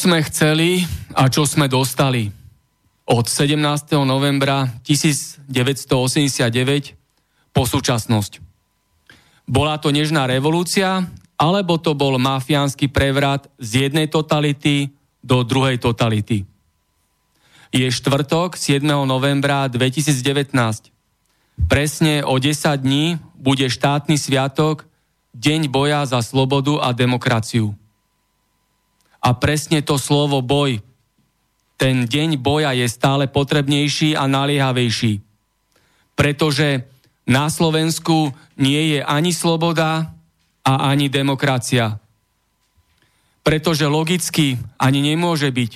Sme chceli a čo sme dostali od 17. novembra 1989 po súčasnosť. Bola to nežná revolúcia, alebo to bol mafiánsky prevrat z jednej totality do druhej totality. Je štvrtok 7. novembra 2019. Presne o 10 dní bude štátny sviatok Deň boja za slobodu a demokraciu. A presne to slovo boj. Ten deň boja je stále potrebnejší a naliehavejší. Pretože na Slovensku nie je ani sloboda a ani demokracia. Pretože logicky ani nemôže byť,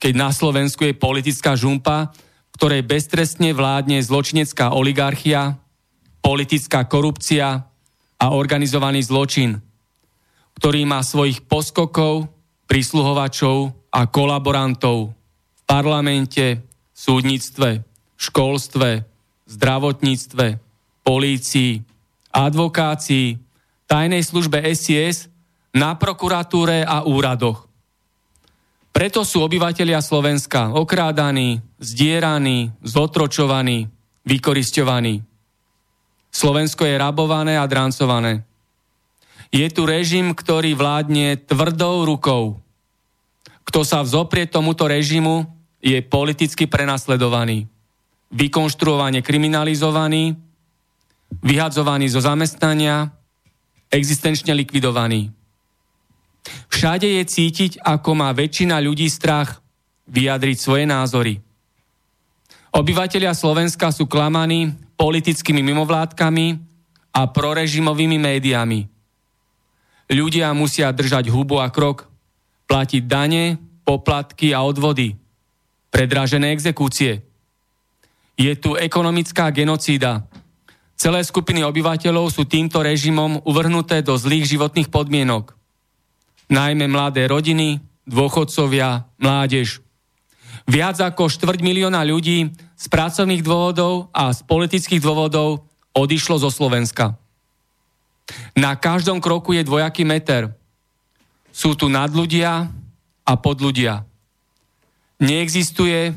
keď na Slovensku je politická žumpa, ktorej beztrestne vládne zločinecká oligarchia, politická korupcia a organizovaný zločin, ktorý má svojich poskokov, prisluhovačov a kolaborantov v parlamente, súdnictve, školstve, zdravotníctve, polícii, advokácii, tajnej službe SIS, na prokuratúre a úradoch. Preto sú obyvatelia Slovenska okrádaní, zdieraní, zotročovaní, vykoristovaní. Slovensko je rabované a drancované. Je tu režim, ktorý vládne tvrdou rukou. Kto sa vzoprie tomuto režimu, je politicky prenasledovaný, vykonštruovane kriminalizovaný, vyhadzovaný zo zamestnania, existenčne likvidovaný. Všade je cítiť, ako má väčšina ľudí strach vyjadriť svoje názory. Obyvatelia Slovenska sú klamaní politickými mimovládkami a prorežimovými médiami – Ľudia musia držať hubu a krok, platiť dane, poplatky a odvody, predražené exekúcie. Je tu ekonomická genocída. Celé skupiny obyvateľov sú týmto režimom uvrhnuté do zlých životných podmienok. Najmä mladé rodiny, dôchodcovia, mládež. Viac ako štvrť milióna ľudí z pracovných dôvodov a z politických dôvodov odišlo zo Slovenska. Na každom kroku je dvojaký meter. Sú tu nadľudia a podľudia. Neexistuje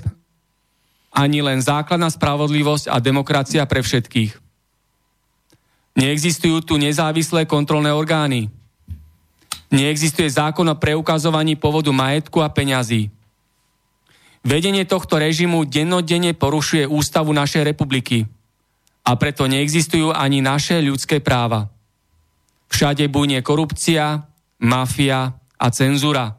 ani len základná spravodlivosť a demokracia pre všetkých. Neexistujú tu nezávislé kontrolné orgány. Neexistuje zákon o preukazovaní povodu majetku a peňazí. Vedenie tohto režimu dennodenne porušuje ústavu našej republiky a preto neexistujú ani naše ľudské práva. Všade bujne korupcia, mafia a cenzúra.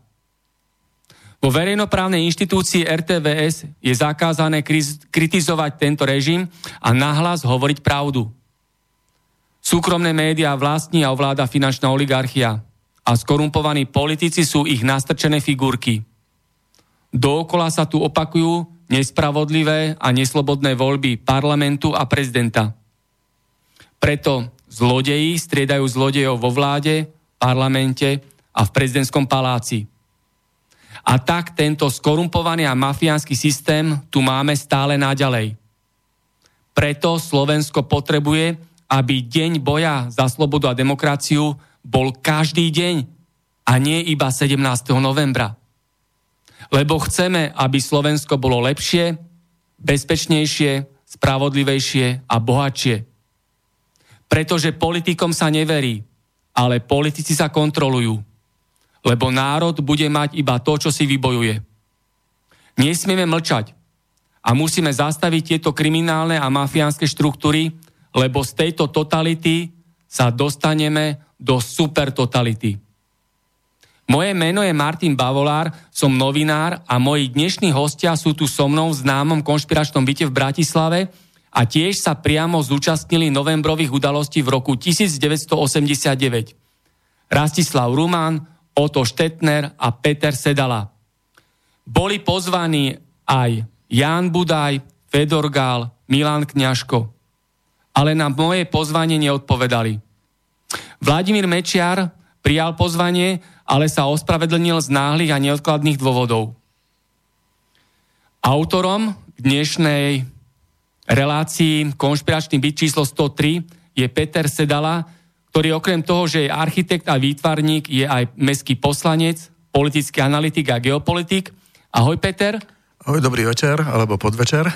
Vo verejnoprávnej inštitúcii RTVS je zakázané kritizovať tento režim a nahlas hovoriť pravdu. Súkromné médiá vlastní a ovláda finančná oligarchia a skorumpovaní politici sú ich nastrčené figurky. Dookola sa tu opakujú nespravodlivé a neslobodné voľby parlamentu a prezidenta. Preto Zlodeji striedajú zlodejov vo vláde, parlamente a v prezidentskom paláci. A tak tento skorumpovaný a mafiánsky systém tu máme stále naďalej. Preto Slovensko potrebuje, aby deň boja za slobodu a demokraciu bol každý deň a nie iba 17. novembra. Lebo chceme, aby Slovensko bolo lepšie, bezpečnejšie, spravodlivejšie a bohatšie. Pretože politikom sa neverí, ale politici sa kontrolujú. Lebo národ bude mať iba to, čo si vybojuje. Nesmieme mlčať a musíme zastaviť tieto kriminálne a mafiánske štruktúry, lebo z tejto totality sa dostaneme do supertotality. Moje meno je Martin Bavolár, som novinár a moji dnešní hostia sú tu so mnou v známom konšpiračnom byte v Bratislave a tiež sa priamo zúčastnili novembrových udalostí v roku 1989. Rastislav Rumán, Oto Štetner a Peter Sedala. Boli pozvaní aj Ján Budaj, Fedor Gál, Milan Kňažko. Ale na moje pozvanie neodpovedali. Vladimír Mečiar prijal pozvanie, ale sa ospravedlnil z náhlych a neodkladných dôvodov. Autorom dnešnej relácii Konšpiračný byt číslo 103 je Peter Sedala, ktorý okrem toho, že je architekt a výtvarník, je aj meský poslanec, politický analytik a geopolitik. Ahoj Peter. Ahoj, dobrý večer, alebo podvečer.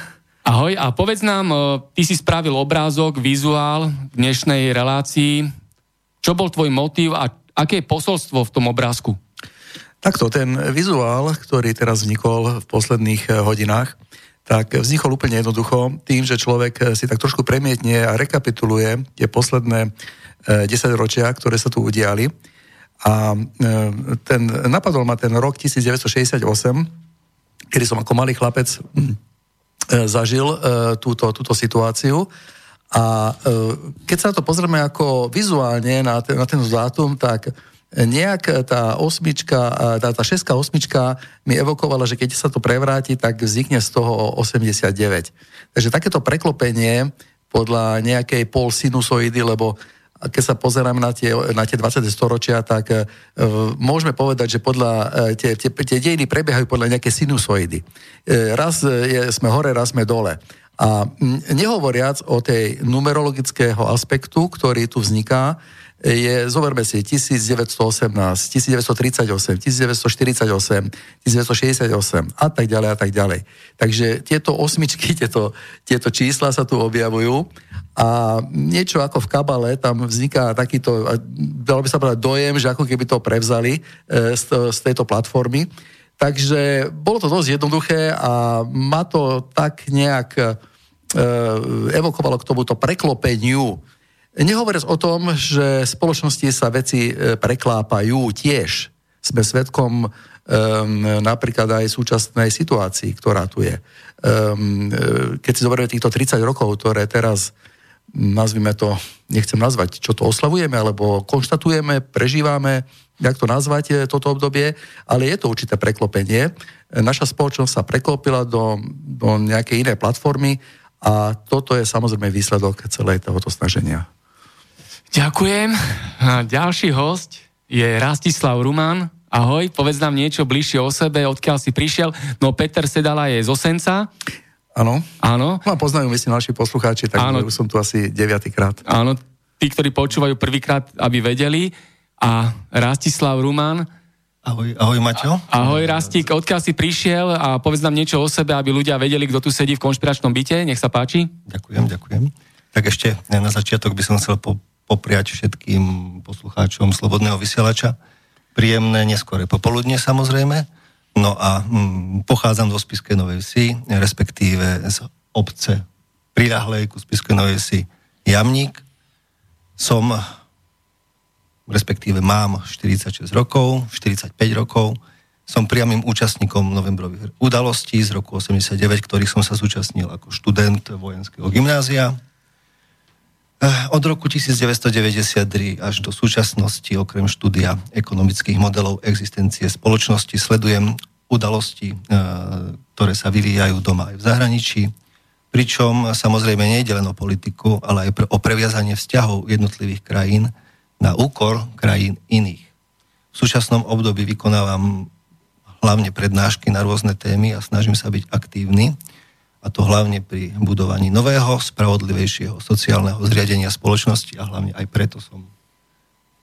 Ahoj a povedz nám, ty si spravil obrázok, vizuál v dnešnej relácii. Čo bol tvoj motív a Aké je posolstvo v tom obrázku? Takto, ten vizuál, ktorý teraz vznikol v posledných eh, hodinách, tak vznikol úplne jednoducho tým, že človek eh, si tak trošku premietne a rekapituluje tie posledné 10 eh, ročia, ktoré sa tu udiali. A ten, napadol ma ten rok 1968, kedy som ako malý chlapec hm, zažil túto, túto situáciu a keď sa na to pozrieme ako vizuálne na ten, na ten dátum, tak nejak tá osmička, tá, tá šestka osmička mi evokovala, že keď sa to prevráti, tak vznikne z toho 89. Takže takéto preklopenie podľa nejakej pol sinusoidy, lebo keď sa pozeráme na tie, na tie 20. storočia, tak uh, môžeme povedať, že podľa, uh, tie, tie, tie dejiny prebiehajú podľa nejaké sinusoidy. Uh, raz je, sme hore, raz sme dole. A nehovoriac o tej numerologického aspektu, ktorý tu vzniká, je, zoberme si, 1918, 1938, 1948, 1968 a tak ďalej a tak ďalej. Takže tieto osmičky, tieto, tieto čísla sa tu objavujú a niečo ako v kabale, tam vzniká takýto, dalo by sa povedať, dojem, že ako keby to prevzali e, z, z tejto platformy. Takže bolo to dosť jednoduché a má to tak nejak E, evokovalo k tomuto preklopeniu. Nehovoriac o tom, že v spoločnosti sa veci e, preklápajú tiež. Sme svetkom um, napríklad aj súčasnej situácii, ktorá tu je. Um, keď si zoberieme týchto 30 rokov, ktoré teraz nazvime to, nechcem nazvať, čo to oslavujeme, alebo konštatujeme, prežívame, jak to nazvať, toto obdobie, ale je to určité preklopenie. Naša spoločnosť sa preklopila do, do nejakej inej platformy a toto je samozrejme výsledok celej tohoto snaženia. Ďakujem. A ďalší host je Rastislav Ruman. Ahoj, povedz nám niečo bližšie o sebe, odkiaľ si prišiel. No Peter Sedala je z Osenca. Áno. Áno. Ma poznajú, myslím, naši poslucháči, tak už som tu asi deviatýkrát. Áno, tí, ktorí počúvajú prvýkrát, aby vedeli. A Rastislav Ruman Ahoj, ahoj Maťo. Ahoj Rastík, odkiaľ si prišiel a povedz nám niečo o sebe, aby ľudia vedeli, kto tu sedí v konšpiračnom byte. Nech sa páči. Ďakujem, ďakujem. Tak ešte na začiatok by som chcel po, popriať všetkým poslucháčom Slobodného vysielača príjemné neskore popoludne samozrejme. No a hm, pochádzam zo Spiskej Novej Vsi, respektíve z obce priľahlej ku Spiskej Novej Vsi Jamník. Som respektíve mám 46 rokov, 45 rokov. Som priamým účastníkom novembrových udalostí z roku 89, ktorých som sa zúčastnil ako študent vojenského gymnázia. Eh, od roku 1993 až do súčasnosti, okrem štúdia ekonomických modelov existencie spoločnosti, sledujem udalosti, eh, ktoré sa vyvíjajú doma aj v zahraničí, pričom samozrejme nejde len o politiku, ale aj o previazanie vzťahov jednotlivých krajín na úkor krajín iných. V súčasnom období vykonávam hlavne prednášky na rôzne témy a snažím sa byť aktívny a to hlavne pri budovaní nového, spravodlivejšieho sociálneho zriadenia spoločnosti a hlavne aj preto som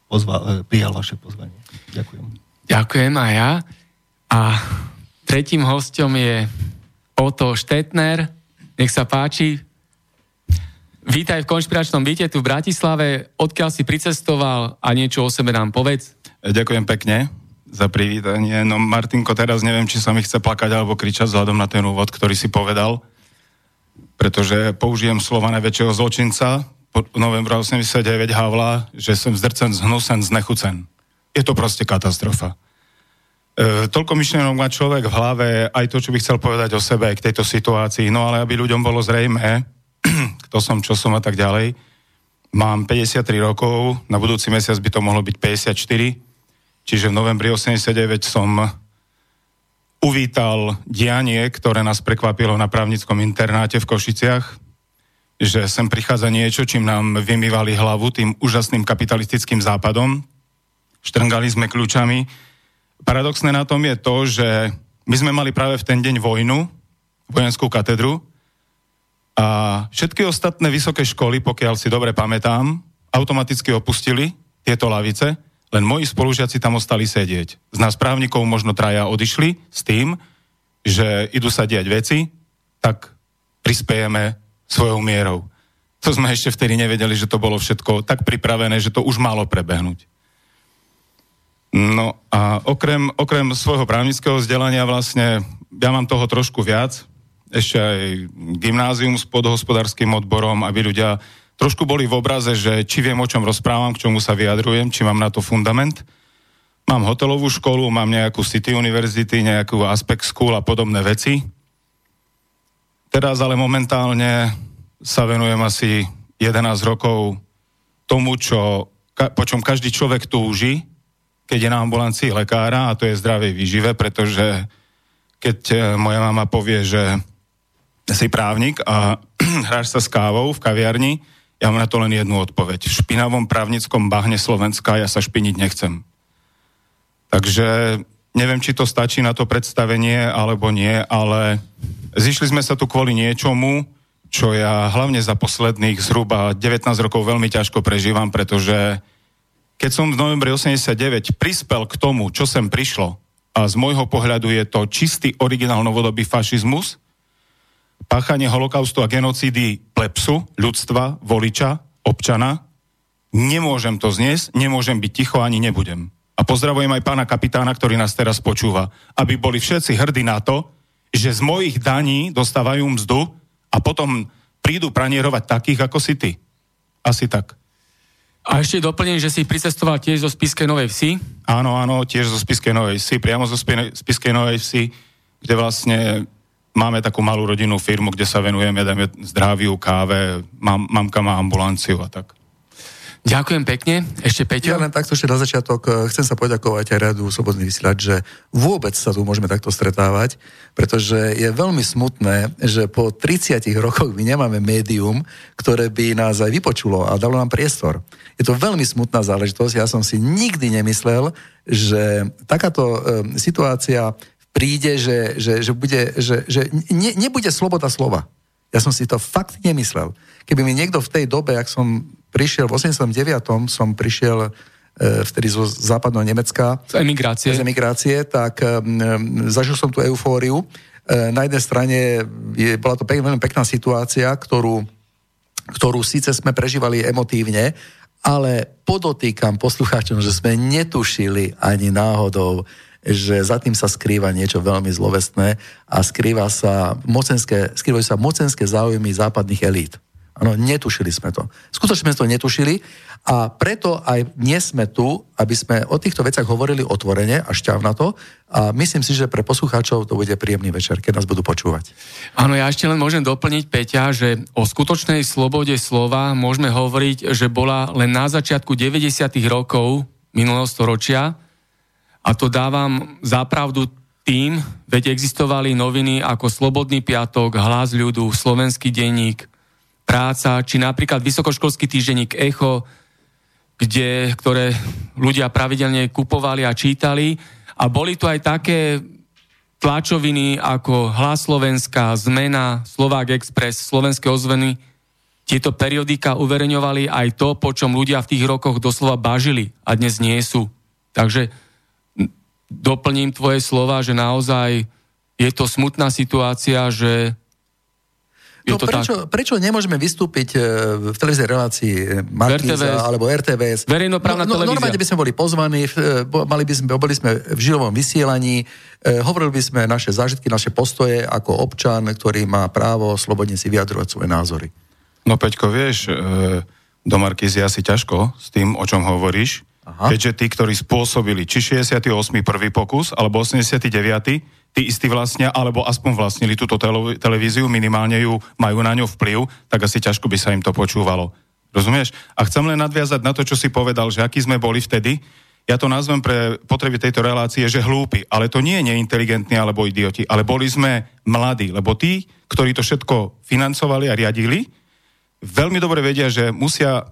pozval, e, prijal vaše pozvanie. Ďakujem. Ďakujem aj ja. A tretím hostom je Oto Štetner. Nech sa páči. Vítaj v konšpiračnom byte tu v Bratislave. Odkiaľ si pricestoval a niečo o sebe nám povedz. Ďakujem pekne za privítanie. No Martinko, teraz neviem, či sa mi chce plakať alebo kričať vzhľadom na ten úvod, ktorý si povedal, pretože použijem slova najväčšieho zločinca, novembra 89 Havla, že som zdrcen, zhnusen, znechucen. Je to proste katastrofa. E, toľko myšlienok má človek v hlave, aj to, čo by chcel povedať o sebe, k tejto situácii, no ale aby ľuďom bolo zrejme, kto som, čo som a tak ďalej. Mám 53 rokov, na budúci mesiac by to mohlo byť 54 Čiže v novembri 89 som uvítal dianie, ktoré nás prekvapilo na právnickom internáte v Košiciach, že sem prichádza niečo, čím nám vymývali hlavu tým úžasným kapitalistickým západom. Štrngali sme kľúčami. Paradoxné na tom je to, že my sme mali práve v ten deň vojnu, vojenskú katedru a všetky ostatné vysoké školy, pokiaľ si dobre pamätám, automaticky opustili tieto lavice len moji spolužiaci tam ostali sedieť. Z nás právnikov možno traja odišli s tým, že idú sa diať veci, tak prispiejeme svojou mierou. To sme ešte vtedy nevedeli, že to bolo všetko tak pripravené, že to už malo prebehnúť. No a okrem, okrem svojho právnického vzdelania vlastne, ja mám toho trošku viac, ešte aj gymnázium s podhospodárským odborom, aby ľudia trošku boli v obraze, že či viem, o čom rozprávam, k čomu sa vyjadrujem, či mám na to fundament. Mám hotelovú školu, mám nejakú City University, nejakú Aspect School a podobné veci. Teraz ale momentálne sa venujem asi 11 rokov tomu, čo, po čom každý človek túži, keď je na ambulancii lekára, a to je zdravej výžive, pretože keď eh, moja mama povie, že si právnik a hráš sa s kávou v kaviarni, ja mám na to len jednu odpoveď. V špinavom právnickom bahne Slovenska ja sa špiniť nechcem. Takže neviem, či to stačí na to predstavenie, alebo nie, ale zišli sme sa tu kvôli niečomu, čo ja hlavne za posledných zhruba 19 rokov veľmi ťažko prežívam, pretože keď som v novembri 89 prispel k tomu, čo sem prišlo, a z môjho pohľadu je to čistý originál novodobý fašizmus, páchanie holokaustu a genocídy plepsu, ľudstva, voliča, občana. Nemôžem to zniesť, nemôžem byť ticho, ani nebudem. A pozdravujem aj pána kapitána, ktorý nás teraz počúva. Aby boli všetci hrdí na to, že z mojich daní dostávajú mzdu a potom prídu pranierovať takých, ako si ty. Asi tak. A ešte doplním, že si pricestoval tiež zo Spiskej Novej Vsi. Áno, áno, tiež zo Spiskej Novej Vsi, priamo zo Spiskej Novej Vsi, kde vlastne máme takú malú rodinnú firmu, kde sa venujeme dajme, zdraviu, káve, mám, mamka má ambulanciu a tak. Ďakujem pekne. Ešte Peťo? Ja len takto ešte na začiatok eh, chcem sa poďakovať aj radu Slobodný vysielať, že vôbec sa tu môžeme takto stretávať, pretože je veľmi smutné, že po 30 rokoch my nemáme médium, ktoré by nás aj vypočulo a dalo nám priestor. Je to veľmi smutná záležitosť. Ja som si nikdy nemyslel, že takáto e, situácia príde, že, že, že, bude, že, že ne, nebude sloboda slova. Ja som si to fakt nemyslel. Keby mi niekto v tej dobe, ak som prišiel v 89. som prišiel e, vtedy zo západného Nemecka. Z emigrácie. Z emigrácie, tak e, zažil som tú eufóriu. E, na jednej strane je, bola to pek, veľmi pekná situácia, ktorú, ktorú síce sme prežívali emotívne, ale podotýkam poslucháčom, že sme netušili ani náhodou, že za tým sa skrýva niečo veľmi zlovestné a skrýva sa mocenské, skrývajú sa mocenské záujmy západných elít. Áno, netušili sme to. Skutočne sme to netušili a preto aj dnes sme tu, aby sme o týchto veciach hovorili otvorene a na to a myslím si, že pre poslucháčov to bude príjemný večer, keď nás budú počúvať. Áno, ja ešte len môžem doplniť, Peťa, že o skutočnej slobode slova môžeme hovoriť, že bola len na začiatku 90. rokov minulého storočia, a to dávam zápravdu tým, veď existovali noviny ako Slobodný piatok, Hlas ľudu, Slovenský denník, Práca, či napríklad vysokoškolský týždenník Echo, kde, ktoré ľudia pravidelne kupovali a čítali. A boli tu aj také tlačoviny ako Hlas Slovenska, Zmena, Slovák Express, Slovenské ozveny, tieto periodika uverejňovali aj to, po čom ľudia v tých rokoch doslova bažili a dnes nie sú. Takže doplním tvoje slova, že naozaj je to smutná situácia, že je no to prečo, tak. prečo nemôžeme vystúpiť e, v televíznej relácii Markíza RTVS, alebo RTVS? Verejnoprávna no, no, televízia. Normálne by sme boli pozvaní, e, mali by sme, boli sme v žilovom vysielaní, eh, hovorili by sme naše zážitky, naše postoje ako občan, ktorý má právo slobodne si vyjadrovať svoje názory. No Peťko, vieš, e, do Markízy asi ťažko s tým, o čom hovoríš, Aha. keďže tí, ktorí spôsobili či 68. prvý pokus, alebo 89 tí istí vlastnia, alebo aspoň vlastnili túto televíziu, minimálne ju majú na ňu vplyv, tak asi ťažko by sa im to počúvalo. Rozumieš? A chcem len nadviazať na to, čo si povedal, že aký sme boli vtedy. Ja to nazvem pre potreby tejto relácie, že hlúpi, ale to nie je neinteligentní alebo idioti, ale boli sme mladí, lebo tí, ktorí to všetko financovali a riadili, veľmi dobre vedia, že musia e,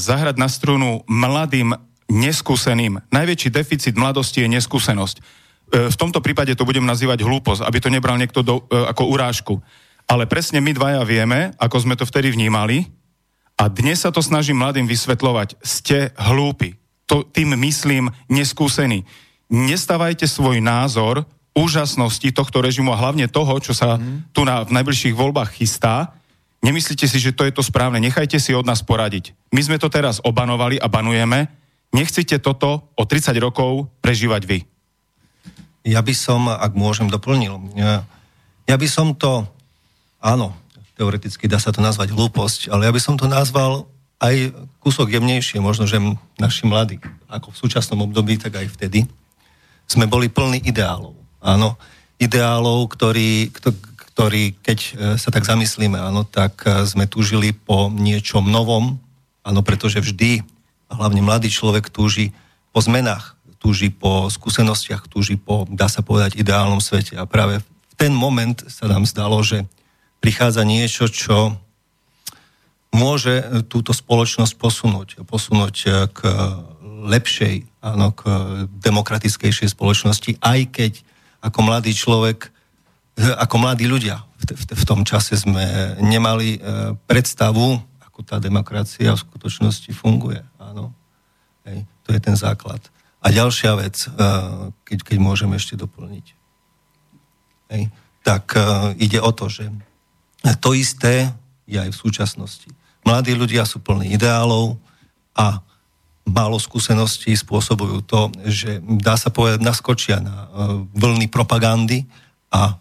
zahrať na strunu mladým, neskúseným. Najväčší deficit mladosti je neskúsenosť E, v tomto prípade to budem nazývať hlúposť, aby to nebral niekto do, e, ako urážku. Ale presne my dvaja vieme, ako sme to vtedy vnímali a dnes sa to snažím mladým vysvetľovať. Ste hlúpi. To, tým myslím neskúsení. Nestávajte svoj názor úžasnosti tohto režimu a hlavne toho, čo sa mm. tu na, v najbližších voľbách chystá. Nemyslíte si, že to je to správne. Nechajte si od nás poradiť. My sme to teraz obanovali a banujeme. Nechcete toto o 30 rokov prežívať vy. Ja by som, ak môžem, doplnil. Ja, ja by som to, áno, teoreticky dá sa to nazvať hlúposť, ale ja by som to nazval aj kúsok jemnejšie, možno, že naši mladí, ako v súčasnom období, tak aj vtedy, sme boli plní ideálov. Áno, ideálov, ktorí, ktorí, keď e, sa tak zamyslíme, áno, tak e, sme túžili po niečom novom, áno, pretože vždy, hlavne mladý človek túži po zmenách, túži po skúsenostiach, túži po, dá sa povedať, ideálnom svete. A práve v ten moment sa nám zdalo, že prichádza niečo, čo môže túto spoločnosť posunúť. Posunúť k lepšej, áno, k demokratickejšej spoločnosti, aj keď ako mladý človek, ako mladí ľudia v, tom čase sme nemali e, predstavu, ako tá demokracia v skutočnosti funguje. Hej, to je ten základ. A ďalšia vec, eh, keď, keď môžem ešte doplniť. Hej, tak uh, ide o to, že to isté je aj v súčasnosti. Mladí ľudia sú plní ideálov a málo skúseností spôsobujú to, že dá sa povedať, naskočia na uh, vlny propagandy a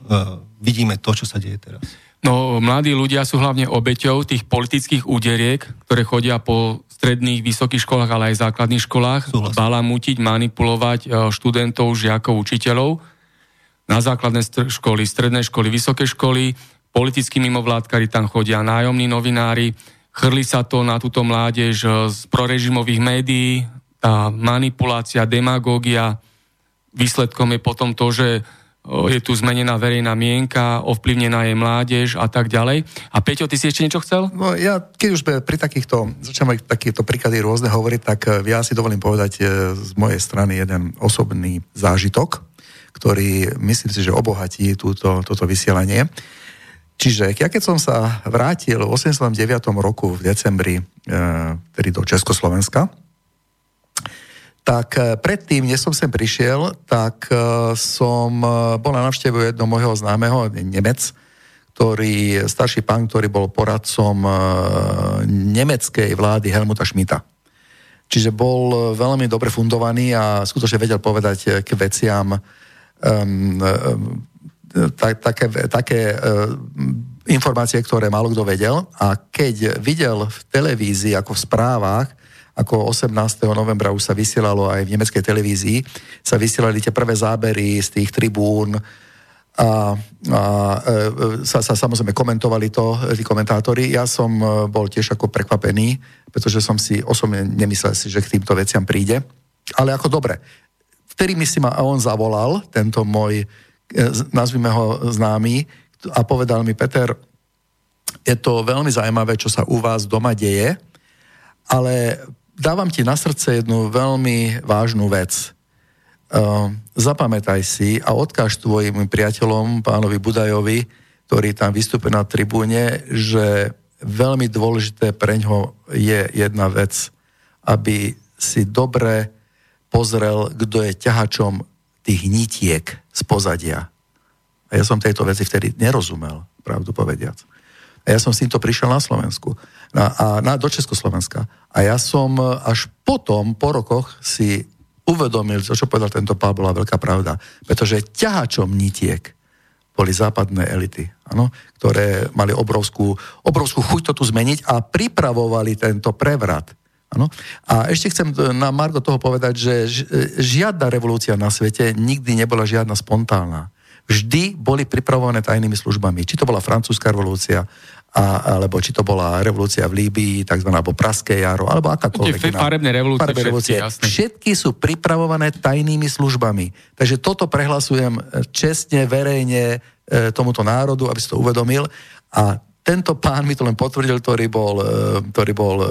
vidíme to, čo sa deje teraz. No, mladí ľudia sú hlavne obeťou tých politických úderiek, ktoré chodia po stredných, vysokých školách, ale aj základných školách, Súhlasím. balamutiť, manipulovať e, študentov, žiakov, učiteľov na základné str- školy, stredné školy, vysoké školy, politickí mimovládkari tam chodia, nájomní novinári, chrli sa to na túto mládež e, z prorežimových médií, tá manipulácia, demagógia, výsledkom je potom to, že je tu zmenená verejná mienka, ovplyvnená je mládež a tak ďalej. A Peťo, ty si ešte niečo chcel? No ja, keď už pri takýchto, začnem takýchto príklady rôzne hovoriť, tak e, ja si dovolím povedať e, z mojej strany jeden osobný zážitok, ktorý myslím si, že obohatí túto, toto vysielanie. Čiže ja keď som sa vrátil v 89. roku v decembri, e, tedy do Československa, tak e, predtým, než som sem prišiel, tak e, som e, bol na navštevu jedného môjho známeho, Nemec, ktorý, starší pán, ktorý bol poradcom nemeckej vlády Helmuta Schmidta. Čiže bol veľmi dobre fundovaný a skutočne vedel povedať k veciam um, um, tak, také, také um, informácie, ktoré málo kto vedel. A keď videl v televízii, ako v správach, ako 18. novembra už sa vysielalo aj v nemeckej televízii, sa vysielali tie prvé zábery z tých tribún a, a e, sa, sa samozrejme komentovali to, tí komentátori. Ja som e, bol tiež ako prekvapený, pretože som si osobne nemyslel si, že k týmto veciam príde. Ale ako dobre. Vtedy mi si ma on zavolal, tento môj, e, nazvime ho známy, a povedal mi, Peter, je to veľmi zaujímavé, čo sa u vás doma deje, ale dávam ti na srdce jednu veľmi vážnu vec. zapamätaj si a odkáž tvojim priateľom, pánovi Budajovi, ktorý tam vystúpe na tribúne, že veľmi dôležité pre ňo je jedna vec, aby si dobre pozrel, kto je ťahačom tých nitiek z pozadia. A ja som tejto veci vtedy nerozumel, pravdu povediac. A ja som s týmto prišiel na Slovensku, na, a na, do Československa. A ja som až potom, po rokoch, si uvedomil, to, čo povedal tento pán, bola veľká pravda. Pretože ťahačom nitiek boli západné elity, ano, ktoré mali obrovskú, obrovskú chuť to tu zmeniť a pripravovali tento prevrat. Ano. A ešte chcem na Margo toho povedať, že žiadna revolúcia na svete nikdy nebola žiadna spontánna. Vždy boli pripravované tajnými službami. Či to bola francúzska revolúcia, a, alebo či to bola revolúcia v Líbii, tzv. alebo Praské jaro, alebo akákoľvek. Tie farebné revolúcie, farebné revolúcie. Všetky, všetky sú pripravované tajnými službami. Takže toto prehlasujem čestne, verejne e, tomuto národu, aby si to uvedomil. A tento pán mi to len potvrdil, ktorý bol, e, ktorý bol e,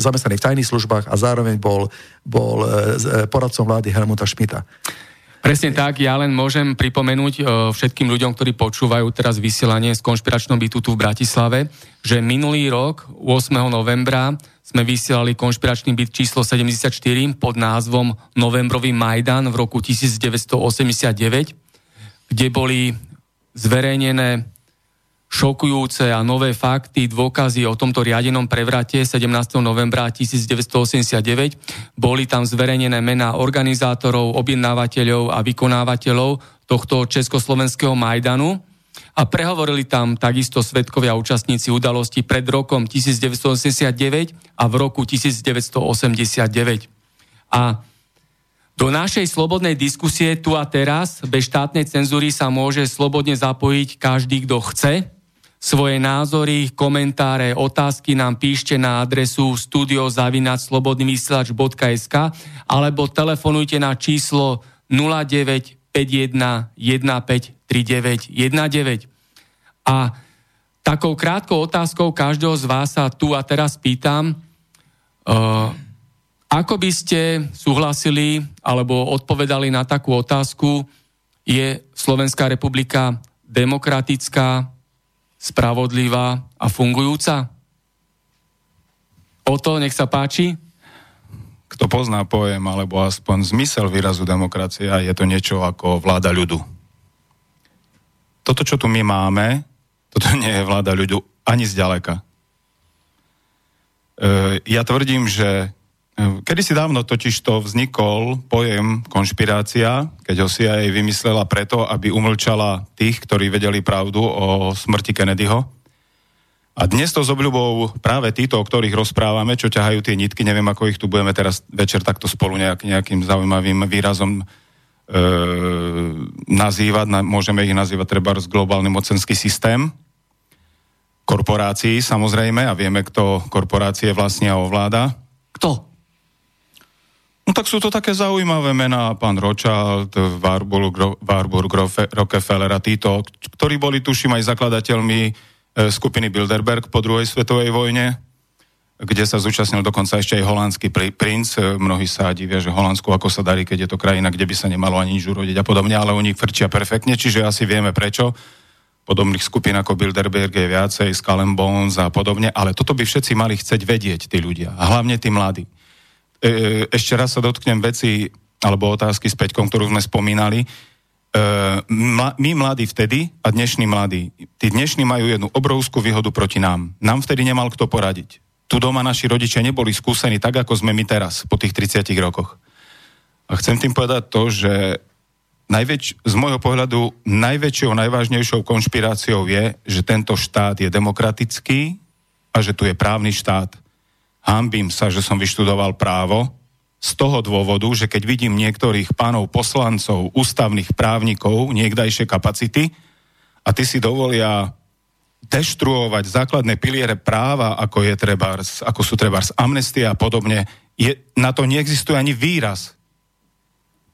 zamestnaný v tajných službách a zároveň bol, bol e, poradcom vlády Helmuta Šmita. Presne tak, ja len môžem pripomenúť e, všetkým ľuďom, ktorí počúvajú teraz vysielanie z konšpiračnom bytu tu v Bratislave, že minulý rok, 8. novembra, sme vysielali konšpiračný byt číslo 74 pod názvom Novembrový Majdan v roku 1989, kde boli zverejnené šokujúce a nové fakty, dôkazy o tomto riadenom prevrate 17. novembra 1989. Boli tam zverejnené mená organizátorov, objednávateľov a vykonávateľov tohto československého Majdanu a prehovorili tam takisto svetkovia účastníci udalosti pred rokom 1989 a v roku 1989. A do našej slobodnej diskusie tu a teraz bez štátnej cenzúry sa môže slobodne zapojiť každý, kto chce, svoje názory, komentáre, otázky nám píšte na adresu studiozavinačslobodnyvysielač.sk alebo telefonujte na číslo 0951 153919. A takou krátkou otázkou každého z vás sa tu a teraz pýtam, uh, ako by ste súhlasili alebo odpovedali na takú otázku, je Slovenská republika demokratická, spravodlivá a fungujúca? O to, nech sa páči. Kto pozná pojem, alebo aspoň zmysel výrazu demokracia, je to niečo ako vláda ľudu. Toto, čo tu my máme, toto nie je vláda ľudu ani zďaleka. E, ja tvrdím, že Kedy si dávno totiž to vznikol pojem konšpirácia, keď ho si aj vymyslela preto, aby umlčala tých, ktorí vedeli pravdu o smrti Kennedyho. A dnes to s obľubou práve títo, o ktorých rozprávame, čo ťahajú tie nitky, neviem, ako ich tu budeme teraz večer takto spolu nejak, nejakým zaujímavým výrazom e, nazývať, na, môžeme ich nazývať treba globálny mocenský systém, korporácií samozrejme, a vieme, kto korporácie vlastne ovláda. Kto? No tak sú to také zaujímavé mená, pán Rothschild, Warburg, Rockefeller a títo, ktorí boli, tuším, aj zakladateľmi e, skupiny Bilderberg po druhej svetovej vojne, kde sa zúčastnil dokonca ešte aj holandský princ. E, mnohí sa divia, že Holandsku ako sa darí, keď je to krajina, kde by sa nemalo ani nič urodiť a podobne, ale oni frčia perfektne, čiže asi vieme prečo. Podobných skupín ako Bilderberg je viacej, Skull Bones a podobne, ale toto by všetci mali chcieť vedieť, tí ľudia, a hlavne tí mladí. E, ešte raz sa dotknem veci alebo otázky s Peťkom, ktorú sme spomínali. E, my mladí vtedy a dnešní mladí, tí dnešní majú jednu obrovskú výhodu proti nám. Nám vtedy nemal kto poradiť. Tu doma naši rodičia neboli skúsení tak, ako sme my teraz, po tých 30 rokoch. A chcem tým povedať to, že najväč- z môjho pohľadu najväčšou, najvážnejšou konšpiráciou je, že tento štát je demokratický a že tu je právny štát hambím sa, že som vyštudoval právo, z toho dôvodu, že keď vidím niektorých pánov poslancov, ústavných právnikov, niekdajšie kapacity, a ty si dovolia deštruovať základné piliere práva, ako, je trebárs, ako sú trebárs amnestia a podobne, je, na to neexistuje ani výraz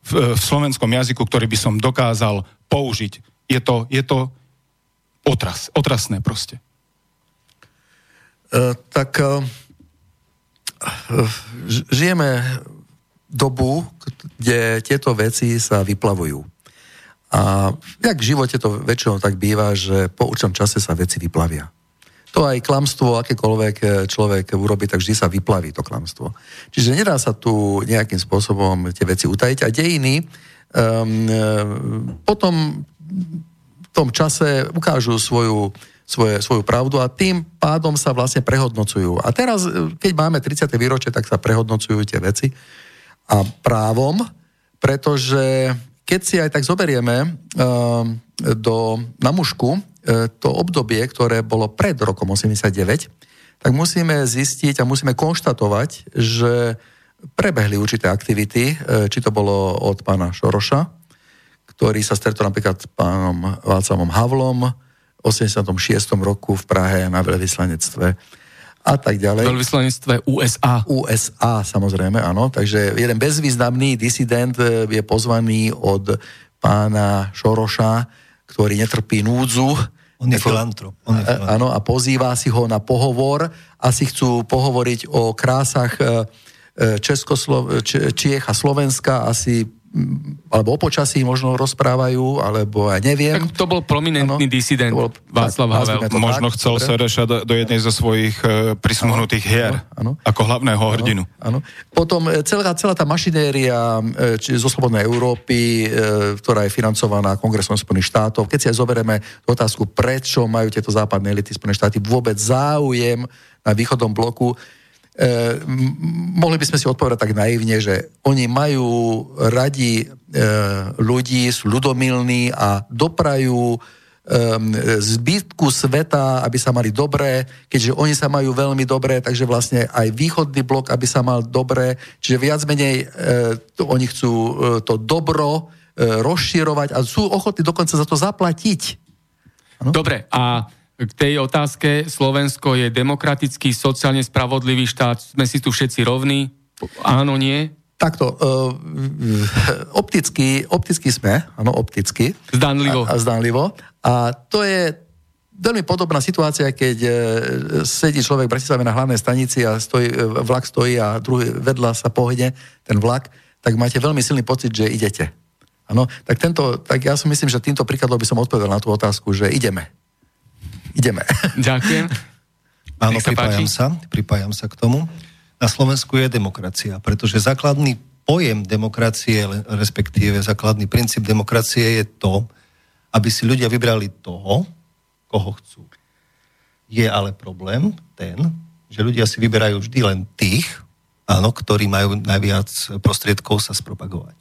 v, v slovenskom jazyku, ktorý by som dokázal použiť. Je to, je to otras, otrasné proste. Uh, tak uh žijeme dobu, kde tieto veci sa vyplavujú. A jak v živote to väčšinou tak býva, že po určitom čase sa veci vyplavia. To aj klamstvo, akékoľvek e, človek urobí, tak vždy sa vyplaví to klamstvo. Čiže nedá sa tu nejakým spôsobom tie veci utajiť. A dejiny um, potom v tom čase ukážu svoju, svoje, svoju pravdu a tým pádom sa vlastne prehodnocujú. A teraz, e, keď máme 30. výročie, tak sa prehodnocujú tie veci a právom, pretože keď si aj tak zoberieme uh, do, na mušku uh, to obdobie, ktoré bolo pred rokom 89, tak musíme zistiť a musíme konštatovať, že prebehli určité aktivity, uh, či to bolo od pána Šoroša, ktorý sa stretol napríklad s pánom Václavom Havlom 86. roku v Prahe na veľvyslanectve a tak ďalej. Veľvyslanectve USA. USA, samozrejme, áno. Takže jeden bezvýznamný disident e, je pozvaný od pána Šoroša, ktorý netrpí núdzu. On je filantrop. Filantrop. Áno, a pozýva si ho na pohovor. Asi chcú pohovoriť o krásach e, e, Českoslo- Čiech a Slovenska. Asi alebo o počasí možno rozprávajú, alebo ja neviem. Tak to bol prominentný ano, disident bol, Václav Havel. Možno tak, chcel Sereša do, do jednej zo svojich uh, prismuhnutých hier, ano, ano. ako hlavného ano, hrdinu. Ano. Potom e, celá, celá tá mašinéria e, či zo Slobodnej Európy, ktorá je financovaná Kongresom Spojených štátov, keď si aj zoberieme otázku, prečo majú tieto západné elity Spojené štáty vôbec záujem na východnom bloku, mohli by sme si odpovedať tak naivne, že oni majú radi e, ľudí, sú ľudomilní a doprajú e, zbytku sveta, aby sa mali dobré, keďže oni sa majú veľmi dobré, takže vlastne aj východný blok, aby sa mal dobré, čiže viac menej to, oni chcú to dobro rozširovať a sú ochotní dokonca za to zaplatiť. Ano? Dobre, a k tej otázke. Slovensko je demokratický, sociálne spravodlivý štát. Sme si tu všetci rovní? Áno, nie? Takto, uh, opticky, opticky sme, áno, opticky. Zdanlivo. A, a zdanlivo. A to je veľmi podobná situácia, keď uh, sedí človek v Bratislave na hlavnej stanici a stojí, uh, vlak stojí a druhý vedľa sa pohne ten vlak, tak máte veľmi silný pocit, že idete. Áno, tak, tento, tak ja si myslím, že týmto príkladom by som odpovedal na tú otázku, že ideme ideme. Ďakujem. Áno, pripájam sa, pripájam sa k tomu. Na Slovensku je demokracia, pretože základný pojem demokracie, respektíve základný princíp demokracie je to, aby si ľudia vybrali toho, koho chcú. Je ale problém ten, že ľudia si vyberajú vždy len tých, áno, ktorí majú najviac prostriedkov sa spropagovať.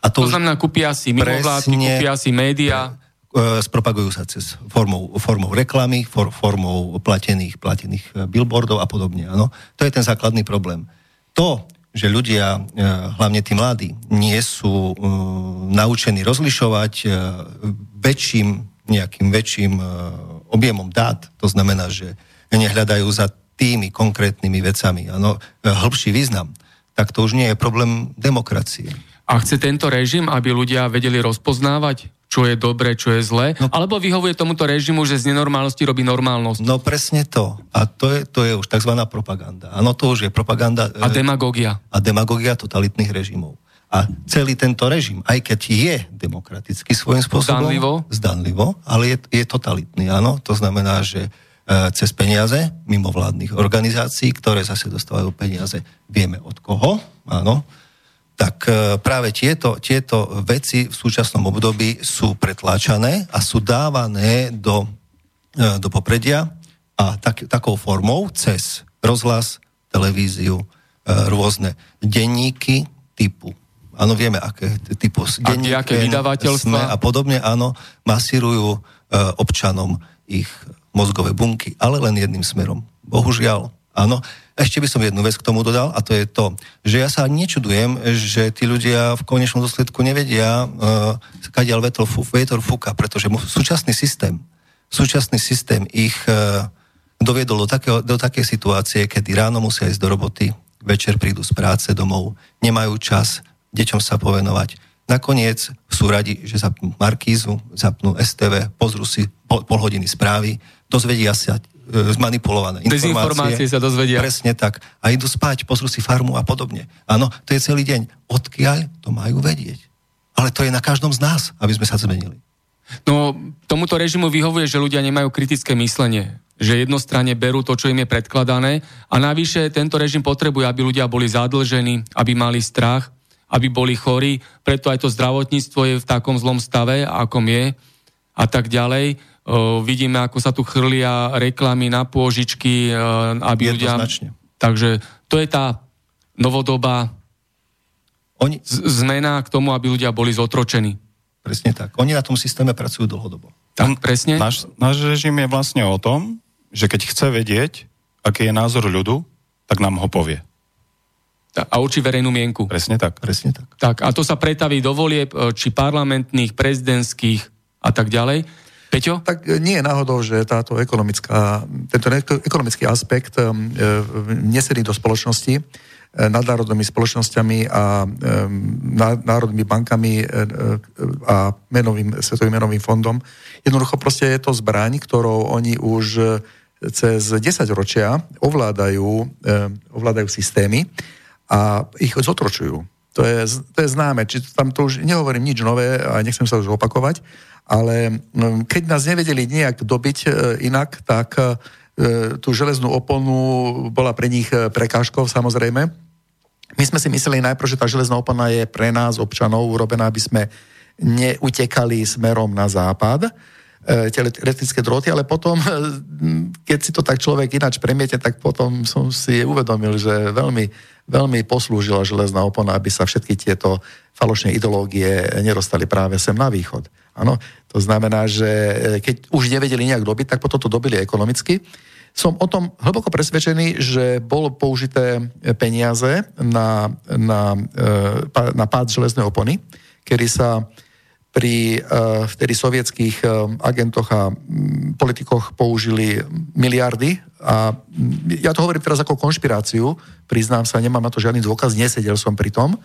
A to, to znamená, kúpia si mimovládky, kúpia si médiá. E, spropagujú sa cez formou, formou reklamy, for, formou platených, platených e, billboardov a podobne. Ano? To je ten základný problém. To, že ľudia, e, hlavne tí mladí, nie sú naučení rozlišovať väčším, nejakým väčším objemom dát, to znamená, že nehľadajú za tými konkrétnymi vecami, ano, hĺbší význam, tak to už nie je problém demokracie. A chce tento režim, aby ľudia vedeli rozpoznávať čo je dobre, čo je zlé, no, alebo vyhovuje tomuto režimu, že z nenormálnosti robí normálnosť. No presne to. A to je, to je už tzv. propaganda. Áno, to už je propaganda... A demagogia. A demagogia totalitných režimov. A celý tento režim, aj keď je demokratický svojím spôsobom... Zdanlivo. Zdanlivo, ale je, je totalitný, áno. To znamená, že e, cez peniaze mimovládnych organizácií, ktoré zase dostávajú peniaze, vieme od koho, áno, tak e, práve tieto, tieto veci v súčasnom období sú pretláčané a sú dávané do, e, do popredia a tak, takou formou cez rozhlas, televíziu, e, rôzne denníky typu. Áno, vieme, aké typu denníky, aké vydavateľstva? a podobne, áno, masírujú občanom ich mozgové bunky, ale len jedným smerom. Bohužiaľ, áno, ešte by som jednu vec k tomu dodal a to je to, že ja sa nečudujem, že tí ľudia v konečnom dôsledku nevedia, uh, kadiaľ vetr, vetr fúka, pretože súčasný systém, súčasný systém ich uh, doviedol do, takého, do takej situácie, kedy ráno musia ísť do roboty, večer prídu z práce domov, nemajú čas deťom sa povenovať. Nakoniec sú radi, že zapnú Markízu, zapnú STV, pozrú si pol, pol hodiny správy, dozvedia sa, e, zmanipulované. Dezinformácie sa dozvedia. Presne tak. A idú spať, pozrú si farmu a podobne. Áno, to je celý deň. Odkiaľ to majú vedieť? Ale to je na každom z nás, aby sme sa zmenili. No, tomuto režimu vyhovuje, že ľudia nemajú kritické myslenie že jednostranne berú to, čo im je predkladané a navyše tento režim potrebuje, aby ľudia boli zadlžení, aby mali strach, aby boli chorí, preto aj to zdravotníctvo je v takom zlom stave, akom je a tak ďalej. Vidíme, ako sa tu chrlia reklamy na pôžičky, aby je ľudia... Takže to je tá novodobá Oni... zmena k tomu, aby ľudia boli zotročení. Presne tak. Oni na tom systéme pracujú dlhodobo. Tak, presne. Náš, náš režim je vlastne o tom, že keď chce vedieť, aký je názor ľudu, tak nám ho povie. A učí verejnú mienku. Presne tak. Presne tak. tak. A to sa pretaví do volieb, e, či parlamentných, prezidentských a tak ďalej. Peťo? Tak e, nie je náhodou, že táto ekonomická, tento ekonomický aspekt e, nesedí do spoločnosti nadnárodnými spoločnosťami a národnými bankami a menovým, Svetovým menovým fondom. Jednoducho proste je to zbraň, ktorou oni už cez 10 ročia ovládajú, ovládajú systémy a ich zotročujú. To je, to je známe, či tam to už nehovorím nič nové a nechcem sa už opakovať, ale mm, keď nás nevedeli nejak dobiť e, inak, tak e, tú železnú oponu bola pre nich e, prekážkou samozrejme. My sme si mysleli najprv, že tá železná opona je pre nás, občanov, urobená, aby sme neutekali smerom na západ, tie elektrické droty, ale potom, keď si to tak človek ináč premiete, tak potom som si uvedomil, že veľmi veľmi poslúžila železná opona, aby sa všetky tieto falošné ideológie nedostali práve sem na východ. Áno, to znamená, že e, keď už nevedeli nejak dobiť, tak potom to dobili ekonomicky. Som o tom hlboko presvedčený, že bolo použité peniaze na, na, e, na pád železnej opony, kedy sa pri vtedy sovietských agentoch a politikoch použili miliardy a ja to hovorím teraz ako konšpiráciu, priznám sa, nemám na to žiadny dôkaz, nesedel som pri tom.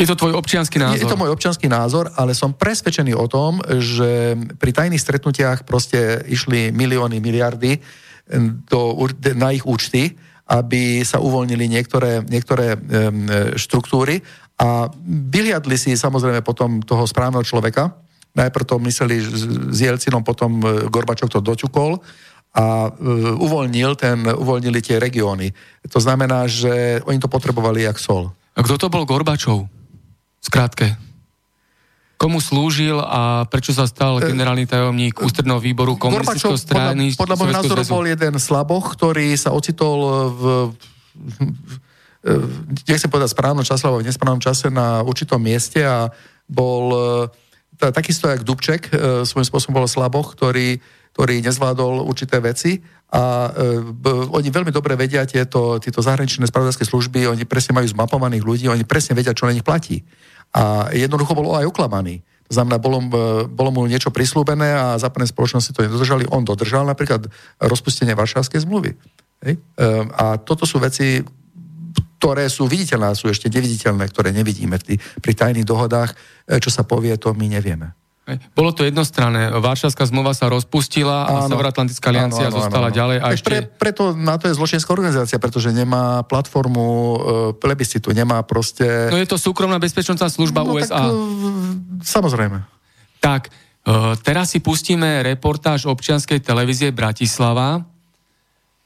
Je to tvoj občianský názor? Je to môj občianský názor, ale som presvedčený o tom, že pri tajných stretnutiach proste išli milióny, miliardy do, na ich účty, aby sa uvoľnili niektoré, niektoré štruktúry a vyliadli si samozrejme potom toho správneho človeka. Najprv to mysleli s Jelcinom, potom e, Gorbačov to doťukol a e, uvoľnil ten, uvoľnili tie regióny. To znamená, že oni to potrebovali jak sol. A kto to bol Gorbačov? Skrátke. Komu slúžil a prečo sa stal e, generálny tajomník ústredného výboru komunistického strany? Podľa, podľa môjho názoru bol jeden slaboch, ktorý sa ocitol v, nechcem povedať správnom čase, alebo v nesprávnom čase na určitom mieste a bol e, takisto jak Dubček, e, svojím spôsobom bol slaboch, ktorý, ktorý nezvládol určité veci a e, oni veľmi dobre vedia tieto, tieto zahraničné spravodajské služby, oni presne majú zmapovaných ľudí, oni presne vedia, čo na nich platí. A jednoducho bol aj oklamaný. To znamená, bolo, bolo mu niečo prislúbené a západné spoločnosti to nedodržali. On dodržal napríklad rozpustenie Varšavskej zmluvy. Hej? A toto sú veci, ktoré sú viditeľné, sú ešte neviditeľné, ktoré nevidíme pri tajných dohodách. E, čo sa povie, to my nevieme. Bolo to jednostranné. Váršavská zmluva sa rozpustila a Severoatlantická aliancia áno, áno, zostala áno, ďalej. A ešte... pre, preto na to je zločinecká organizácia, pretože nemá platformu e, plebiscitu, nemá proste... No je to súkromná bezpečnostná služba no, USA. Tak, e, samozrejme. Tak, e, teraz si pustíme reportáž občianskej televízie Bratislava,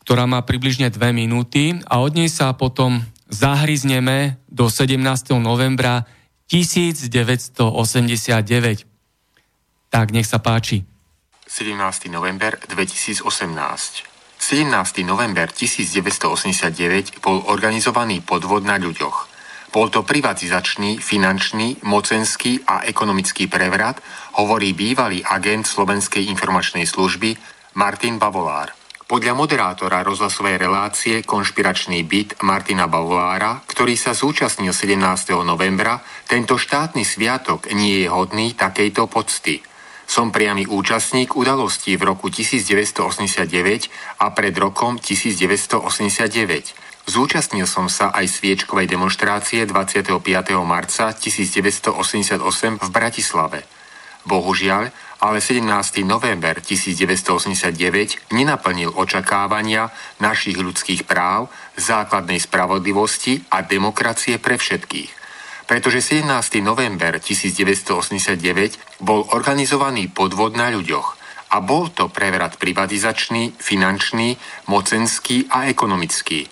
ktorá má približne dve minúty a od nej sa potom zahryzneme do 17. novembra 1989. Tak, nech sa páči. 17. november 2018. 17. november 1989 bol organizovaný podvod na ľuďoch. Bol to privatizačný, finančný, mocenský a ekonomický prevrat, hovorí bývalý agent Slovenskej informačnej služby Martin Bavolár. Podľa moderátora rozhlasovej relácie Konšpiračný byt Martina Bavolára, ktorý sa zúčastnil 17. novembra, tento štátny sviatok nie je hodný takejto pocty. Som priamy účastník udalostí v roku 1989 a pred rokom 1989. Zúčastnil som sa aj sviečkovej demonstrácie 25. marca 1988 v Bratislave. Bohužiaľ, ale 17. november 1989 nenaplnil očakávania našich ľudských práv, základnej spravodlivosti a demokracie pre všetkých. Pretože 17. november 1989 bol organizovaný podvod na ľuďoch a bol to prevrat privatizačný, finančný, mocenský a ekonomický.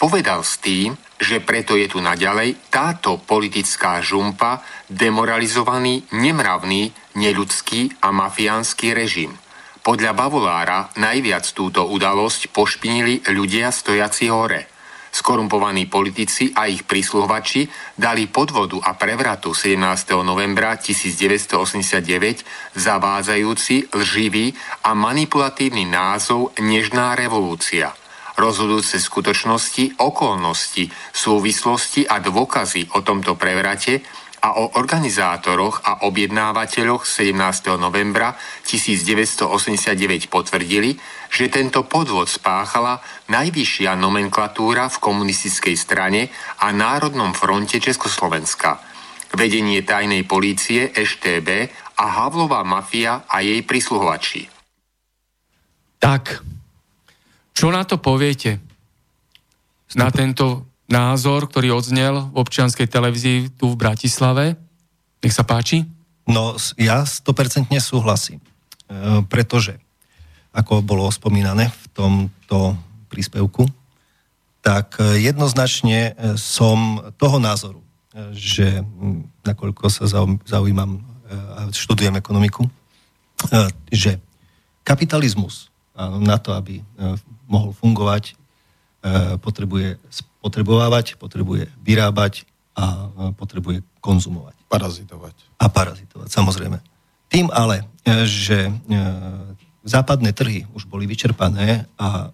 Povedal s tým, že preto je tu naďalej táto politická žumpa, demoralizovaný, nemravný, neľudský a mafiánsky režim. Podľa Bavolára najviac túto udalosť pošpinili ľudia stojaci hore. Skorumpovaní politici a ich prísluhovači dali podvodu a prevratu 17. novembra 1989 zavádzajúci, lživý a manipulatívny názov Nežná revolúcia – rozhodujúce skutočnosti, okolnosti, súvislosti a dôkazy o tomto prevrate a o organizátoroch a objednávateľoch 17. novembra 1989 potvrdili, že tento podvod spáchala najvyššia nomenklatúra v komunistickej strane a Národnom fronte Československa, vedenie tajnej polície EŠTB a Havlová mafia a jej prisluhovači. Tak, čo na to poviete? Na tento názor, ktorý odznel v občianskej televízii tu v Bratislave? Nech sa páči. No, ja 100% súhlasím. E, pretože, ako bolo spomínané v tomto príspevku, tak e, jednoznačne e, som toho názoru, že nakoľko sa zaujímam a študujem ekonomiku, že kapitalizmus na to, aby mohol fungovať, e, potrebuje spotrebovávať, potrebuje vyrábať a potrebuje konzumovať. Parazitovať. A parazitovať, samozrejme. Tým ale, e, že západné trhy už boli vyčerpané a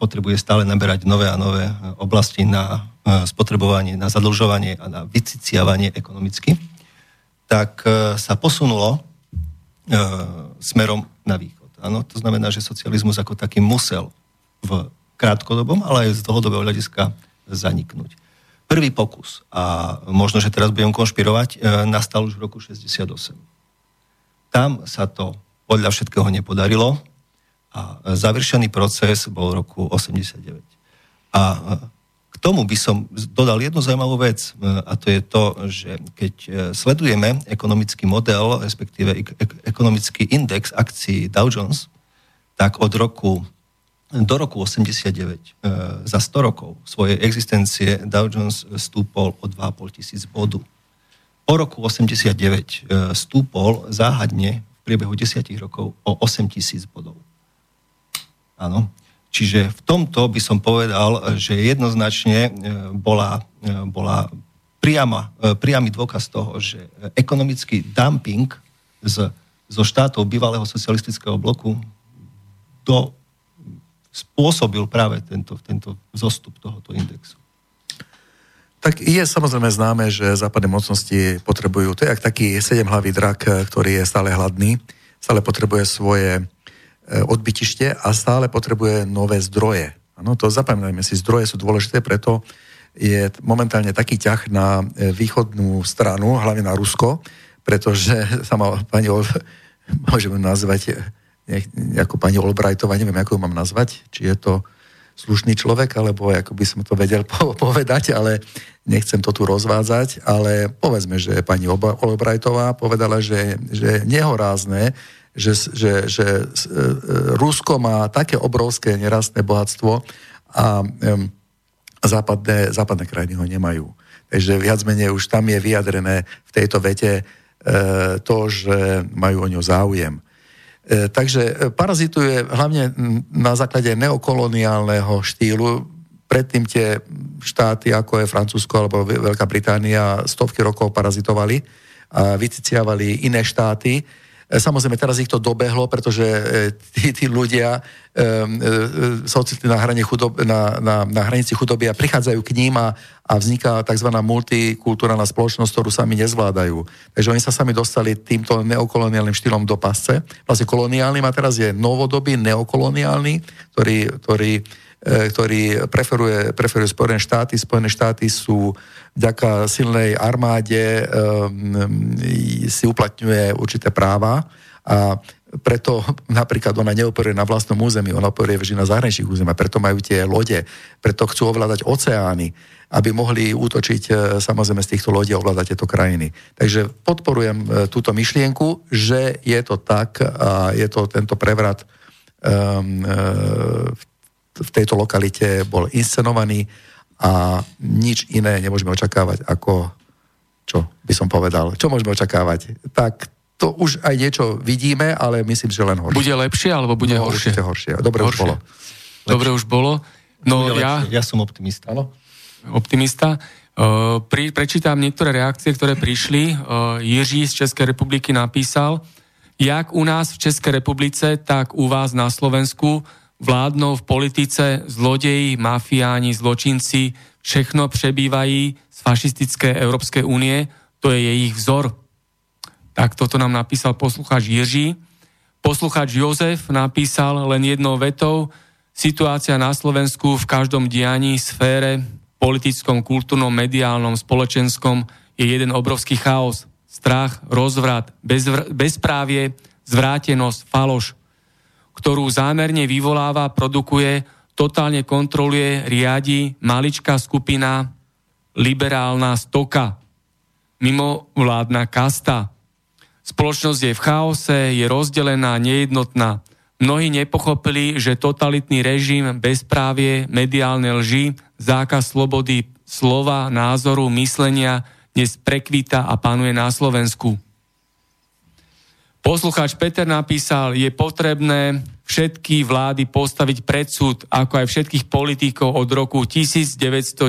potrebuje stále naberať nové a nové oblasti na spotrebovanie, na zadlžovanie a na vyciciavanie ekonomicky, tak sa posunulo smerom na východ. Ano, to znamená, že socializmus ako taký musel v krátkodobom, ale aj z dlhodobého hľadiska zaniknúť. Prvý pokus, a možno, že teraz budem konšpirovať, e, nastal už v roku 68. Tam sa to podľa všetkého nepodarilo a završený proces bol v roku 89. A e, k tomu by som dodal jednu zaujímavú vec, e, a to je to, že keď sledujeme ekonomický model, respektíve ekonomický index akcií Dow Jones, tak od roku do roku 89, e, za 100 rokov svojej existencie Dow Jones stúpol o 2,5 tisíc bodu. Po roku 89 e, stúpol záhadne v priebehu 10 rokov o 8 tisíc bodov. Áno. Čiže v tomto by som povedal, že jednoznačne e, bola, bola priama, priamy dôkaz toho, že ekonomický dumping z, zo štátov bývalého socialistického bloku do spôsobil práve tento, tento zostup tohoto indexu? Tak je samozrejme známe, že západné mocnosti potrebujú, to je jak taký sedemhlavý drak, ktorý je stále hladný, stále potrebuje svoje e, odbytište a stále potrebuje nové zdroje. Ano, to zapamätajme si, zdroje sú dôležité, preto je momentálne taký ťah na e, východnú stranu, hlavne na Rusko, pretože sama pani, môžeme nazvať ako pani Olbrajtová, neviem, ako ju mám nazvať, či je to slušný človek, alebo ako by som to vedel povedať, ale nechcem to tu rozvádzať, ale povedzme, že pani Olbrajtová povedala, že, že nehorázne, že, že, že e, Rusko má také obrovské nerastné bohatstvo a um, západné, západné krajiny ho nemajú. Takže viac menej už tam je vyjadrené v tejto vete e, to, že majú o ňo záujem. E, takže e, parazituje hlavne na základe neokoloniálneho štýlu. Predtým tie štáty, ako je Francúzsko alebo Veľká Británia, stovky rokov parazitovali a vyciciavali iné štáty samozrejme, teraz ich to dobehlo, pretože e, tí, tí ľudia um, sa ocitli na, hrane chudob, na, na, na hranici chudoby a prichádzajú k ním a, a vzniká tzv. multikulturálna spoločnosť, ktorú sami nezvládajú. Takže oni sa sami dostali týmto neokoloniálnym štýlom do pasce. Vlastne koloniálnym a teraz je novodobý neokoloniálny, ktorý, ktorý E, ktorý preferuje, preferuje Spojené štáty. Spojené štáty sú vďaka silnej armáde um, si uplatňuje určité práva A preto napríklad ona neoperuje na vlastnom území, ona operuje vždy na zahraničných územiach, preto majú tie lode, preto chcú ovládať oceány, aby mohli útočiť e, samozrejme z týchto lodí a ovládať tieto krajiny. Takže podporujem e, túto myšlienku, že je to tak a je to tento prevrat um, v tejto lokalite bol inscenovaný a nič iné nemôžeme očakávať ako, čo by som povedal, čo môžeme očakávať? Tak to už aj niečo vidíme, ale myslím, že len horšie. Bude lepšie alebo bude no, horšie? horšie. Dobre horšie. už bolo. Lepšie. Dobre už bolo. No bude ja... Lepšie. Ja som optimista. Áno. Optimista. Uh, pri, prečítam niektoré reakcie, ktoré prišli. Uh, Jiří z Českej republiky napísal, jak u nás v Českej republice, tak u vás na Slovensku vládnou v politice zlodeji, mafiáni, zločinci, všechno prebývají z fašistické Európskej únie, to je ich vzor. Tak toto nám napísal poslucháč Jiří. Poslucháč Jozef napísal len jednou vetou, situácia na Slovensku v každom dianí, sfére, politickom, kultúrnom, mediálnom, spoločenskom je jeden obrovský chaos. Strach, rozvrat, bezvr- bezprávie, zvrátenosť, faloš, ktorú zámerne vyvoláva, produkuje, totálne kontroluje, riadi maličká skupina, liberálna stoka, mimovládna kasta, Spoločnosť je v chaose, je rozdelená, nejednotná. Mnohí nepochopili, že totalitný režim, bezprávie, mediálne lži, zákaz slobody slova, názoru, myslenia dnes prekvíta a panuje na Slovensku. Poslucháč Peter napísal, je potrebné všetky vlády postaviť pred súd, ako aj všetkých politikov od roku 1990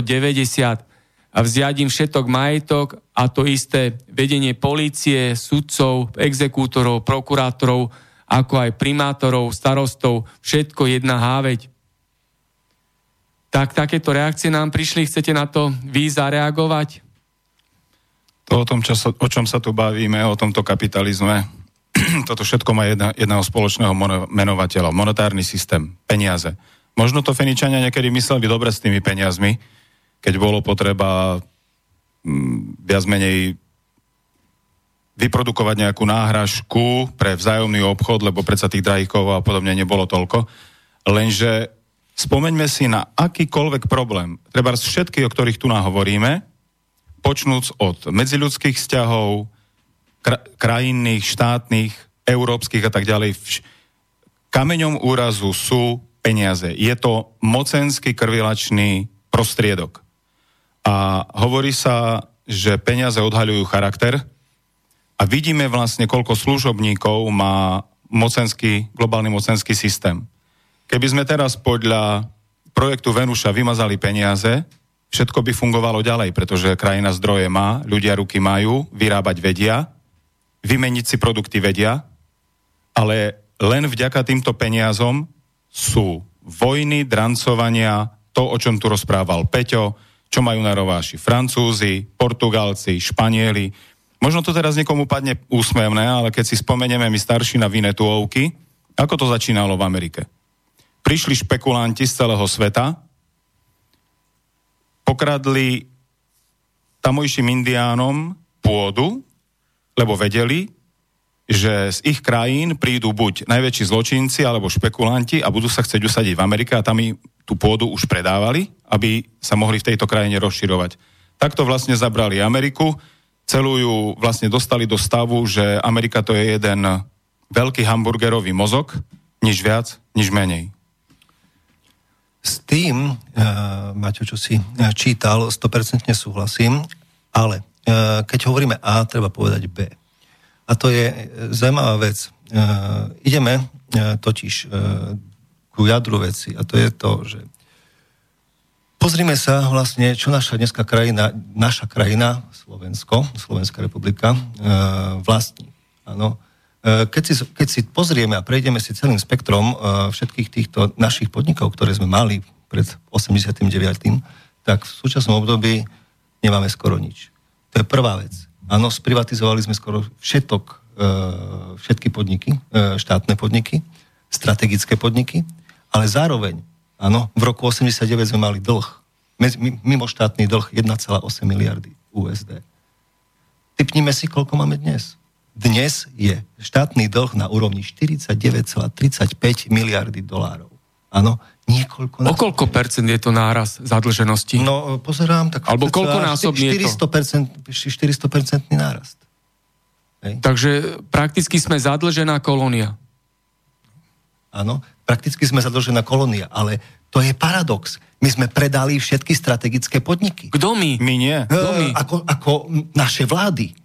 a vziať im všetok majetok a to isté vedenie polície, sudcov, exekútorov, prokurátorov, ako aj primátorov, starostov, všetko jedna háveť. Tak takéto reakcie nám prišli, chcete na to vy zareagovať? To o tom, čo sa, o čom sa tu bavíme, o tomto kapitalizme, toto všetko má jedna, jedného spoločného menovateľa, monetárny systém, peniaze. Možno to Feničania niekedy mysleli dobre s tými peniazmi, keď bolo potreba m, mm, viac menej vyprodukovať nejakú náhražku pre vzájomný obchod, lebo predsa tých drahých a podobne nebolo toľko. Lenže spomeňme si na akýkoľvek problém, treba všetky, o ktorých tu nahovoríme, počnúc od medziľudských vzťahov, krajinných, štátnych, európskych a tak ďalej. Kameňom úrazu sú peniaze. Je to mocenský krvilačný prostriedok. A hovorí sa, že peniaze odhaľujú charakter a vidíme vlastne, koľko služobníkov má mocenský, globálny mocenský systém. Keby sme teraz podľa projektu Venuša vymazali peniaze, všetko by fungovalo ďalej, pretože krajina zdroje má, ľudia ruky majú, vyrábať vedia, vymeniť si produkty vedia, ale len vďaka týmto peniazom sú vojny, drancovania, to, o čom tu rozprával Peťo, čo majú na rováši Francúzi, Portugalci, Španieli. Možno to teraz niekomu padne úsmevné, ale keď si spomenieme my starší na Vinetuovky, ako to začínalo v Amerike? Prišli špekulanti z celého sveta, pokradli tamojším indiánom pôdu, lebo vedeli, že z ich krajín prídu buď najväčší zločinci alebo špekulanti a budú sa chcieť usadiť v Amerike a tam tú pôdu už predávali, aby sa mohli v tejto krajine rozširovať. Takto vlastne zabrali Ameriku, celú ju vlastne dostali do stavu, že Amerika to je jeden veľký hamburgerový mozog, nič viac, nič menej. S tým, uh, Maťo, čo si čítal, 100% súhlasím, ale keď hovoríme A, treba povedať B. A to je zaujímavá vec. Uh, ideme totiž ku jadru veci a to je to, že pozrime sa vlastne, čo naša dneska krajina, naša krajina, Slovensko, Slovenská republika, vlastní. Áno. Keď si, keď si pozrieme a prejdeme si celým spektrom všetkých týchto našich podnikov, ktoré sme mali pred 89., tak v súčasnom období nemáme skoro nič. To je prvá vec. Áno, sprivatizovali sme skoro všetok, e, všetky podniky, e, štátne podniky, strategické podniky, ale zároveň, áno, v roku 89 sme mali dlh, mimoštátny dlh 1,8 miliardy USD. Typnime si, koľko máme dnes. Dnes je štátny dlh na úrovni 49,35 miliardy dolárov. Áno, niekoľko... O koľko percent je to náraz zadlženosti? No, pozerám, tak... Alebo koľko násobne je to? 400%, 400% nárast. Hej. Takže prakticky sme zadlžená kolónia. Áno, prakticky sme zadlžená kolónia, ale to je paradox. My sme predali všetky strategické podniky. Kto my? My nie. E, ako, ako naše vlády.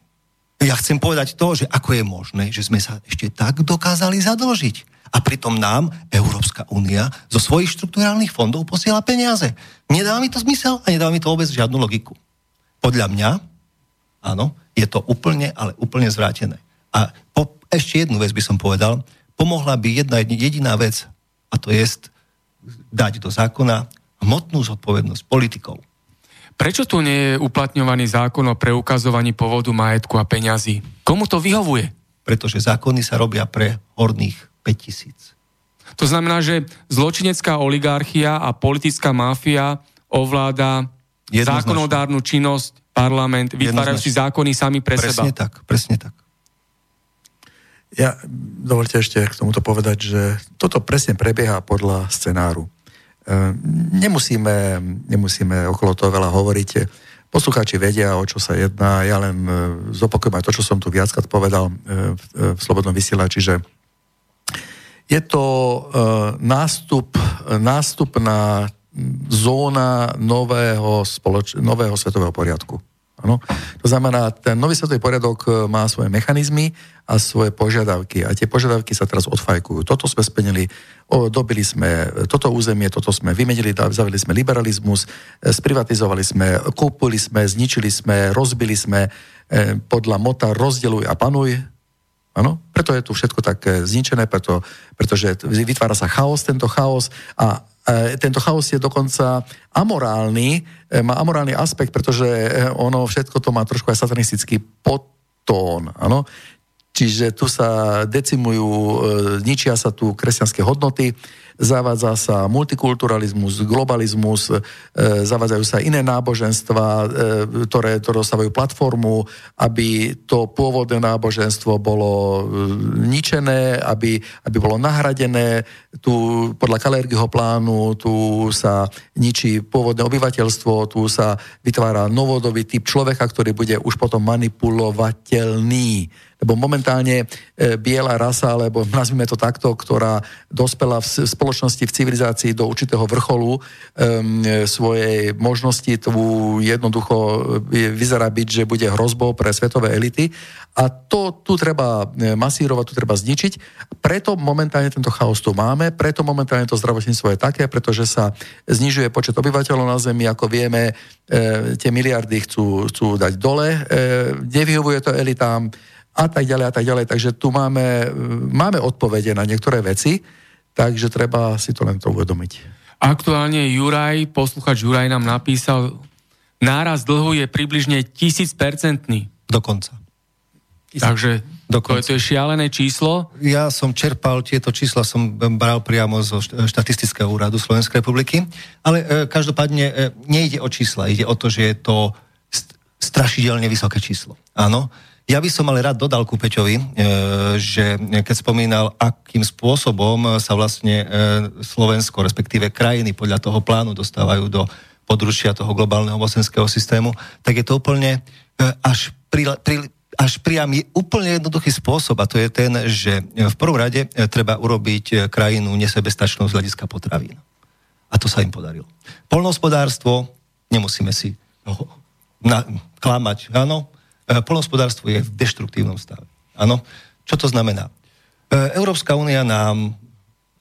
Ja chcem povedať to, že ako je možné, že sme sa ešte tak dokázali zadlžiť. A pritom nám Európska únia zo svojich štruktúrálnych fondov posiela peniaze. Nedáva mi to zmysel a nedáva mi to vôbec žiadnu logiku. Podľa mňa, áno, je to úplne, ale úplne zvrátené. A po, ešte jednu vec by som povedal. Pomohla by jedna jediná vec, a to je dať do zákona hmotnú zodpovednosť politikov. Prečo tu nie je uplatňovaný zákon o preukazovaní povodu majetku a peňazí? Komu to vyhovuje? Pretože zákony sa robia pre horných 5000. To znamená, že zločinecká oligarchia a politická mafia ovláda zákonodárnu činnosť, parlament, vytvárajú si zákony sami pre presne seba. Presne tak, presne tak. Ja dovolte ešte k tomuto povedať, že toto presne prebieha podľa scenáru. E, nemusíme, nemusíme okolo toho veľa hovoriť. Poslucháči vedia, o čo sa jedná. Ja len e, zopakujem aj to, čo som tu viackrát povedal e, v Slobodnom vysielači, že je to nástup, nástupná zóna nového, spoloč- nového svetového poriadku. Ano? To znamená, ten nový svetový poriadok e, má svoje mechanizmy a svoje požiadavky. A tie požiadavky sa teraz odfajkujú. Toto sme splnili, o, dobili sme toto územie, toto sme vymenili, zavili sme liberalizmus, e, sprivatizovali sme, kúpili sme, zničili sme, rozbili sme e, podľa mota rozdeluj a panuj. Ano? Preto je tu všetko tak zničené, preto, pretože vytvára sa chaos, tento chaos a E, tento chaos je dokonca amorálny, e, má amorálny aspekt, pretože e, ono všetko to má trošku aj satanistický podtón, áno. Čiže tu sa decimujú, ničia sa tu kresťanské hodnoty, zavádza sa multikulturalizmus, globalizmus, e, zavádzajú sa iné náboženstva, e, ktoré, ktoré dostávajú platformu, aby to pôvodné náboženstvo bolo e, ničené, aby, aby bolo nahradené. Tu podľa Kalergyho plánu tu sa ničí pôvodné obyvateľstvo, tu sa vytvára novodobý typ človeka, ktorý bude už potom manipulovateľný lebo momentálne e, biela rasa, alebo nazvime to takto, ktorá dospela v spoločnosti, v civilizácii do určitého vrcholu um, svojej možnosti, tu jednoducho e, vyzerá byť, že bude hrozbou pre svetové elity a to tu treba e, masírovať, tu treba zničiť. Preto momentálne tento chaos tu máme, preto momentálne to zdravotníctvo je také, pretože sa znižuje počet obyvateľov na Zemi, ako vieme, e, tie miliardy chcú, chcú dať dole, e, nevyhovuje to elitám, a tak ďalej a tak ďalej. Takže tu máme, máme odpovede na niektoré veci, takže treba si to len to uvedomiť. Aktuálne Juraj, posluchač Juraj nám napísal, náraz dlhu je približne tisícpercentný. Dokonca. Takže Dokonca. to je šialené číslo. Ja som čerpal tieto čísla, som bral priamo zo štatistického úradu Slovenskej republiky, ale e, každopádne e, nejde o čísla, ide o to, že je to strašidelne vysoké číslo. Áno. Ja by som ale rád dodal ku Peťovi, e, že keď spomínal, akým spôsobom sa vlastne e, Slovensko, respektíve krajiny podľa toho plánu dostávajú do područia toho globálneho mocenského systému, tak je to úplne e, až pri, pri, až priam je úplne jednoduchý spôsob a to je ten, že v prvom rade treba urobiť krajinu nesebestačnou z hľadiska potravín. A to sa im podarilo. Polnohospodárstvo, nemusíme si na, klamať, áno, polnospodárstvo je v deštruktívnom stave. Áno. Čo to znamená? E, Európska únia nám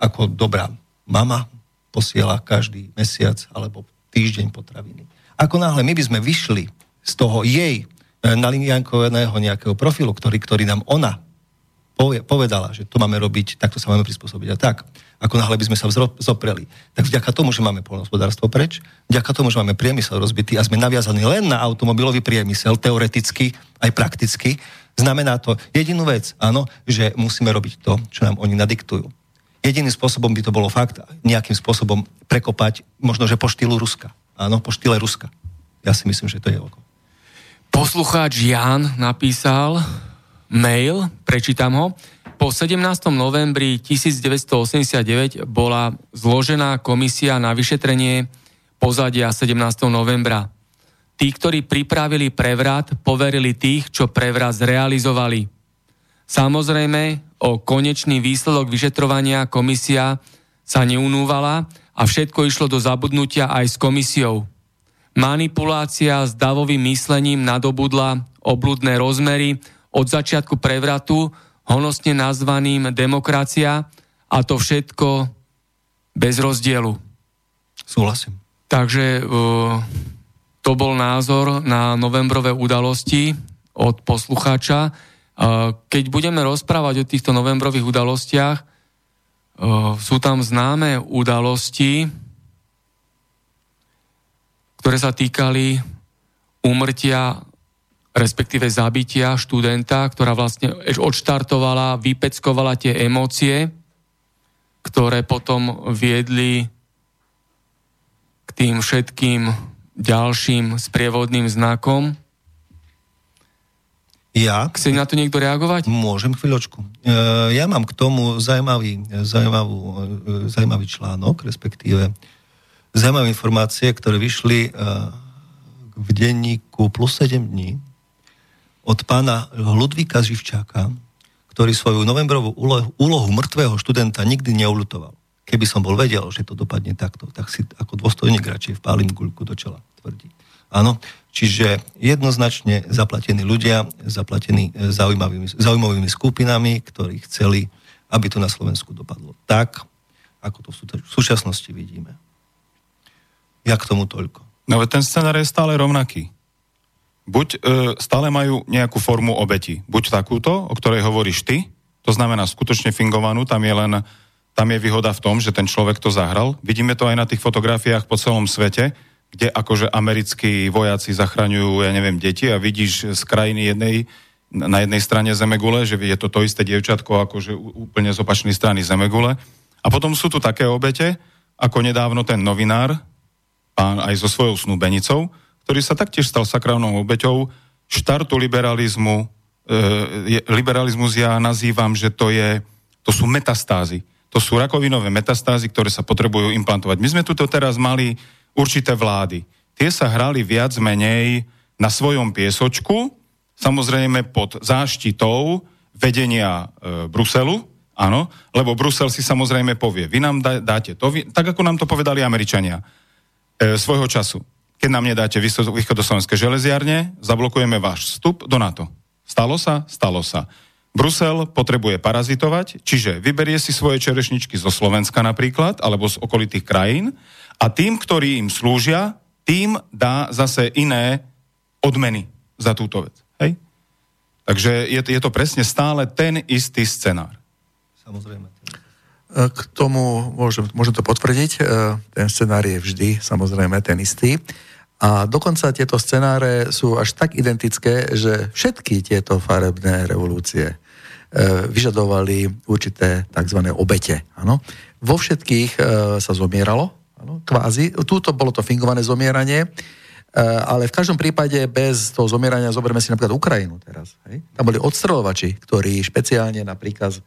ako dobrá mama posiela každý mesiac alebo týždeň potraviny. Ako náhle my by sme vyšli z toho jej e, naliniankovaného nejakého profilu, ktorý, ktorý nám ona povedala, že to máme robiť, takto sa máme prispôsobiť a tak, ako náhle by sme sa zopreli. Tak vďaka tomu, že máme polnohospodárstvo preč, vďaka tomu, že máme priemysel rozbitý a sme naviazaní len na automobilový priemysel, teoreticky aj prakticky, znamená to jedinú vec, áno, že musíme robiť to, čo nám oni nadiktujú. Jediným spôsobom by to bolo fakt nejakým spôsobom prekopať, možno, že po štýlu Ruska. Áno, po štýle Ruska. Ja si myslím, že to je oko. Poslucháč Jan napísal, mail, prečítam ho. Po 17. novembri 1989 bola zložená komisia na vyšetrenie pozadia 17. novembra. Tí, ktorí pripravili prevrat, poverili tých, čo prevrat zrealizovali. Samozrejme, o konečný výsledok vyšetrovania komisia sa neunúvala a všetko išlo do zabudnutia aj s komisiou. Manipulácia s davovým myslením nadobudla obludné rozmery od začiatku prevratu, honosne nazvaným demokracia a to všetko bez rozdielu. Súhlasím. Takže to bol názor na novembrové udalosti od poslucháča. Keď budeme rozprávať o týchto novembrových udalostiach, sú tam známe udalosti, ktoré sa týkali úmrtia respektíve zabitia študenta, ktorá vlastne odštartovala, vypeckovala tie emócie, ktoré potom viedli k tým všetkým ďalším sprievodným znakom. Ja? Chce na to niekto reagovať? Môžem chvíľočku. E, ja mám k tomu zaujímavý, zaujímavý, e, zaujímavý článok, respektíve zaujímavé informácie, ktoré vyšli e, v denníku plus 7 dní od pána Ludvíka Živčáka, ktorý svoju novembrovú úlohu, úlohu mŕtvého študenta nikdy neulutoval. Keby som bol vedel, že to dopadne takto, tak si ako dôstojník radšej vpálim guľku do čela, tvrdí. Áno, čiže jednoznačne zaplatení ľudia, zaplatení e, zaujímavými, zaujímavými skupinami, ktorí chceli, aby to na Slovensku dopadlo tak, ako to v súčasnosti vidíme. Ja k tomu toľko. No ten scenár je stále rovnaký. Buď e, stále majú nejakú formu obeti. Buď takúto, o ktorej hovoríš ty, to znamená skutočne fingovanú, tam je len tam je výhoda v tom, že ten človek to zahral. Vidíme to aj na tých fotografiách po celom svete, kde akože americkí vojaci zachraňujú, ja neviem, deti a vidíš z krajiny jednej, na jednej strane Zemegule, že je to to isté dievčatko akože úplne z opačnej strany Zemegule. A potom sú tu také obete, ako nedávno ten novinár, pán aj so svojou snúbenicou, ktorý sa taktiež stal sakrálnou obeťou štartu liberalizmu. E, liberalizmus ja nazývam, že to, je, to sú metastázy to sú rakovinové metastázy, ktoré sa potrebujú implantovať. My sme tu teraz mali určité vlády. Tie sa hrali viac menej na svojom piesočku, samozrejme pod záštitou vedenia e, Bruselu, áno, lebo Brusel si samozrejme povie, vy nám dá, dáte to, vy, tak ako nám to povedali Američania e, svojho času. Keď nám nedáte východoslovenské železiarne, zablokujeme váš vstup do NATO. Stalo sa? Stalo sa. Brusel potrebuje parazitovať, čiže vyberie si svoje čerešničky zo Slovenska napríklad, alebo z okolitých krajín a tým, ktorí im slúžia, tým dá zase iné odmeny za túto vec. Hej? Takže je, je to presne stále ten istý scenár. Samozrejme. K tomu môžem, môžem to potvrdiť. E, ten scenár je vždy samozrejme ten istý. A dokonca tieto scenáre sú až tak identické, že všetky tieto farebné revolúcie E, vyžadovali určité tzv. obete. Ano. Vo všetkých e, sa zomieralo, ano, kvázi. Túto bolo to fingované zomieranie, e, ale v každom prípade bez toho zomierania, zoberme si napríklad Ukrajinu teraz. Hej? Tam boli odstrelovači, ktorí špeciálne na príkaz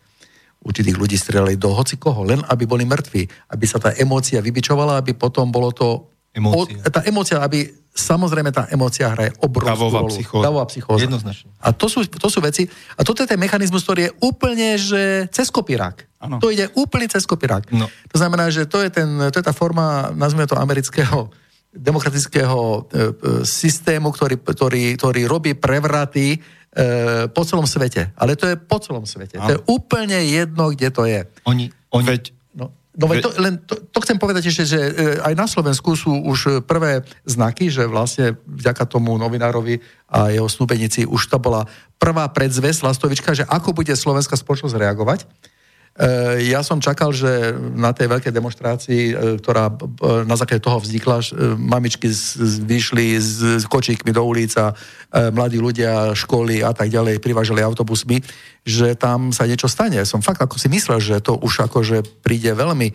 určitých ľudí strelali do hoci koho, len aby boli mŕtvi, aby sa tá emócia vybičovala, aby potom bolo to... Emócia. O, tá emócia, aby samozrejme tá emócia hraje obrovskú Davová rolu. psychóza. Davová psychóza. Jednoznačne. A to sú, to sú veci, a toto je ten mechanizmus, ktorý je úplne, že cez kopírák. Ano. To ide úplne cez kopírák. No. To znamená, že to je, ten, to je tá forma, nazvime to amerického demokratického e, e, systému, ktorý, ktorý, ktorý robí prevraty e, po celom svete. Ale to je po celom svete. Ano. To je úplne jedno, kde to je. Oni, oni, Veď No veď to, len to, to chcem povedať ešte, že e, aj na Slovensku sú už prvé znaky, že vlastne vďaka tomu novinárovi a jeho snúbenici už to bola prvá predzvesť Lastovička, že ako bude slovenská spoločnosť reagovať. E, ja som čakal, že na tej veľkej demonstrácii, e, ktorá na základe toho vznikla, e, mamičky vyšli s kočíkmi do ulica, mladí ľudia, školy a tak ďalej privážali autobusmi, že tam sa niečo stane. Som fakt ako si myslel, že to už akože príde veľmi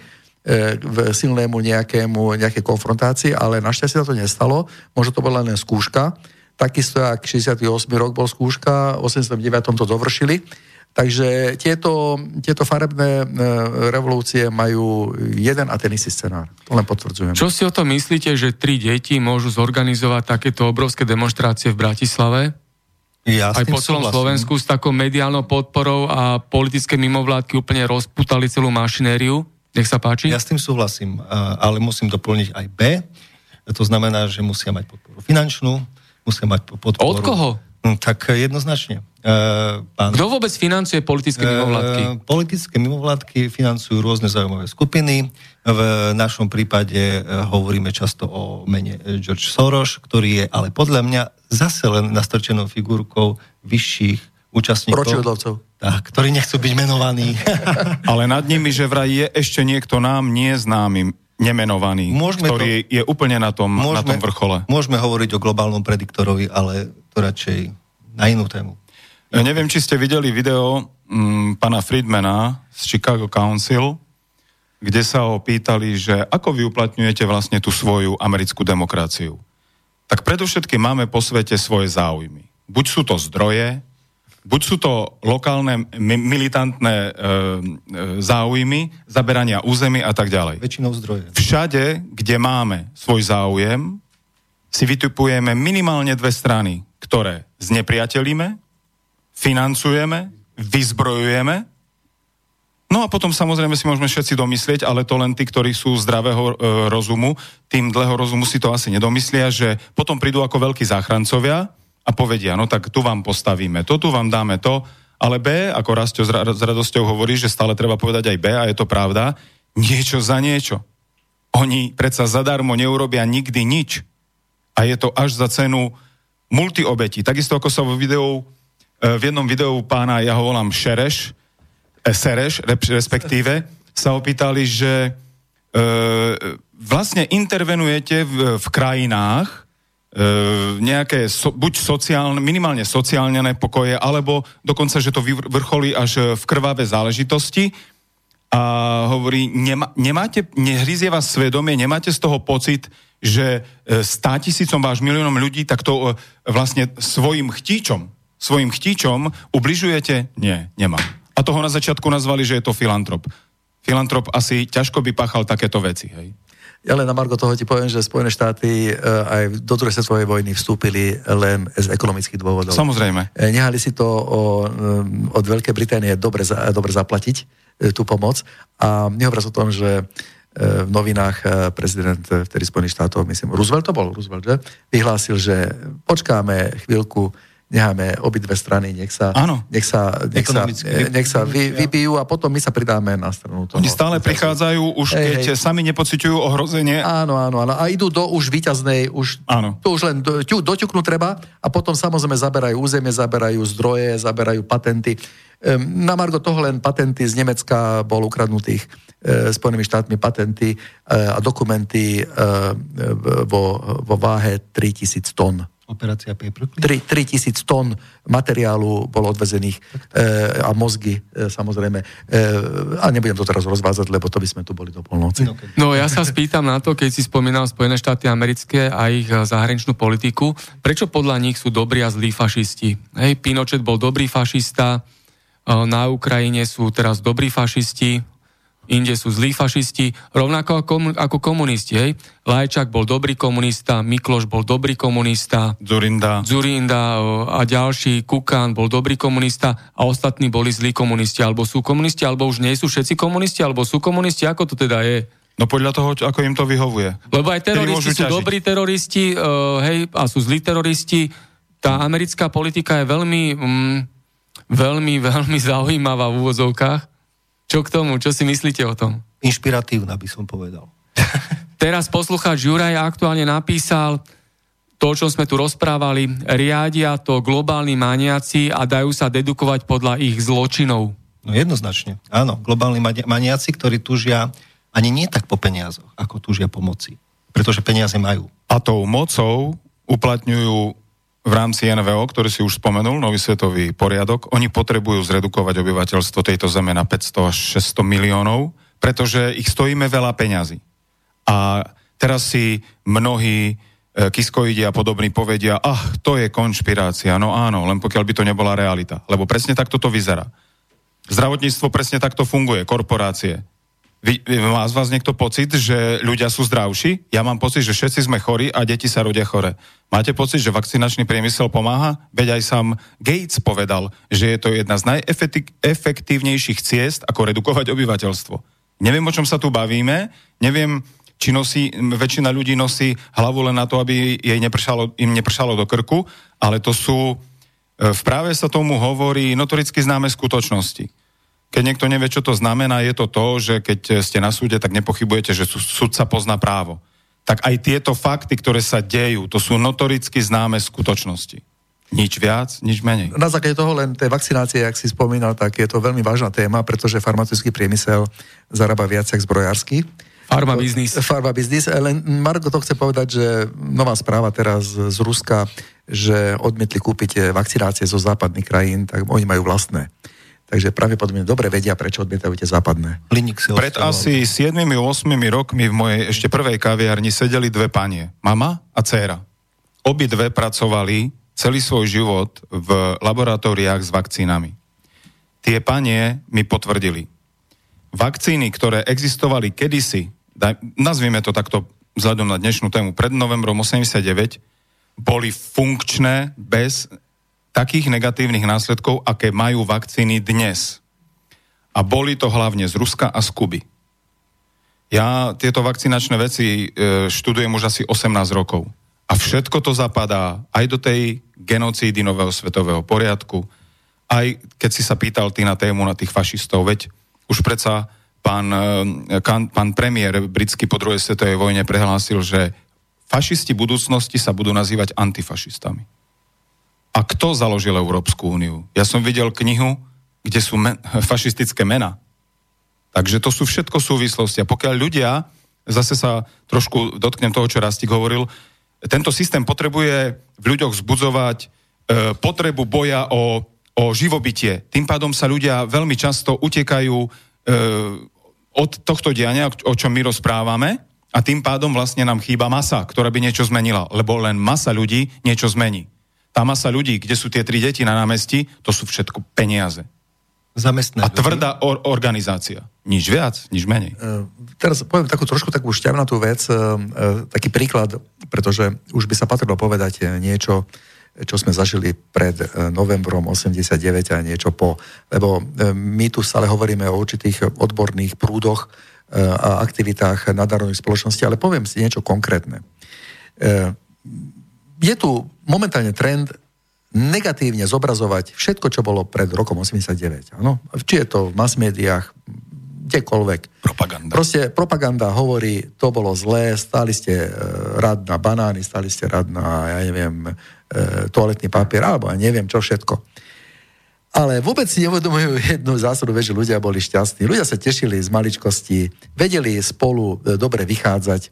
v silnému nejakému, nejakej konfrontácii, ale našťastie sa to nestalo. Možno to bola len skúška takisto jak 68. rok bol skúška, v 89. to dovršili. Takže tieto, tieto farebné e, revolúcie majú jeden a ten istý scenár. To len potvrdzujem. Čo si o tom myslíte, že tri deti môžu zorganizovať takéto obrovské demonstrácie v Bratislave? Ja Aj po celom súhlasím. Slovensku s takou mediálnou podporou a politické mimovládky úplne rozputali celú mašinériu? Nech sa páči. Ja s tým súhlasím, ale musím doplniť aj B. To znamená, že musia mať podporu finančnú, musia mať podporu... Od koho? Hm, tak jednoznačne. Uh, pán... Kto vôbec financuje politické mimovládky? Uh, politické mimovládky financujú rôzne zaujímavé skupiny. V našom prípade uh, hovoríme často o mene George Soros, ktorý je ale podľa mňa zase len nastrčenou figurkou vyšších účastníkov. Pročiudlovcov. Tak, ktorí nechcú byť menovaní. ale nad nimi, že vraj je ešte niekto nám neznámy nemenovaný, môžeme ktorý to, je úplne na tom, môžeme, na tom vrchole. Môžeme hovoriť o globálnom prediktorovi, ale to radšej na inú tému. Ja neviem, či ste videli video m, mm, pana Friedmana z Chicago Council, kde sa ho pýtali, že ako vy uplatňujete vlastne tú svoju americkú demokraciu. Tak predovšetkým máme po svete svoje záujmy. Buď sú to zdroje, buď sú to lokálne militantné e, e, záujmy, zaberania území a tak ďalej. Väčšinou zdroje. Všade, kde máme svoj záujem, si vytipujeme minimálne dve strany, ktoré znepriatelíme, financujeme, vyzbrojujeme, No a potom samozrejme si môžeme všetci domyslieť, ale to len tí, ktorí sú zdravého e, rozumu, tým dlhého rozumu si to asi nedomyslia, že potom prídu ako veľkí záchrancovia, a povedia, no tak tu vám postavíme to, tu vám dáme to, ale B, ako Rastio s radosťou hovorí, že stále treba povedať aj B a je to pravda, niečo za niečo. Oni predsa zadarmo neurobia nikdy nič. A je to až za cenu multiobetí. Takisto ako sa vo videu, e, v jednom videu pána, ja ho volám Šereš, e, Sereš, respektíve, sa opýtali, že e, vlastne intervenujete v, v krajinách, E, nejaké so, buď sociálne, minimálne sociálne nepokoje, alebo dokonca, že to vrcholí až v krvavé záležitosti a hovorí, nema, nemáte, nehryzie vás svedomie, nemáte z toho pocit, že e, stá tisícom váš miliónom ľudí, tak to e, vlastne svojim chtíčom, svojim chtíčom ubližujete? Nie, nemá. A toho na začiatku nazvali, že je to filantrop. Filantrop asi ťažko by pachal takéto veci, hej? Ja len na Margo toho ti poviem, že Spojené štáty e, aj do druhej svetovej vojny vstúpili len z ekonomických dôvodov. Samozrejme. E, nehali si to o, e, od Veľkej Británie dobre, dobre zaplatiť, tú pomoc. A nehovoriac o tom, že v novinách prezident vtedy Spojených štátov, myslím, Roosevelt to bol, Roosevelt, že? Vyhlásil, že počkáme chvíľku, necháme obidve strany, nech sa, Áno. nech sa, nech sa, nech sa vy, vybijú a potom my sa pridáme na stranu toho. Oni stále prichádzajú, už hej, keď hej. sami nepociťujú ohrozenie. Áno, áno, áno. A idú do už výťaznej, už, áno. to už len do, doťuknú treba a potom samozrejme zaberajú územie, zaberajú zdroje, zaberajú patenty. Na Margo toho len patenty z Nemecka bol ukradnutých e, Spojenými štátmi patenty e, a dokumenty e, vo, vo váhe 3000 tón. Operácia Paperclip? 3, 3 tisíc tón materiálu bolo odvezených e, a mozgy e, samozrejme. E, a nebudem to teraz rozvázať, lebo to by sme tu boli do polnoci. No, no ja sa spýtam na to, keď si spomínal Spojené štáty americké a ich zahraničnú politiku, prečo podľa nich sú dobrí a zlí fašisti? Hej, Pinochet bol dobrý fašista, na Ukrajine sú teraz dobrí fašisti, inde sú zlí fašisti, rovnako ako, komunisti. Hej. Lajčák bol dobrý komunista, Mikloš bol dobrý komunista, Zurinda. Zurinda a ďalší, Kukan bol dobrý komunista a ostatní boli zlí komunisti, alebo sú komunisti, alebo už nie sú všetci komunisti, alebo sú komunisti, ako to teda je? No podľa toho, ako im to vyhovuje. Lebo aj teroristi sú ťažiť. dobrí teroristi, uh, hej, a sú zlí teroristi. Tá americká politika je veľmi, mm, veľmi, veľmi zaujímavá v úvozovkách čo k tomu? Čo si myslíte o tom? Inšpiratívna by som povedal. Teraz poslucháč Juraj aktuálne napísal to, čo sme tu rozprávali, riadia to globálni maniaci a dajú sa dedukovať podľa ich zločinov. No jednoznačne, áno. Globálni maniaci, ktorí tužia ani nie tak po peniazoch, ako tužia po moci. Pretože peniaze majú. A tou mocou uplatňujú v rámci NVO, ktorý si už spomenul, nový svetový poriadok, oni potrebujú zredukovať obyvateľstvo tejto zeme na 500 až 600 miliónov, pretože ich stojíme veľa peňazí. A teraz si mnohí kiskoidi a podobní povedia, ah, to je konšpirácia. No áno, len pokiaľ by to nebola realita. Lebo presne takto to vyzerá. Zdravotníctvo presne takto funguje, korporácie. Vy, má z vás niekto pocit, že ľudia sú zdravší? Ja mám pocit, že všetci sme chorí a deti sa rodia chore. Máte pocit, že vakcinačný priemysel pomáha? Veď aj sám Gates povedal, že je to jedna z najefektívnejších ciest, ako redukovať obyvateľstvo. Neviem, o čom sa tu bavíme, neviem, či nosí, väčšina ľudí nosí hlavu len na to, aby jej nepršalo, im nepršalo do krku, ale to sú, e, v práve sa tomu hovorí notoricky známe skutočnosti. Keď niekto nevie, čo to znamená, je to to, že keď ste na súde, tak nepochybujete, že sudca pozná právo. Tak aj tieto fakty, ktoré sa dejú, to sú notoricky známe skutočnosti. Nič viac, nič menej. Na základe toho len tej vakcinácie, ak si spomínal, tak je to veľmi vážna téma, pretože farmaceutický priemysel zarába viac ako zbrojársky. Farma biznis. Farma biznis. Len Marko to chce povedať, že nová správa teraz z Ruska, že odmietli kúpiť vakcinácie zo západných krajín, tak oni majú vlastné. Takže pravdepodobne dobre vedia, prečo odmietajú tie západné. Pred asi 7-8 rokmi v mojej ešte prvej kaviarni sedeli dve panie. Mama a dcéra. Obi dve pracovali celý svoj život v laboratóriách s vakcínami. Tie panie mi potvrdili. Vakcíny, ktoré existovali kedysi, daj, nazvime to takto vzhľadom na dnešnú tému, pred novembrom 89, boli funkčné bez takých negatívnych následkov, aké majú vakcíny dnes. A boli to hlavne z Ruska a z Kuby. Ja tieto vakcinačné veci e, študujem už asi 18 rokov. A všetko to zapadá aj do tej genocídy nového svetového poriadku, aj keď si sa pýtal ty na tému na tých fašistov, veď už predsa pán, e, kan, pán premiér britský po druhej svetovej vojne prehlásil, že fašisti budúcnosti sa budú nazývať antifašistami. A kto založil Európsku úniu? Ja som videl knihu, kde sú men- fašistické mena. Takže to sú všetko súvislosti. A pokiaľ ľudia, zase sa trošku dotknem toho, čo Rastik hovoril, tento systém potrebuje v ľuďoch zbudzovať e, potrebu boja o, o živobytie. Tým pádom sa ľudia veľmi často utekajú e, od tohto diania, o čom my rozprávame, a tým pádom vlastne nám chýba masa, ktorá by niečo zmenila, lebo len masa ľudí niečo zmení. Tá masa ľudí, kde sú tie tri deti na námestí, to sú všetko peniaze. Zamestné a tvrdá or- organizácia. Nič viac, nič menej. Uh, teraz poviem takú trošku takú šťavnatú vec, uh, uh, taký príklad, pretože už by sa patrilo povedať niečo, čo sme zažili pred novembrom 89 a niečo po. Lebo my tu stále hovoríme o určitých odborných prúdoch a aktivitách nadárodných spoločností, ale poviem si niečo konkrétne je tu momentálne trend negatívne zobrazovať všetko, čo bolo pred rokom 89. Ano? Či je to v mass médiách, kdekoľvek. Propaganda. Proste propaganda hovorí, to bolo zlé, stáli ste e, rad na banány, stáli ste rad na, ja neviem, e, toaletný papier, alebo ja neviem čo všetko. Ale vôbec si neuvedomujú jednu zásadu, že ľudia boli šťastní. Ľudia sa tešili z maličkosti, vedeli spolu e, dobre vychádzať. E,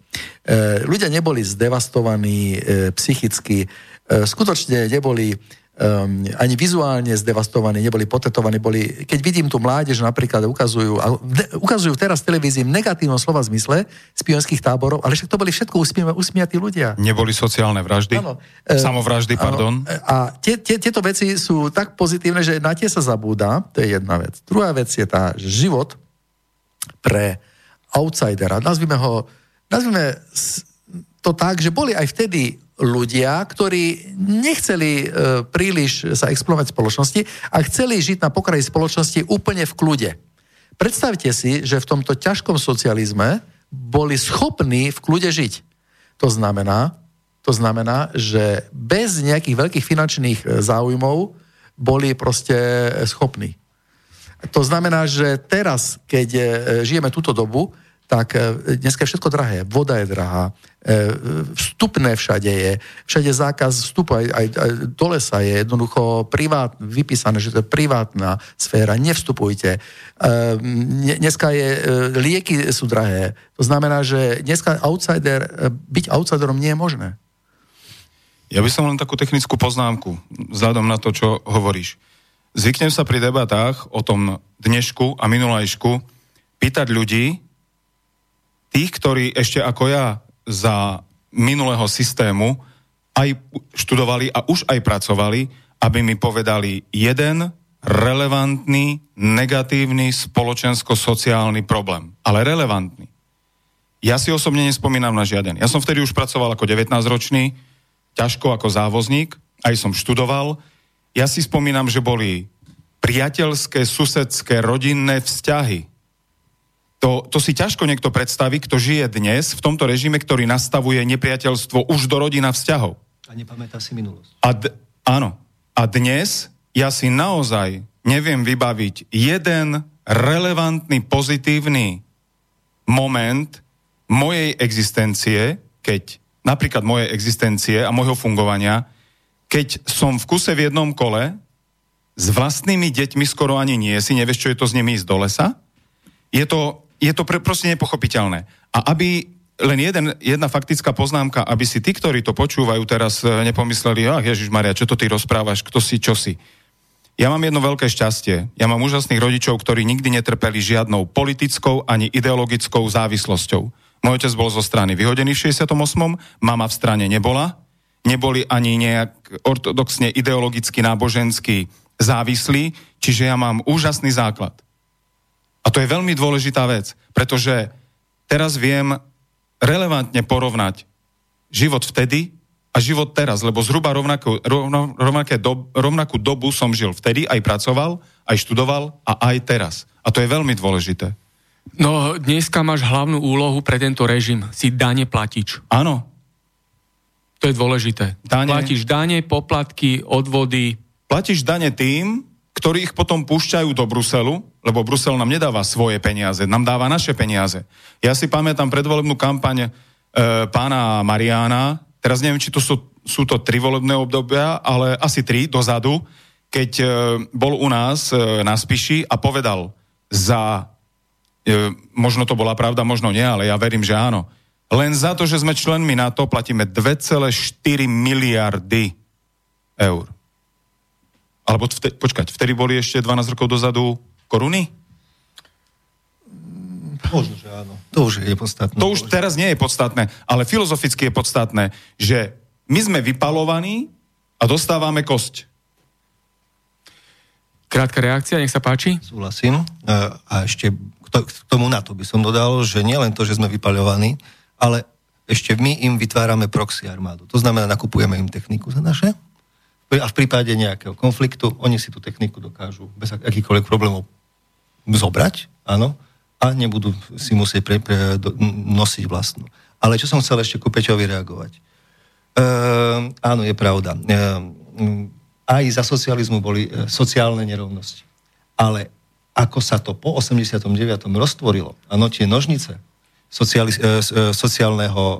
ľudia neboli zdevastovaní e, psychicky, skutočne neboli um, ani vizuálne zdevastovaní, neboli potetovaní, boli, keď vidím tu mládež napríklad ukazujú, a de, ukazujú teraz v televízii v negatívnom slova zmysle z pionských táborov, ale však to boli všetko usmiatí usmiatí ľudia. Neboli sociálne vraždy? Ano. Samovraždy, ano. pardon? A tie, tie, tieto veci sú tak pozitívne, že na tie sa zabúda, to je jedna vec. Druhá vec je tá, že život pre outsidera, nazvime ho, nazvime to tak, že boli aj vtedy ľudia, ktorí nechceli e, príliš sa explorovať v spoločnosti a chceli žiť na pokraji spoločnosti úplne v kľude. Predstavte si, že v tomto ťažkom socializme boli schopní v kľude žiť. To znamená, to znamená, že bez nejakých veľkých finančných e, záujmov boli proste schopní. To znamená, že teraz, keď e, žijeme túto dobu, tak e, dneska je všetko drahé. Voda je drahá, e, vstupné všade je, všade zákaz vstupu, aj, aj, aj do lesa je jednoducho privát, vypísané, že to je privátna sféra, nevstupujte. E, dneska je, lieky sú drahé. To znamená, že dneska outsider, byť outsiderom nie je možné. Ja by som len takú technickú poznámku, vzhľadom na to, čo hovoríš. Zvyknem sa pri debatách o tom dnešku a minulajšku pýtať ľudí, tých, ktorí ešte ako ja za minulého systému aj študovali a už aj pracovali, aby mi povedali jeden relevantný, negatívny spoločensko-sociálny problém. Ale relevantný. Ja si osobne nespomínam na žiaden. Ja som vtedy už pracoval ako 19-ročný, ťažko ako závozník, aj som študoval. Ja si spomínam, že boli priateľské, susedské, rodinné vzťahy. To, to si ťažko niekto predstaví, kto žije dnes v tomto režime, ktorý nastavuje nepriateľstvo už do rodina vzťahov. A nepamätá si minulosť. A d- áno. A dnes ja si naozaj neviem vybaviť jeden relevantný, pozitívny moment mojej existencie, keď napríklad mojej existencie a môjho fungovania, keď som v kuse v jednom kole s vlastnými deťmi skoro ani nie si, nevieš, čo je to s nimi ísť do lesa, je to, je to pre, proste nepochopiteľné. A aby len jeden, jedna faktická poznámka, aby si tí, ktorí to počúvajú teraz, e, nepomysleli, ach Ježiš Maria, čo to ty rozprávaš, kto si, čo si. Ja mám jedno veľké šťastie. Ja mám úžasných rodičov, ktorí nikdy netrpeli žiadnou politickou ani ideologickou závislosťou. Môj otec bol zo strany vyhodený v 68. Mama v strane nebola. Neboli ani nejak ortodoxne ideologicky nábožensky závislí, čiže ja mám úžasný základ. A to je veľmi dôležitá vec, pretože teraz viem relevantne porovnať život vtedy a život teraz, lebo zhruba rovnakú, rovno, rovnaké do, rovnakú dobu som žil vtedy, aj pracoval, aj študoval a aj teraz. A to je veľmi dôležité. No, dneska máš hlavnú úlohu pre tento režim. Si dane platič. Áno. To je dôležité. Dane. Platíš dane, poplatky, odvody. Platíš dane tým, ktorí ich potom púšťajú do Bruselu, lebo Brusel nám nedáva svoje peniaze, nám dáva naše peniaze. Ja si pamätám predvolebnú kampaň e, pána Mariána, teraz neviem, či to sú, sú to tri volebné obdobia, ale asi tri dozadu, keď e, bol u nás e, na Spiši a povedal za, e, možno to bola pravda, možno nie, ale ja verím, že áno, len za to, že sme členmi NATO, platíme 2,4 miliardy eur. Alebo vte, počkať, vtedy boli ešte 12 rokov dozadu koruny? Možno, že áno. To už je podstatné. To už teraz nie je podstatné, ale filozoficky je podstatné, že my sme vypalovaní a dostávame kosť. Krátka reakcia, nech sa páči. Súhlasím. E, a ešte k tomu na to by som dodal, že nielen to, že sme vypaľovaní, ale ešte my im vytvárame proxy armádu. To znamená, nakupujeme im techniku za naše a v prípade nejakého konfliktu oni si tú techniku dokážu bez akýchkoľvek problémov zobrať, áno, a nebudú si musieť pre, pre, do, nosiť vlastnú. Ale čo som chcel ešte ku Peťovi reagovať. E, áno, je pravda. E, aj za socializmu boli e, sociálne nerovnosti. Ale ako sa to po 89. roztvorilo, áno, tie nožnice sociali, e, e, sociálneho, e,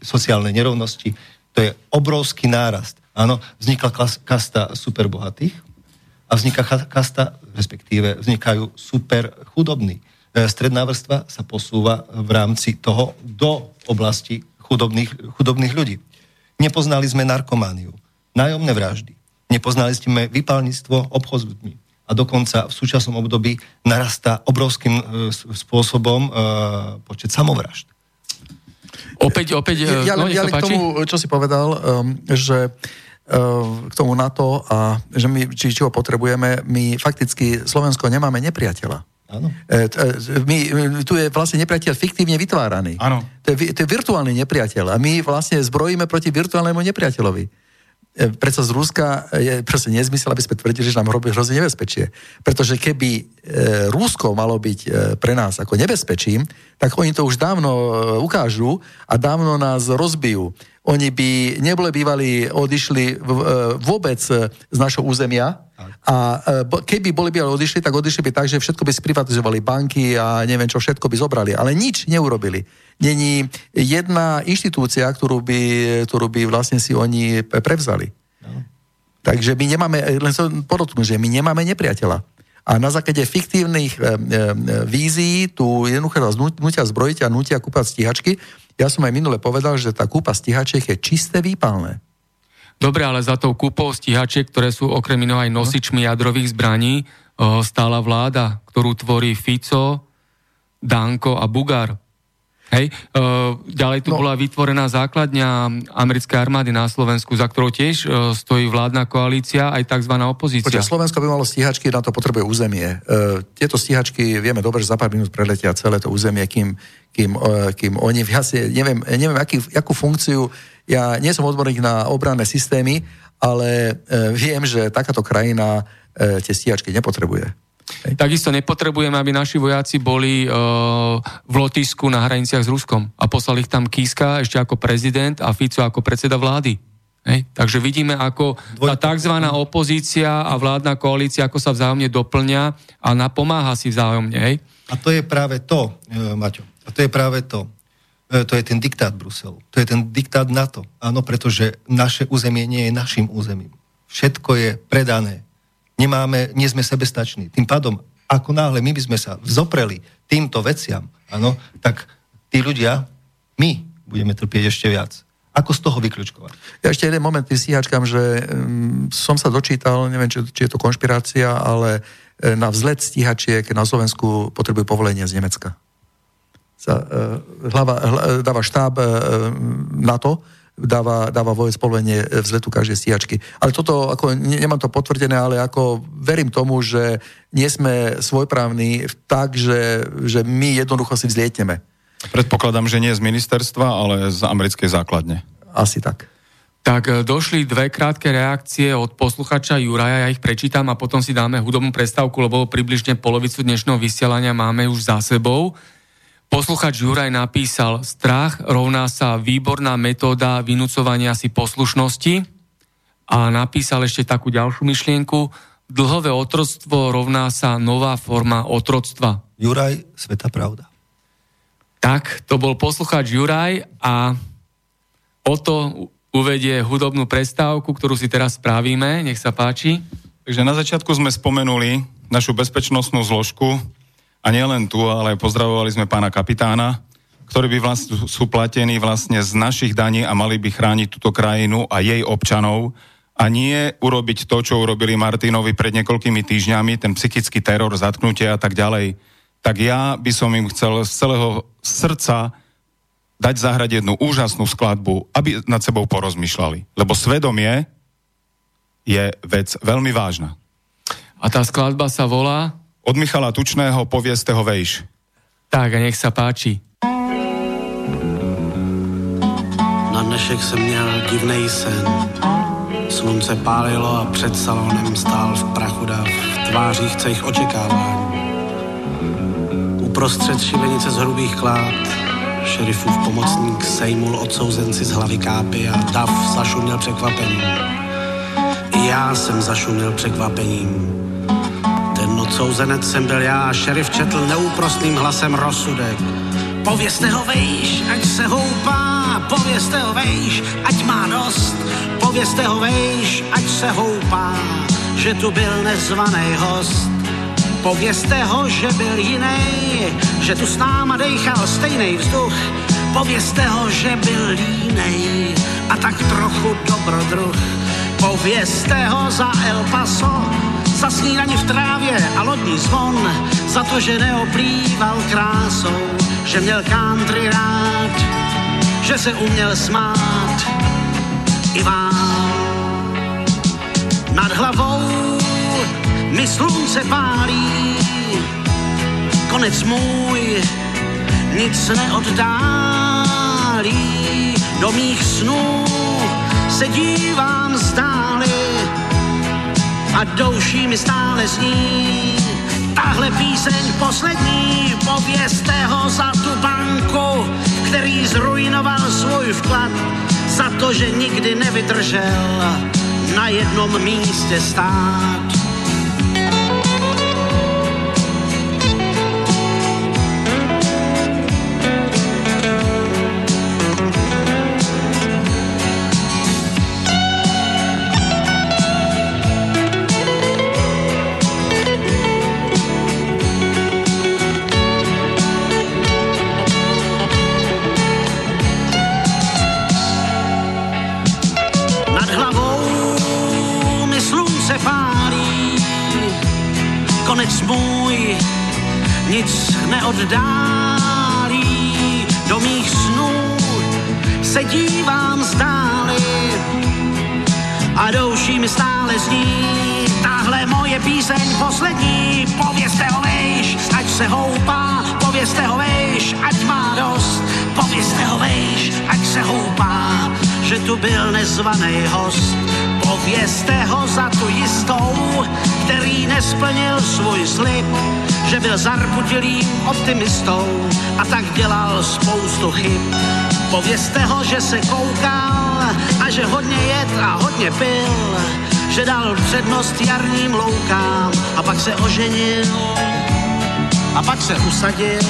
sociálnej nerovnosti, to je obrovský nárast. Áno, vznikla kasta superbohatých a vzniká kasta, respektíve vznikajú super chudobní. E, stredná vrstva sa posúva v rámci toho do oblasti chudobných, chudobných ľudí. Nepoznali sme narkomániu, nájomné vraždy, nepoznali sme vypálnictvo, obchod s ľuďmi. A dokonca v súčasnom období narastá obrovským e, spôsobom e, počet samovražd. Opäť, opäť, ja, no, ja, ja k tomu, čo si povedal, um, že uh, k tomu NATO a že my, či čo potrebujeme, my fakticky Slovensko nemáme nepriateľa. Áno. E, my, tu je vlastne nepriateľ fiktívne vytváraný. Áno. To je, to je virtuálny nepriateľ a my vlastne zbrojíme proti virtuálnemu nepriateľovi. Preto z Rúska je proste nezmysel, aby sme tvrdili, že nám hrozí nebezpečie. Pretože keby e, Rúsko malo byť e, pre nás ako nebezpečím, tak oni to už dávno e, ukážu a dávno nás rozbijú. Oni by neboli bývali, odišli v, e, vôbec e, z našho územia a e, keby boli bývali odišli, tak odišli by tak, že všetko by sprivatizovali banky a neviem čo, všetko by zobrali. Ale nič neurobili není jedna inštitúcia, ktorú by, ktorú by vlastne si oni prevzali. No. Takže my nemáme, len som podotknúť, že my nemáme nepriateľa. A na základe fiktívnych e, e, vízií tu jednoducho nás nutia zbrojiť a nutia kúpať stíhačky. Ja som aj minule povedal, že tá kúpa stíhačiek je čisté výpalné. Dobre, ale za tou kúpou stíhačiek, ktoré sú okrem iného aj nosičmi jadrových zbraní, stála vláda, ktorú tvorí Fico, Danko a Bugar. Hej. Uh, ďalej tu no. bola vytvorená základňa americkej armády na Slovensku, za ktorou tiež uh, stojí vládna koalícia, aj tzv. opozícia. Počkej, Slovensko by malo stíhačky, na to potrebuje územie. Uh, tieto stíhačky, vieme dobre, že za pár minút preletia celé to územie, kým, kým, uh, kým oni, ja si neviem, neviem aký, akú funkciu, ja nie som odborník na obranné systémy, ale viem, že takáto krajina tie stíhačky nepotrebuje. Hej. Takisto nepotrebujeme, aby naši vojaci boli uh, v Lotisku na hraniciach s Ruskom a poslali ich tam Kiska ešte ako prezident a Fico ako predseda vlády. Hej. Takže vidíme, ako tá tzv. opozícia a vládna koalícia, ako sa vzájomne doplňa a napomáha si vzájomne. Hej. A to je práve to, e, Maťo, a to je práve to. E, to je ten diktát Bruselu. To je ten diktát NATO. Áno, pretože naše územie nie je našim územím. Všetko je predané nemáme, nie sme sebestační. Tým pádom, ako náhle my by sme sa vzopreli týmto veciam, ano, tak tí ľudia, my budeme trpieť ešte viac. Ako z toho vyklúčkovať? Ja ešte jeden moment tým stíhačkám, že um, som sa dočítal, neviem, či, či je to konšpirácia, ale e, na vzlet stíhačiek na Slovensku potrebujú povolenie z Nemecka. Sa, uh, hlava, hl, dáva štáb uh, NATO, dáva, dáva vojec povolenie vzletu každej stíhačky. Ale toto, ako, nemám to potvrdené, ale ako verím tomu, že nie sme svojprávni tak, že, že my jednoducho si vzlietneme. Predpokladám, že nie z ministerstva, ale z americkej základne. Asi tak. Tak e, došli dve krátke reakcie od posluchača Juraja, ja ich prečítam a potom si dáme hudobnú prestávku, lebo približne polovicu dnešného vysielania máme už za sebou. Posluchač Juraj napísal, strach rovná sa výborná metóda vynúcovania si poslušnosti a napísal ešte takú ďalšiu myšlienku, dlhové otroctvo rovná sa nová forma otroctva. Juraj, sveta pravda. Tak, to bol poslucháč Juraj a o to uvedie hudobnú prestávku, ktorú si teraz spravíme. Nech sa páči. Takže na začiatku sme spomenuli našu bezpečnostnú zložku, a nielen tu, ale pozdravovali sme pána kapitána, ktorí by vlastne, sú platení vlastne z našich daní a mali by chrániť túto krajinu a jej občanov a nie urobiť to, čo urobili Martinovi pred niekoľkými týždňami, ten psychický teror, zatknutie a tak ďalej. Tak ja by som im chcel z celého srdca dať zahrať jednu úžasnú skladbu, aby nad sebou porozmýšľali. Lebo svedomie je vec veľmi vážna. A tá skladba sa volá? Od Michala Tučného povieste ho vejš. Tak a nech sa páči. Na dnešek jsem měl divnej sen. Slunce pálilo a před salonem stál v prachu dav v tvářích cejch očekávání. Uprostřed šibenice z hrubých klád šerifův pomocník sejmul odsouzenci z hlavy kápy a dav zašuměl překvapením. I já jsem zašuměl překvapením ten odsouzenec jsem byl já a šerif četl neúprostným hlasem rozsudek. Povězte ho vejš, ať se houpá, povězte ho vejš, ať má dost. Povězte ho vejš, ať se houpá, že tu byl nezvaný host. Povězte ho, že byl jiný, že tu s náma dejchal stejný vzduch. Povězte ho, že byl línej a tak trochu dobrodruh. Povězte ho za El Paso, za snídaní v trávě a lodní zvon, za to, že neoplýval krásou, že měl country rád, že se uměl smát. I vám. Nad hlavou mi slunce pálí, konec můj nic neoddálí, do mých snů se dívám zdáli, a douší mi stále zní. Tahle píseň poslední, povězte ho za tu banku, který zrujnoval svůj vklad, za to, že nikdy nevydržel na jednom místě stát. Neoddálí, do mých snů se dívám zdáli a douší mi stále zní tahle moje píseň poslední. Povězte ho vejš, ať se houpá, povězte ho vejš, ať má dost, povězte ho vejš, ať se houpá, že tu byl nezvaný host. Povězte ho za tu jistou, který nesplnil svůj slib, že byl zarputilým optimistou a tak dělal spoustu chyb. Povězte ho, že se koukal a že hodně jed a hodně pil, že dal přednost jarním loukám a pak se oženil a pak se usadil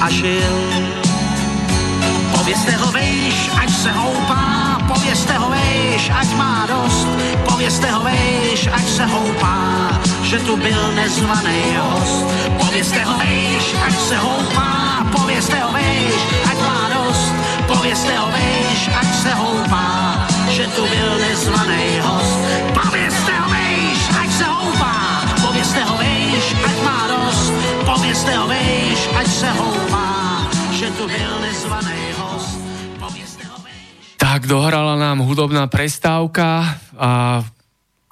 a žil. Povězte ho vejš, ať se houpá, povězte ho vejš, ať má dost, povězte ho vejš, ať se houpá, že tu byl nezvaný host. Povězte ho vejš, ať se houpá, povězte ho vejš, ať má dost, povězte ho vejš, ať se houpá, že tu byl nezvaný host. Povězte ho vejš, ať se houpá, povězte ho vejš, ať má dost, povězte ho vejš, ať se houpá, že tu byl nezvaný host. Tak dohrala nám hudobná prestávka a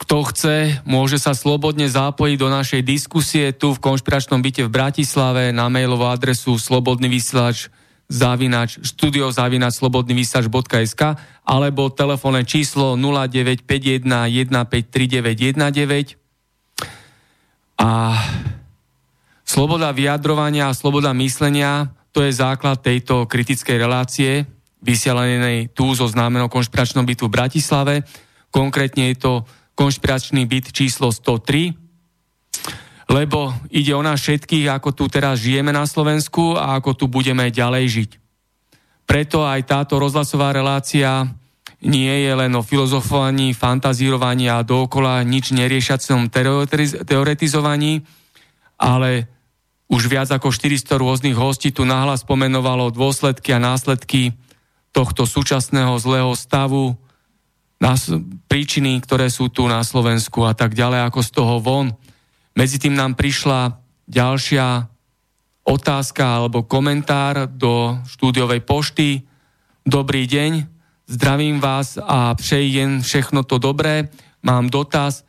kto chce, môže sa slobodne zapojiť do našej diskusie tu v konšpiračnom byte v Bratislave na mailovú adresu slobodný vysielač zavinač studiozavinač.slobodnyvysielač.sk alebo telefónne číslo 0951 153919 a sloboda vyjadrovania a sloboda myslenia to je základ tejto kritickej relácie vysielanej tu zo známeho konšpiračnom bytu v Bratislave. Konkrétne je to konšpiračný byt číslo 103, lebo ide o nás všetkých, ako tu teraz žijeme na Slovensku a ako tu budeme ďalej žiť. Preto aj táto rozhlasová relácia nie je len o filozofovaní, fantazírovaní a dookola nič neriešacom teoretizovaní, ale už viac ako 400 rôznych hostí tu nahlas pomenovalo dôsledky a následky tohto súčasného zlého stavu, príčiny, ktoré sú tu na Slovensku a tak ďalej, ako z toho von. Medzi tým nám prišla ďalšia otázka alebo komentár do štúdiovej pošty. Dobrý deň, zdravím vás a přeji všechno to dobré. Mám dotaz,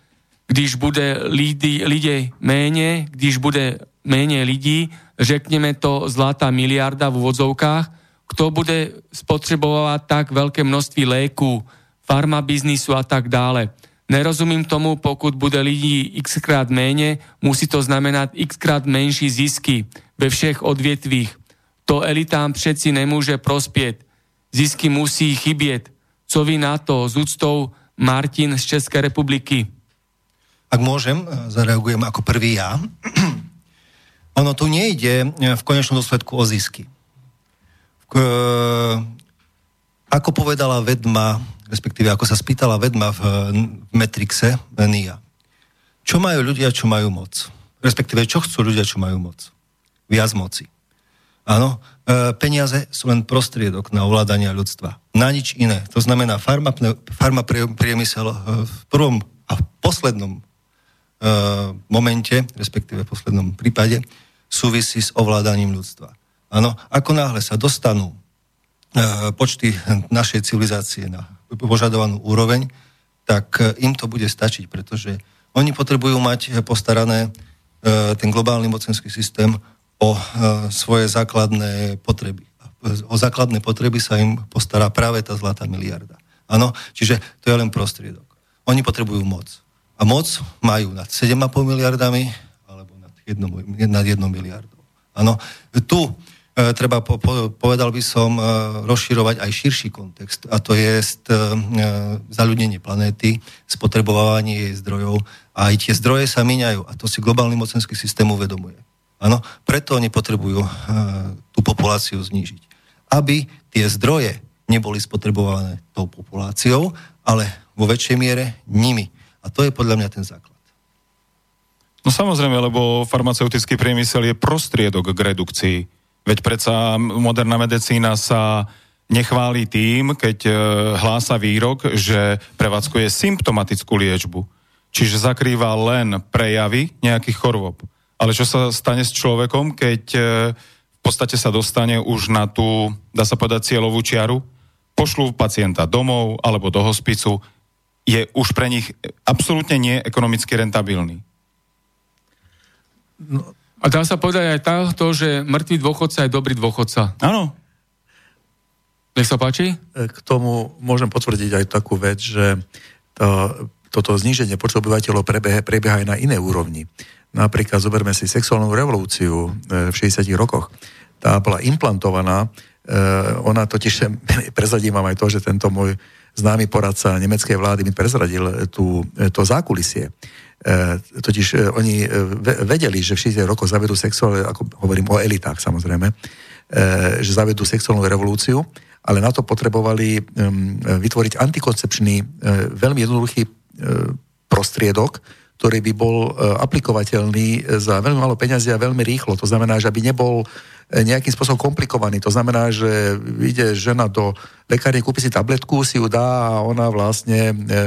když bude lidí, lidí méně, když bude méně lidí, řekněme to zlatá miliarda v úvodzovkách, kto bude spotřebovať tak veľké množství léku, farmabiznisu a tak dále. Nerozumím tomu, pokud bude lidí x krát méně, musí to znamenat x krát menší zisky ve všech odvětvích. To elitám přeci nemůže prospět. Zisky musí chybět. Co vy na to s úctou Martin z České republiky? Ak môžem, zareagujem ako prvý ja. ono tu nejde v konečnom dôsledku o zisky. Ako povedala vedma respektíve ako sa spýtala vedma v, v Metrixe Nia. Čo majú ľudia, čo majú moc? Respektíve, čo chcú ľudia, čo majú moc? Viac moci. Áno, e, peniaze sú len prostriedok na ovládanie ľudstva. Na nič iné. To znamená, farma, farma priemysel e, v prvom a v poslednom e, momente, respektíve v poslednom prípade, súvisí s ovládaním ľudstva. Áno, ako náhle sa dostanú e, počty našej civilizácie na požadovanú úroveň, tak e, im to bude stačiť, pretože oni potrebujú mať postarané e, ten globálny mocenský systém o e, svoje základné potreby. O základné potreby sa im postará práve tá zlatá miliarda. Áno, čiže to je len prostriedok. Oni potrebujú moc. A moc majú nad 7,5 miliardami alebo nad 1, nad 1 miliardou. Áno, tu E, treba, po, po, povedal by som, e, rozširovať aj širší kontext, a to je e, zaľudnenie planéty, spotrebovanie jej zdrojov. A aj tie zdroje sa míňajú a to si globálny mocenský systém uvedomuje. Áno, preto oni potrebujú tú populáciu znížiť. Aby tie zdroje neboli spotrebované tou populáciou, ale vo väčšej miere nimi. A to je podľa mňa ten základ. No samozrejme, lebo farmaceutický priemysel je prostriedok k redukcii Veď predsa moderná medicína sa nechváli tým, keď e, hlása výrok, že prevádzkuje symptomatickú liečbu. Čiže zakrýva len prejavy nejakých chorôb. Ale čo sa stane s človekom, keď e, v podstate sa dostane už na tú, dá sa povedať, cieľovú čiaru, pošlú pacienta domov alebo do hospicu, je už pre nich absolútne nie ekonomicky rentabilný. No. A dá sa povedať aj takto, že mŕtvý dôchodca je dobrý dôchodca. Áno. Nech sa páči? K tomu môžem potvrdiť aj takú vec, že to, toto zníženie počtu obyvateľov prebieha, prebieha aj na inej úrovni. Napríklad zoberme si sexuálnu revolúciu e, v 60 rokoch. Tá bola implantovaná, e, ona totiž, prezadím vám aj to, že tento môj známy poradca nemeckej vlády mi prezradil tú, to zákulisie E, totiž e, oni e, vedeli, že v 60 rokoch zavedú sexuálne, ako hovorím o elitách samozrejme, že zavedú sexuálnu revolúciu, ale na to potrebovali vytvoriť antikoncepčný, veľmi jednoduchý prostriedok, ktorý by bol aplikovateľný za veľmi malo peňazí a veľmi rýchlo. To znamená, že aby nebol nejakým spôsobom komplikovaný. To znamená, že ide žena do lekárne, kúpi si tabletku, si ju dá a ona vlastne e,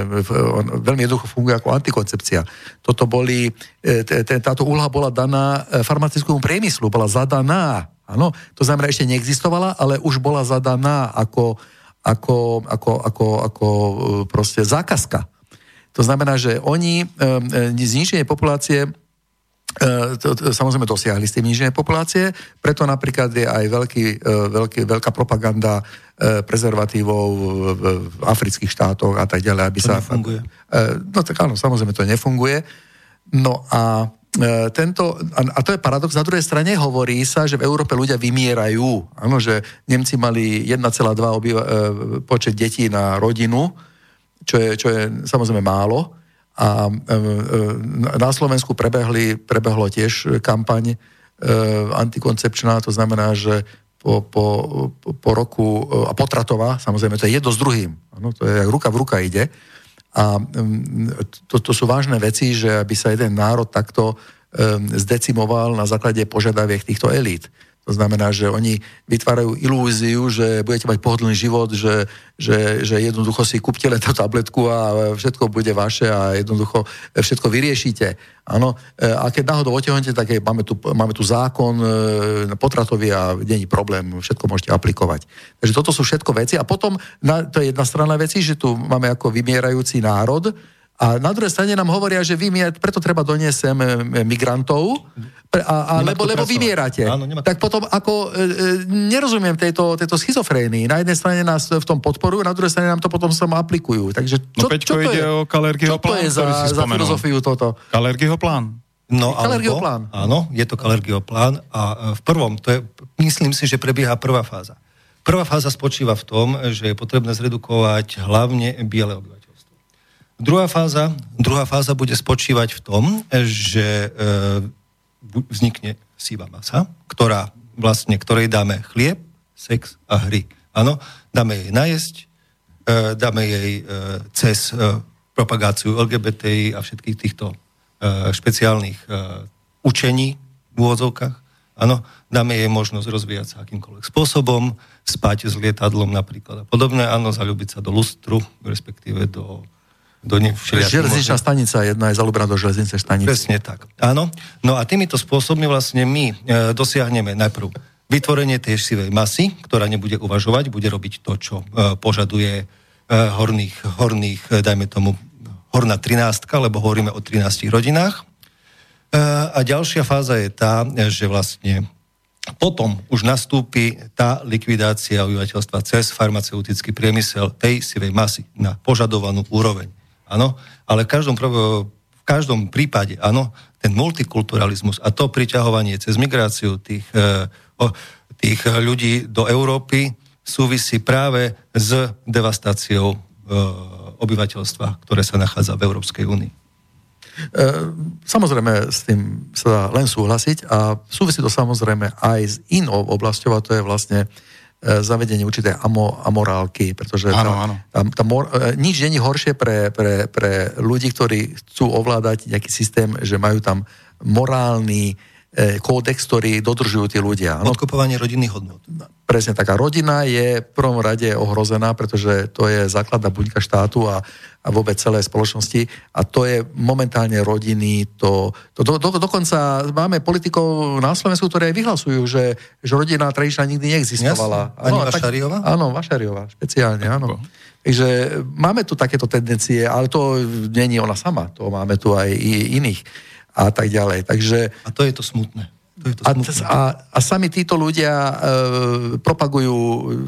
veľmi jednoducho funguje ako antikoncepcia. Toto boli, e, táto úloha bola daná e, farmaceutickému priemyslu, bola zadaná. Áno, to znamená, ešte neexistovala, ale už bola zadaná ako, ako, ako, ako, ako proste zákazka. To znamená, že oni zniženie populácie to, to, samozrejme dosiahli s tým níženie populácie, preto napríklad je aj veľký, e, veľký, veľká propaganda e, prezervatívov v, v afrických štátoch a tak ďalej, aby to sa... Nefunguje. No tak áno, samozrejme to nefunguje. No a tento, a to je paradox, na druhej strane hovorí sa, že v Európe ľudia vymierajú. Áno, že Nemci mali 1,2 obyva, počet detí na rodinu, čo je, čo je samozrejme málo. A e, e, na Slovensku prebehli, prebehlo tiež kampaň e, antikoncepčná, to znamená, že po, po, po roku, a potratová, samozrejme, to je jedno s druhým, ano, to je ruka v ruka ide. A to, to sú vážne veci, že aby sa jeden národ takto zdecimoval na základe požiadaviek týchto elít. To znamená, že oni vytvárajú ilúziu, že budete mať pohodlný život, že, že, že jednoducho si kúpte len tú tabletku a všetko bude vaše a jednoducho všetko vyriešite. Áno. A keď náhodou otehonete, tak máme, tu, máme tu zákon e, potratový a není problém, všetko môžete aplikovať. Takže toto sú všetko veci. A potom, na, to je jedna strana veci, že tu máme ako vymierajúci národ, a na druhej strane nám hovoria, že vy preto treba doniesť sem e, migrantov, a, a lebo, lebo vymierate. Áno, tak potom ako e, nerozumiem tejto, tejto schizofrénii. Na jednej strane nás v tom podporujú, na druhej strane nám to potom sa aplikujú. Takže čo, no Peťko čo to ide je? o Kalergyho plán, to je za, za filozofiu toto? Kalergyho plán. No, alebo, plán. Áno, je to Kalergyho plán a v prvom, to je, myslím si, že prebieha prvá fáza. Prvá fáza spočíva v tom, že je potrebné zredukovať hlavne biele obyvateľstvo Druhá fáza, druhá fáza bude spočívať v tom, že e, vznikne síva masa, ktorá vlastne, ktorej dáme chlieb, sex a hry. Áno, dáme jej najesť, e, dáme jej e, cez propagáciu LGBTI a všetkých týchto špeciálnych učení v úvodzovkách. Áno, dáme jej možnosť rozvíjať sa akýmkoľvek spôsobom, spať s lietadlom napríklad a podobné, áno, zalúbiť sa do lustru, respektíve do do Železničná stanica jedna je zalúbená do železnice stanice. Presne tak. Áno. No a týmito spôsobmi vlastne my e, dosiahneme najprv vytvorenie tej sivej masy, ktorá nebude uvažovať, bude robiť to, čo e, požaduje e, horných, horných, e, dajme tomu, horná 13, lebo hovoríme o 13 rodinách. E, a ďalšia fáza je tá, že vlastne potom už nastúpi tá likvidácia obyvateľstva cez farmaceutický priemysel tej sivej masy na požadovanú úroveň áno, ale v každom, v každom prípade, áno, ten multikulturalizmus a to priťahovanie cez migráciu tých, e, tých ľudí do Európy súvisí práve s devastáciou e, obyvateľstva, ktoré sa nachádza v Európskej únii. E, samozrejme, s tým sa dá len súhlasiť a súvisí to samozrejme aj s inou oblasťou a to je vlastne zavedenie určitej amo, amorálky, pretože áno, tá, áno. Tá, tá mor, e, nič není horšie pre, pre, pre ľudí, ktorí chcú ovládať nejaký systém, že majú tam morálny, e, kódex, ktorý dodržujú tí ľudia. Ano? Podkopovanie rodinných hodnot. Presne taká rodina je v prvom rade ohrozená, pretože to je základná buňka štátu a, a vôbec celej spoločnosti a to je momentálne rodiny, to, to do, do, dokonca máme politikov na Slovensku, ktoré vyhlasujú, že, že rodina tradičná nikdy neexistovala. Jasne. Ani Vašariová? Áno, Vašariová, špeciálne, áno. Takže máme tu takéto tendencie, ale to není ona sama, to máme tu aj i iných a tak ďalej. Takže, a to je to smutné. To je to a, a, a sami títo ľudia e, propagujú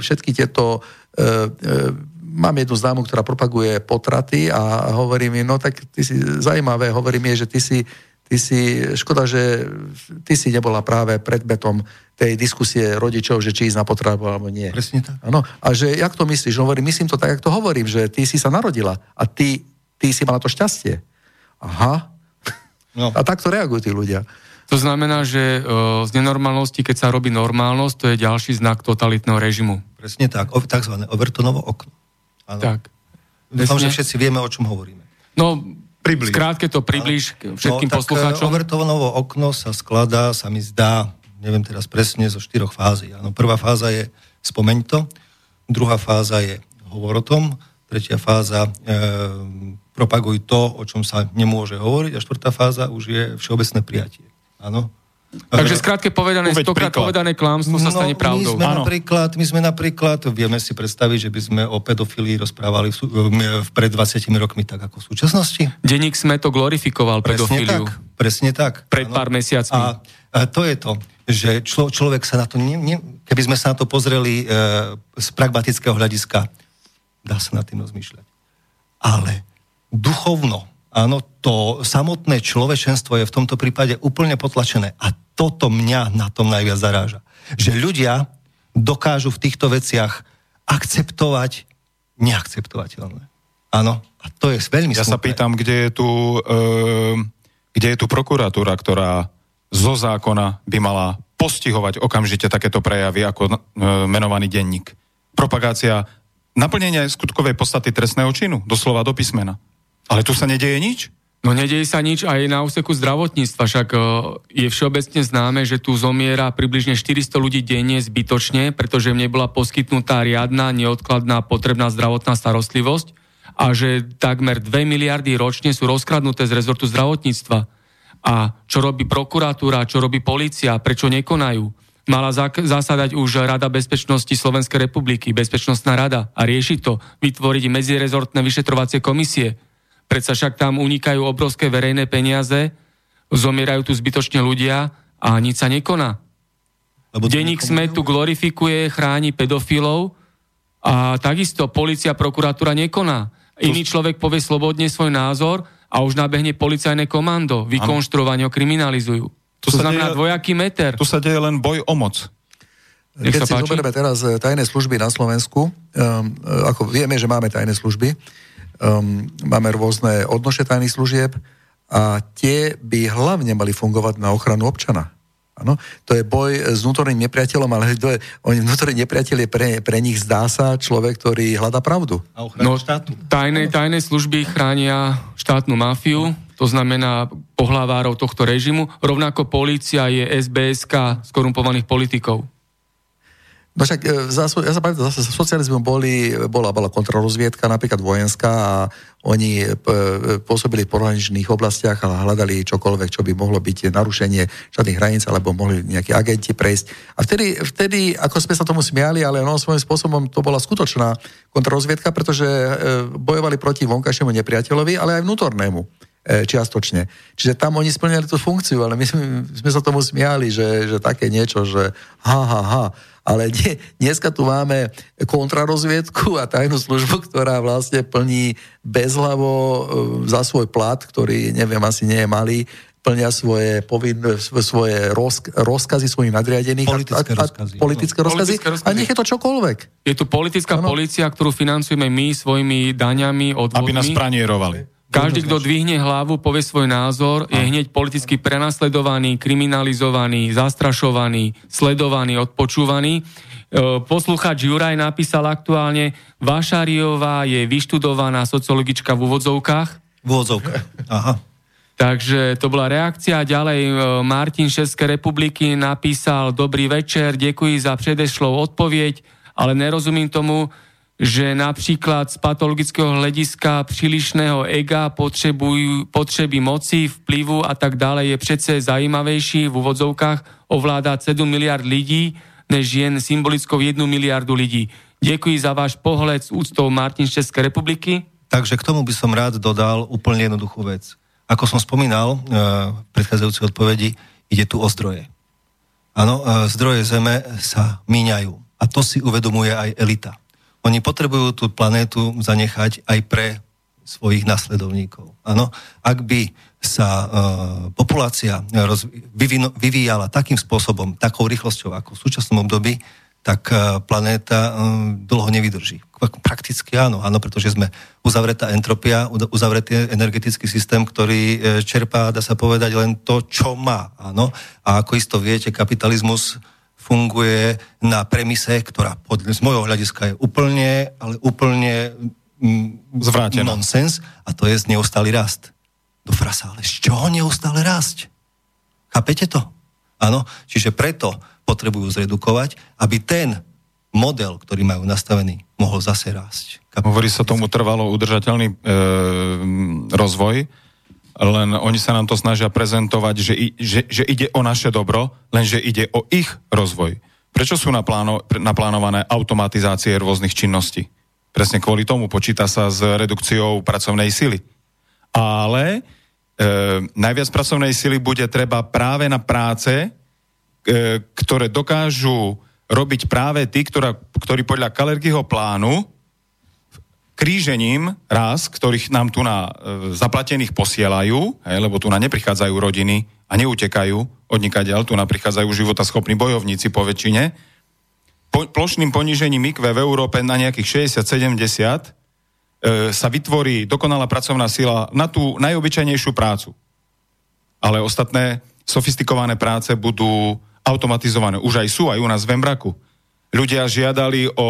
všetky tieto... E, e, mám jednu známu, ktorá propaguje potraty a hovorí mi, no tak ty si zaujímavé, hovorí mi, že ty si, ty si, škoda, že ty si nebola práve predmetom tej diskusie rodičov, že či ísť na potratu alebo nie. Presne tak. Ano. A že, jak to myslíš? Hovorím, myslím to tak, jak to hovorím, že ty si sa narodila a ty, ty si mala to šťastie. Aha, No. A takto reagujú tí ľudia. To znamená, že uh, z nenormálnosti, keď sa robí normálnosť, to je ďalší znak totalitného režimu. Presne tak, o, takzvané Overtonovo okno. Ano. Tak. Dúfam, že všetci vieme, o čom hovoríme. No, približ. skrátke to približ ano. všetkým no, poslucháčom. Tak, Overtonovo okno sa skladá, sa mi zdá, neviem teraz presne, zo štyroch fází. Ano, prvá fáza je spomeň to, druhá fáza je hovor o tom, tretia fáza e, propaguj to, o čom sa nemôže hovoriť a štvrtá fáza už je všeobecné prijatie. Áno. Takže skrátke povedané, Uveď stokrát príklad. povedané klámstvo sa no, stane pravdou. My sme, napríklad, my sme napríklad, vieme si predstaviť, že by sme o pedofilii rozprávali v, v, pred 20 rokmi tak ako v súčasnosti. Denník sme to glorifikoval, presne pedofíliu. Tak, presne tak. Pred ano. pár mesiacmi. A, a to je to, že člo, človek sa na to, ne, ne, keby sme sa na to pozreli e, z pragmatického hľadiska, dá sa na tým rozmýšľať. Ale duchovno, áno, to samotné človečenstvo je v tomto prípade úplne potlačené. A toto mňa na tom najviac zaráža. Že ľudia dokážu v týchto veciach akceptovať neakceptovateľné. Áno, a to je veľmi Ja smutné. sa pýtam, kde je tu, e, kde je tu prokuratúra, ktorá zo zákona by mala postihovať okamžite takéto prejavy ako e, menovaný denník. Propagácia naplnenia skutkovej podstaty trestného činu, doslova do písmena. Ale tu sa nedieje nič? No nedieje sa nič aj na úseku zdravotníctva, však e, je všeobecne známe, že tu zomiera približne 400 ľudí denne zbytočne, pretože im nebola poskytnutá riadna, neodkladná, potrebná zdravotná starostlivosť a že takmer 2 miliardy ročne sú rozkradnuté z rezortu zdravotníctva. A čo robí prokuratúra, čo robí policia, prečo nekonajú? Mala zasadať už Rada bezpečnosti Slovenskej republiky, Bezpečnostná rada a riešiť to, vytvoriť medzirezortné vyšetrovacie komisie, Predsa však tam unikajú obrovské verejné peniaze, zomierajú tu zbytočne ľudia a nič sa nekoná. Lebo Denník SME tu glorifikuje, chráni pedofilov a takisto policia, prokuratúra nekoná. Iný človek povie slobodne svoj názor a už nabehne policajné komando, vykonštruovanie kriminalizujú. To sa znamená deje, dvojaký meter. Tu sa deje len boj o moc. Keď si zoberieme teraz eh, tajné služby na Slovensku, um, ako vieme, že máme tajné služby, um, máme rôzne odnoše tajných služieb a tie by hlavne mali fungovať na ochranu občana. Ano, to je boj s vnútorným nepriateľom, ale to je, on, vnútorný nepriateľ je pre, pre nich zdá sa človek, ktorý hľadá pravdu. A no, štátu. Tajné, tajné služby chránia štátnu mafiu, to znamená pohlavárov tohto režimu. Rovnako polícia je SBSK skorumpovaných politikov. No však e, za, ja sa pamätám, zase socializmu boli, bola, bola kontrarozviedka, napríklad vojenská a oni e, pôsobili v pohraničných oblastiach a hľadali čokoľvek, čo by mohlo byť narušenie všadných hraníc, alebo mohli nejakí agenti prejsť. A vtedy, vtedy, ako sme sa tomu smiali, ale no, svojím spôsobom to bola skutočná kontrarozviedka, pretože e, bojovali proti vonkajšiemu nepriateľovi, ale aj vnútornému čiastočne. Čiže tam oni splňali tú funkciu, ale my sme, sme sa tomu smiali, že, že také niečo, že ha, ha, ha ale nie, dneska tu máme kontrarozviedku a tajnú službu, ktorá vlastne plní bezhlavo e, za svoj plat, ktorý, neviem, asi nie je malý, plnia svoje, povin, svoje roz, rozkazy svojich nadriadených. Politické a, a, rozkazy. A, politické, rozkazy, politické rozkazy. A nech je to čokoľvek. Je tu politická ano. policia, ktorú financujeme my svojimi daňami, odvodmi. Aby nás pranierovali. Každý, kto dvihne hlavu, povie svoj názor, je hneď politicky prenasledovaný, kriminalizovaný, zastrašovaný, sledovaný, odpočúvaný. E, posluchač Juraj napísal aktuálne, Vašariová je vyštudovaná sociologička v úvodzovkách. V úvodzovkách, aha. Takže to bola reakcia. Ďalej e, Martin Českej republiky napísal Dobrý večer, ďakujem za predešlou odpoveď, ale nerozumím tomu, že napríklad z patologického hľadiska prílišného ega potrebujú, potreby moci, vplyvu a tak ďalej je přece zajímavejší v úvodzovkách ovládať 7 miliard lidí, než jen symbolickou 1 miliardu lidí. Ďakujem za váš pohľad s úctou Martin z Českej republiky. Takže k tomu by som rád dodal úplne jednoduchú vec. Ako som spomínal e, v predchádzajúcej odpovedi, ide tu o zdroje. Áno, e, zdroje Zeme sa míňajú. A to si uvedomuje aj elita. Oni potrebujú tú planétu zanechať aj pre svojich nasledovníkov. Áno, ak by sa e, populácia roz, vyvino, vyvíjala takým spôsobom, takou rýchlosťou ako v súčasnom období, tak e, planéta e, dlho nevydrží. Prakticky áno, áno, pretože sme uzavretá entropia, uzavretý energetický systém, ktorý e, čerpá, dá sa povedať, len to, čo má. Áno? A ako isto viete, kapitalizmus funguje na premise, ktorá pod, z môjho hľadiska je úplne, ale úplne mm, Zvrátená. nonsens a to je neustály rast. Do frasa, ale z čoho neustále rásť? Chápete to? Áno, čiže preto potrebujú zredukovať, aby ten model, ktorý majú nastavený, mohol zase rásť. Hovorí sa tomu trvalo udržateľný e, rozvoj, len oni sa nám to snažia prezentovať, že, že, že ide o naše dobro, lenže ide o ich rozvoj. Prečo sú napláno, naplánované automatizácie rôznych činností? Presne kvôli tomu počíta sa s redukciou pracovnej sily. Ale e, najviac pracovnej sily bude treba práve na práce, E, ktoré dokážu robiť práve tí, ktorá, ktorí podľa Kalergyho plánu krížením raz, ktorých nám tu na e, zaplatených posielajú, hej, lebo tu na neprichádzajú rodiny a neutekajú od nikadeľ, tu na prichádzajú života schopní bojovníci po väčšine, po, plošným ponížením IQ v Európe na nejakých 60-70 e, sa vytvorí dokonalá pracovná sila na tú najobyčajnejšiu prácu. Ale ostatné sofistikované práce budú automatizované. Už aj sú, aj u nás v Embraku. Ľudia žiadali o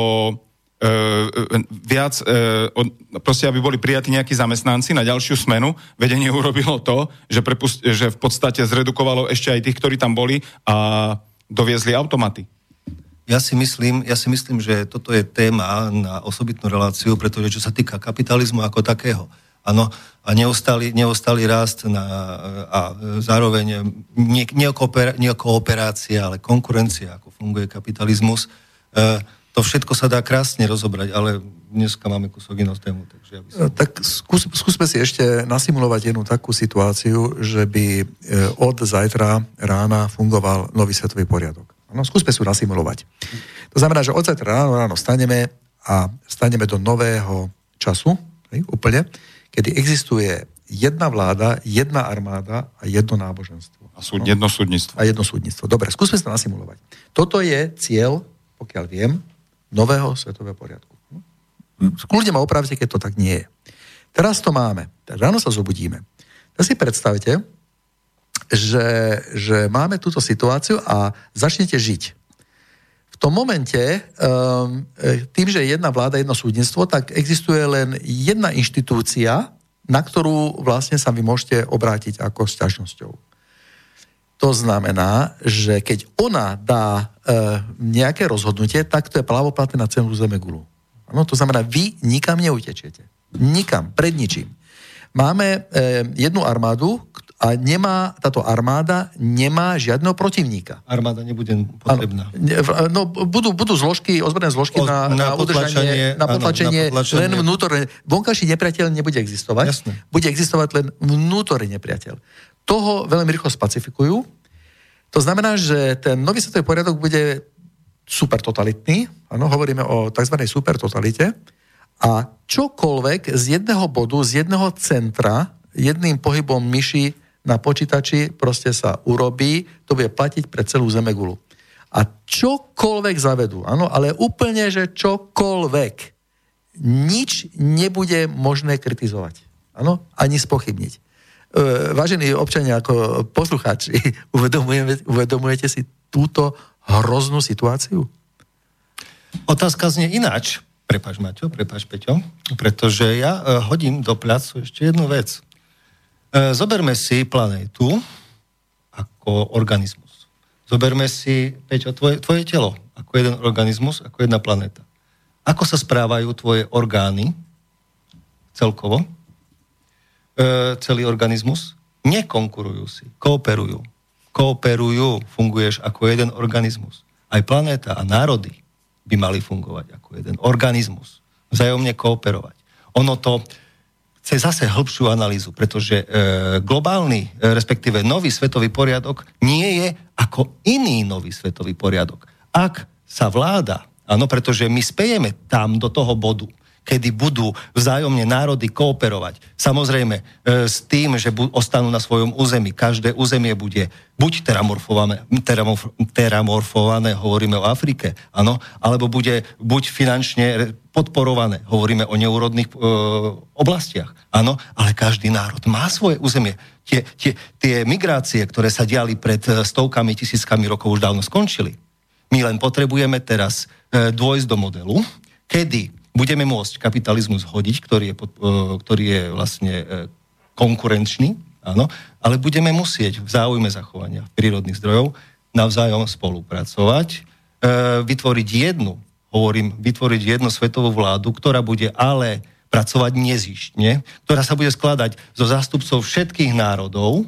viac, e, o, proste aby boli prijatí nejakí zamestnanci na ďalšiu smenu. Vedenie urobilo to, že, prepust, že v podstate zredukovalo ešte aj tých, ktorí tam boli a doviezli automaty. Ja si, myslím, ja si myslím, že toto je téma na osobitnú reláciu, pretože čo sa týka kapitalizmu ako takého, Áno, a neustály, neustály rast na, a zároveň nie, nie, kooper, nie kooperácia, ale konkurencia, ako funguje kapitalizmus. E, to všetko sa dá krásne rozobrať, ale dneska máme kúsok inú tému. Takže ja som... E, tak skús, skúsme si ešte nasimulovať jednu takú situáciu, že by e, od zajtra rána fungoval nový svetový poriadok. No, skúsme si nasimulovať. To znamená, že od zajtra ráno ráno staneme a staneme do nového času, hej, úplne, kedy existuje jedna vláda, jedna armáda a jedno náboženstvo. A súd, no? jedno súdnictvo. A jedno súdnictvo. Dobre, skúsme sa nasimulovať. Toto je cieľ, pokiaľ viem, nového svetového poriadku. Kľudne ma opravte, keď to tak nie je. Teraz to máme. Ráno sa zobudíme. Tak si predstavte, že, že máme túto situáciu a začnete žiť. V tom momente, um, tým, že je jedna vláda, jedno súdnictvo, tak existuje len jedna inštitúcia, na ktorú vlastne sa vy môžete obrátiť ako s ťažnosťou. To znamená, že keď ona dá e, nejaké rozhodnutie, tak to je pravoplatné na celú Zemegulu. Ano, to znamená, vy nikam neutečiete. Nikam, pred ničím. Máme e, jednu armádu, a nemá, táto armáda nemá žiadneho protivníka. Armáda nebude potrebná. Ano, no, budú, budú zložky, ozbrojené zložky o, na, na, na udržanie, na potlačenie, áno, na len vnútorné. Vonkajší nepriateľ nebude existovať. Jasne. Bude existovať len vnútorný nepriateľ. Toho veľmi rýchlo spacifikujú. To znamená, že ten nový svetový poriadok bude super totalitný. Áno, hovoríme o tzv. super totalite. A čokoľvek z jedného bodu, z jedného centra, jedným pohybom myši na počítači proste sa urobí, to bude platiť pre celú Zemegulu. A čokoľvek zavedú, áno, ale úplne, že čokoľvek, nič nebude možné kritizovať. Áno, ani spochybniť. E, vážení občania, ako poslucháči, uvedomujete, si túto hroznú situáciu? Otázka znie ináč. Prepač, Maťo, prepač, Peťo, pretože ja e, hodím do placu ešte jednu vec. E, zoberme si planétu ako organizmus. Zoberme si, Peťo, tvoje, tvoje telo ako jeden organizmus, ako jedna planéta. Ako sa správajú tvoje orgány celkovo? E, celý organizmus? Nekonkurujú si, kooperujú. Kooperujú, funguješ ako jeden organizmus. Aj planéta a národy by mali fungovať ako jeden organizmus. Vzájomne kooperovať. Ono to chce zase hĺbšiu analýzu, pretože e, globálny, e, respektíve nový svetový poriadok nie je ako iný nový svetový poriadok. Ak sa vláda, áno, pretože my spejeme tam do toho bodu, kedy budú vzájomne národy kooperovať. Samozrejme, e, s tým, že bu- ostanú na svojom území. Každé územie bude buď teramorfované, teramorf, teramorfované, hovoríme o Afrike, áno, alebo bude buď finančne podporované, hovoríme o neúrodných e, oblastiach, áno, ale každý národ má svoje územie. Tie, tie, tie migrácie, ktoré sa diali pred e, stovkami, tisíckami rokov, už dávno skončili. My len potrebujeme teraz e, dôjsť do modelu, kedy budeme môcť kapitalizmus hodiť, ktorý je, e, ktorý je vlastne e, konkurenčný, áno, ale budeme musieť v záujme zachovania prírodných zdrojov navzájom spolupracovať, e, vytvoriť jednu, hovorím, vytvoriť jednu svetovú vládu, ktorá bude ale pracovať nezištne, ktorá sa bude skladať zo zástupcov všetkých národov,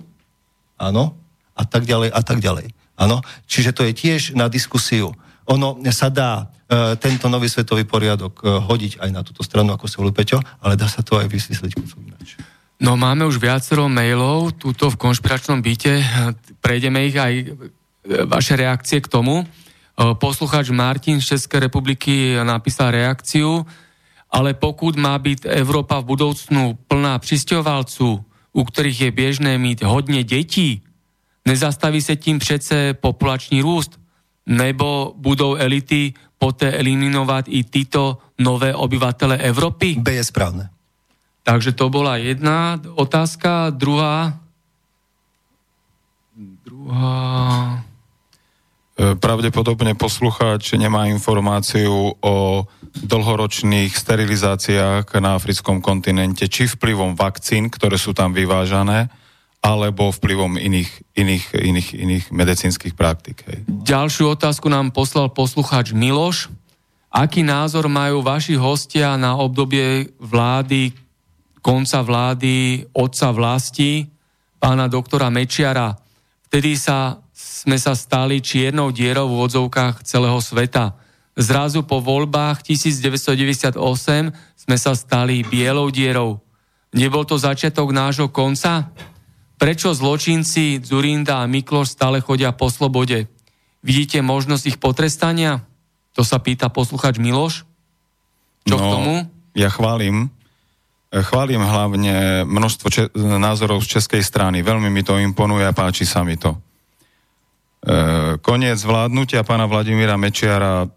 áno, a tak ďalej, a tak ďalej. Áno, čiže to je tiež na diskusiu. Ono sa dá e, tento nový svetový poriadok e, hodiť aj na túto stranu, ako sa volí Peťo, ale dá sa to aj vysvetliť. No máme už viacero mailov túto v konšpiračnom byte. Prejdeme ich aj e, vaše reakcie k tomu. E, poslucháč Martin z Českej republiky napísal reakciu, ale pokud má byť Európa v budoucnu plná přisťovalců, u ktorých je bežné mít hodne detí, nezastaví sa tím přece populačný růst nebo budou elity poté eliminovať i títo nové obyvatele Európy? B je správne. Takže to bola jedna otázka. Druhá... Druhá... E, pravdepodobne poslucháč nemá informáciu o dlhoročných sterilizáciách na africkom kontinente, či vplyvom vakcín, ktoré sú tam vyvážané, alebo vplyvom iných, iných, iných, iných medicínskych praktik. Hej. Ďalšiu otázku nám poslal poslucháč Miloš. Aký názor majú vaši hostia na obdobie vlády, konca vlády, otca vlasti, pána doktora Mečiara? Vtedy sa, sme sa stali čiernou dierou v odzovkách celého sveta. Zrazu po voľbách 1998 sme sa stali bielou dierou. Nebol to začiatok nášho konca? Prečo zločinci Zurinda a Mikloš stále chodia po slobode? Vidíte možnosť ich potrestania? To sa pýta posluchač Miloš. Čo no, k tomu? Ja chválim. Chválim hlavne množstvo če- názorov z českej strany. Veľmi mi to imponuje a páči sa mi to. E, koniec vládnutia pána Vladimíra Mečiara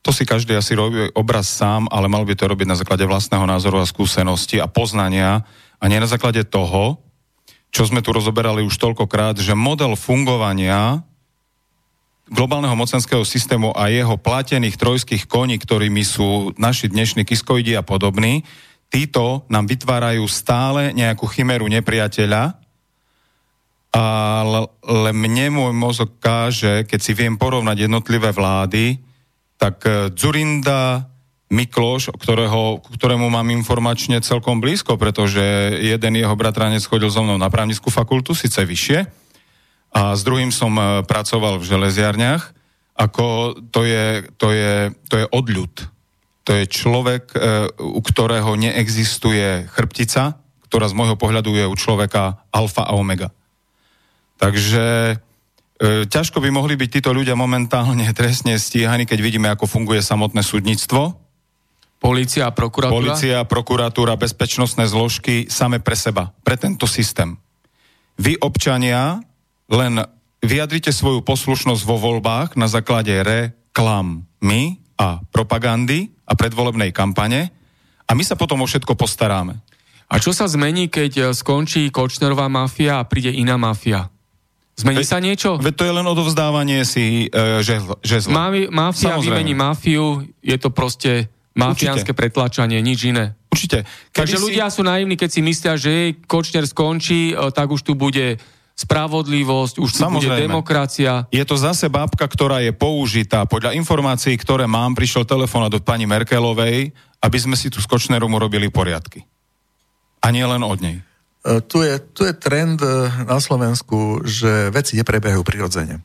to si každý asi robí obraz sám, ale mal by to robiť na základe vlastného názoru a skúsenosti a poznania a nie na základe toho, čo sme tu rozoberali už toľkokrát, že model fungovania globálneho mocenského systému a jeho platených trojských koní, ktorými sú naši dnešní kiskoidi a podobní, títo nám vytvárajú stále nejakú chimeru nepriateľa, ale mne môj mozog káže, keď si viem porovnať jednotlivé vlády, tak eh, Zurinda, Mikloš, ktorého, ktorému mám informačne celkom blízko, pretože jeden jeho bratranec chodil so mnou na právnickú fakultu, síce vyššie, a s druhým som e, pracoval v železiarniach, ako to je, to je, to je odľud. To je človek, e, u ktorého neexistuje chrbtica, ktorá z môjho pohľadu je u človeka alfa a omega. Takže e, ťažko by mohli byť títo ľudia momentálne trestne stíhaní, keď vidíme, ako funguje samotné súdnictvo, Polícia a prokuratúra? Polícia, prokuratúra, bezpečnostné zložky same pre seba, pre tento systém. Vy, občania, len vyjadrite svoju poslušnosť vo voľbách na základe reklamy a propagandy a predvolebnej kampane a my sa potom o všetko postaráme. A čo sa zmení, keď skončí Kočnerová mafia a príde iná mafia? Zmení Ve, sa niečo? Veď to je len odovzdávanie si e, žezla. Mafia Samozrejme. vymení mafiu, je to proste Mafiánske pretlačanie, nič iné. Určite. Takže si... ľudia sú naivní, keď si myslia, že Kočner skončí, e, tak už tu bude spravodlivosť, už tu bude demokracia. Je to zase bábka, ktorá je použitá. Podľa informácií, ktoré mám, prišiel telefón od pani Merkelovej, aby sme si tu s Kočnerom urobili poriadky. A nie len od nej. E, tu je, tu je trend e, na Slovensku, že veci neprebiehajú prirodzene.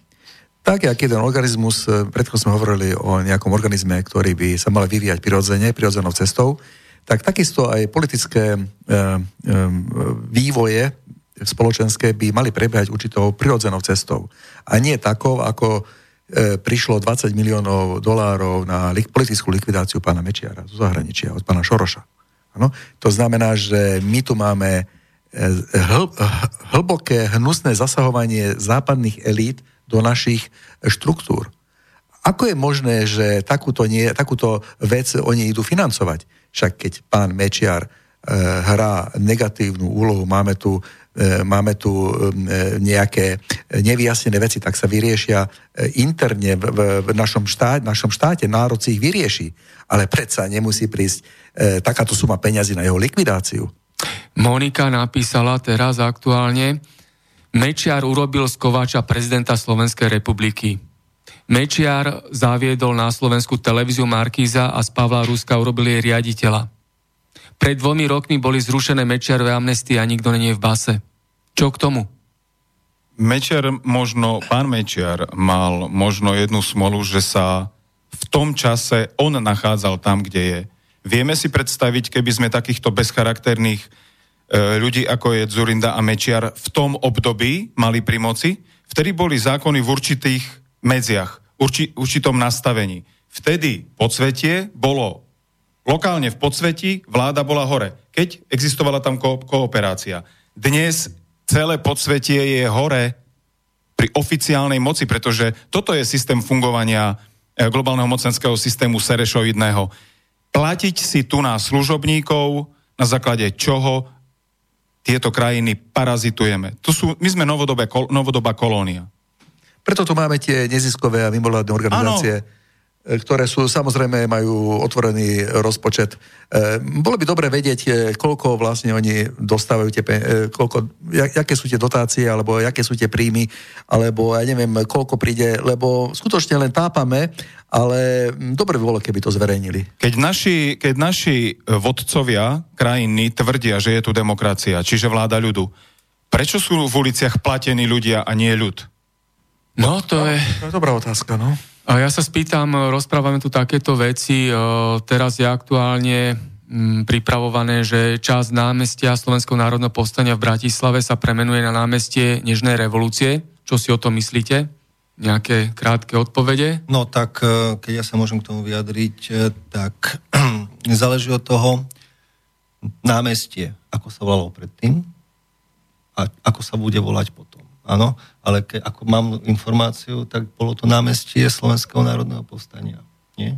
Tak, jak jeden organizmus, e, predtým sme hovorili o nejakom organizme, ktorý by sa mal vyvíjať prirodzene, prirodzenou cestou, tak takisto aj politické e, e, vývoje spoločenské by mali prebiehať určitou prirodzenou cestou. A nie takou, ako e, prišlo 20 miliónov dolárov na li- politickú likvidáciu pána Mečiara zo zahraničia, od pána Šoroša. Ano? To znamená, že my tu máme e, hl- hlboké, hnusné zasahovanie západných elít do našich štruktúr. Ako je možné, že takúto, nie, takúto vec oni idú financovať? Však keď pán Mečiar e, hrá negatívnu úlohu, máme tu E, máme tu e, nejaké nevyjasnené veci, tak sa vyriešia e, interne v, v našom, štát, našom štáte. Národ si ich vyrieši, ale predsa nemusí prísť takáto suma peňazí na jeho likvidáciu. Monika napísala teraz aktuálne, Mečiar urobil z Kováča prezidenta Slovenskej republiky. Mečiar zaviedol na Slovensku televíziu Markíza a z Pavla Ruska urobil jej riaditeľa. Pred dvomi rokmi boli zrušené Mečiarové amnestie a nikto je v base. Čo k tomu? Mečiar možno, pán Mečiar mal možno jednu smolu, že sa v tom čase on nachádzal tam, kde je. Vieme si predstaviť, keby sme takýchto bezcharakterných ľudí, ako je Zurinda a Mečiar, v tom období mali pri moci, vtedy boli zákony v určitých medziach, urči, určitom nastavení. Vtedy podsvetie bolo Lokálne v podsvetí vláda bola hore, keď existovala tam ko- kooperácia. Dnes celé podsvetie je hore pri oficiálnej moci, pretože toto je systém fungovania e, globálneho mocenského systému Serešovidného. Platiť si tu na služobníkov, na základe čoho tieto krajiny parazitujeme. To sú, my sme novodobé, novodobá kolónia. Preto tu máme tie neziskové a mimovládne organizácie. Ano E, ktoré sú samozrejme majú otvorený rozpočet. E, bolo by dobre vedieť, e, koľko vlastne oni dostávajú tie, koľko, aké sú tie dotácie, alebo aké sú tie príjmy, alebo ja neviem, koľko príde, lebo skutočne len tápame, ale dobre by bolo, keby to zverejnili. Keď naši, keď naši vodcovia krajiny tvrdia, že je tu demokracia, čiže vláda ľudu, prečo sú v uliciach platení ľudia a nie ľud? No, to je... To je dobrá otázka, no. A ja sa spýtam, rozprávame tu takéto veci, teraz je aktuálne mm, pripravované, že časť námestia Slovenského národného povstania v Bratislave sa premenuje na námestie Nežnej revolúcie. Čo si o tom myslíte? Nejaké krátke odpovede? No tak, e, keď ja sa môžem k tomu vyjadriť, e, tak záleží od toho námestie, ako sa volalo predtým a ako sa bude volať potom áno, ale ke, ako mám informáciu, tak bolo to námestie Slovenského národného povstania, nie?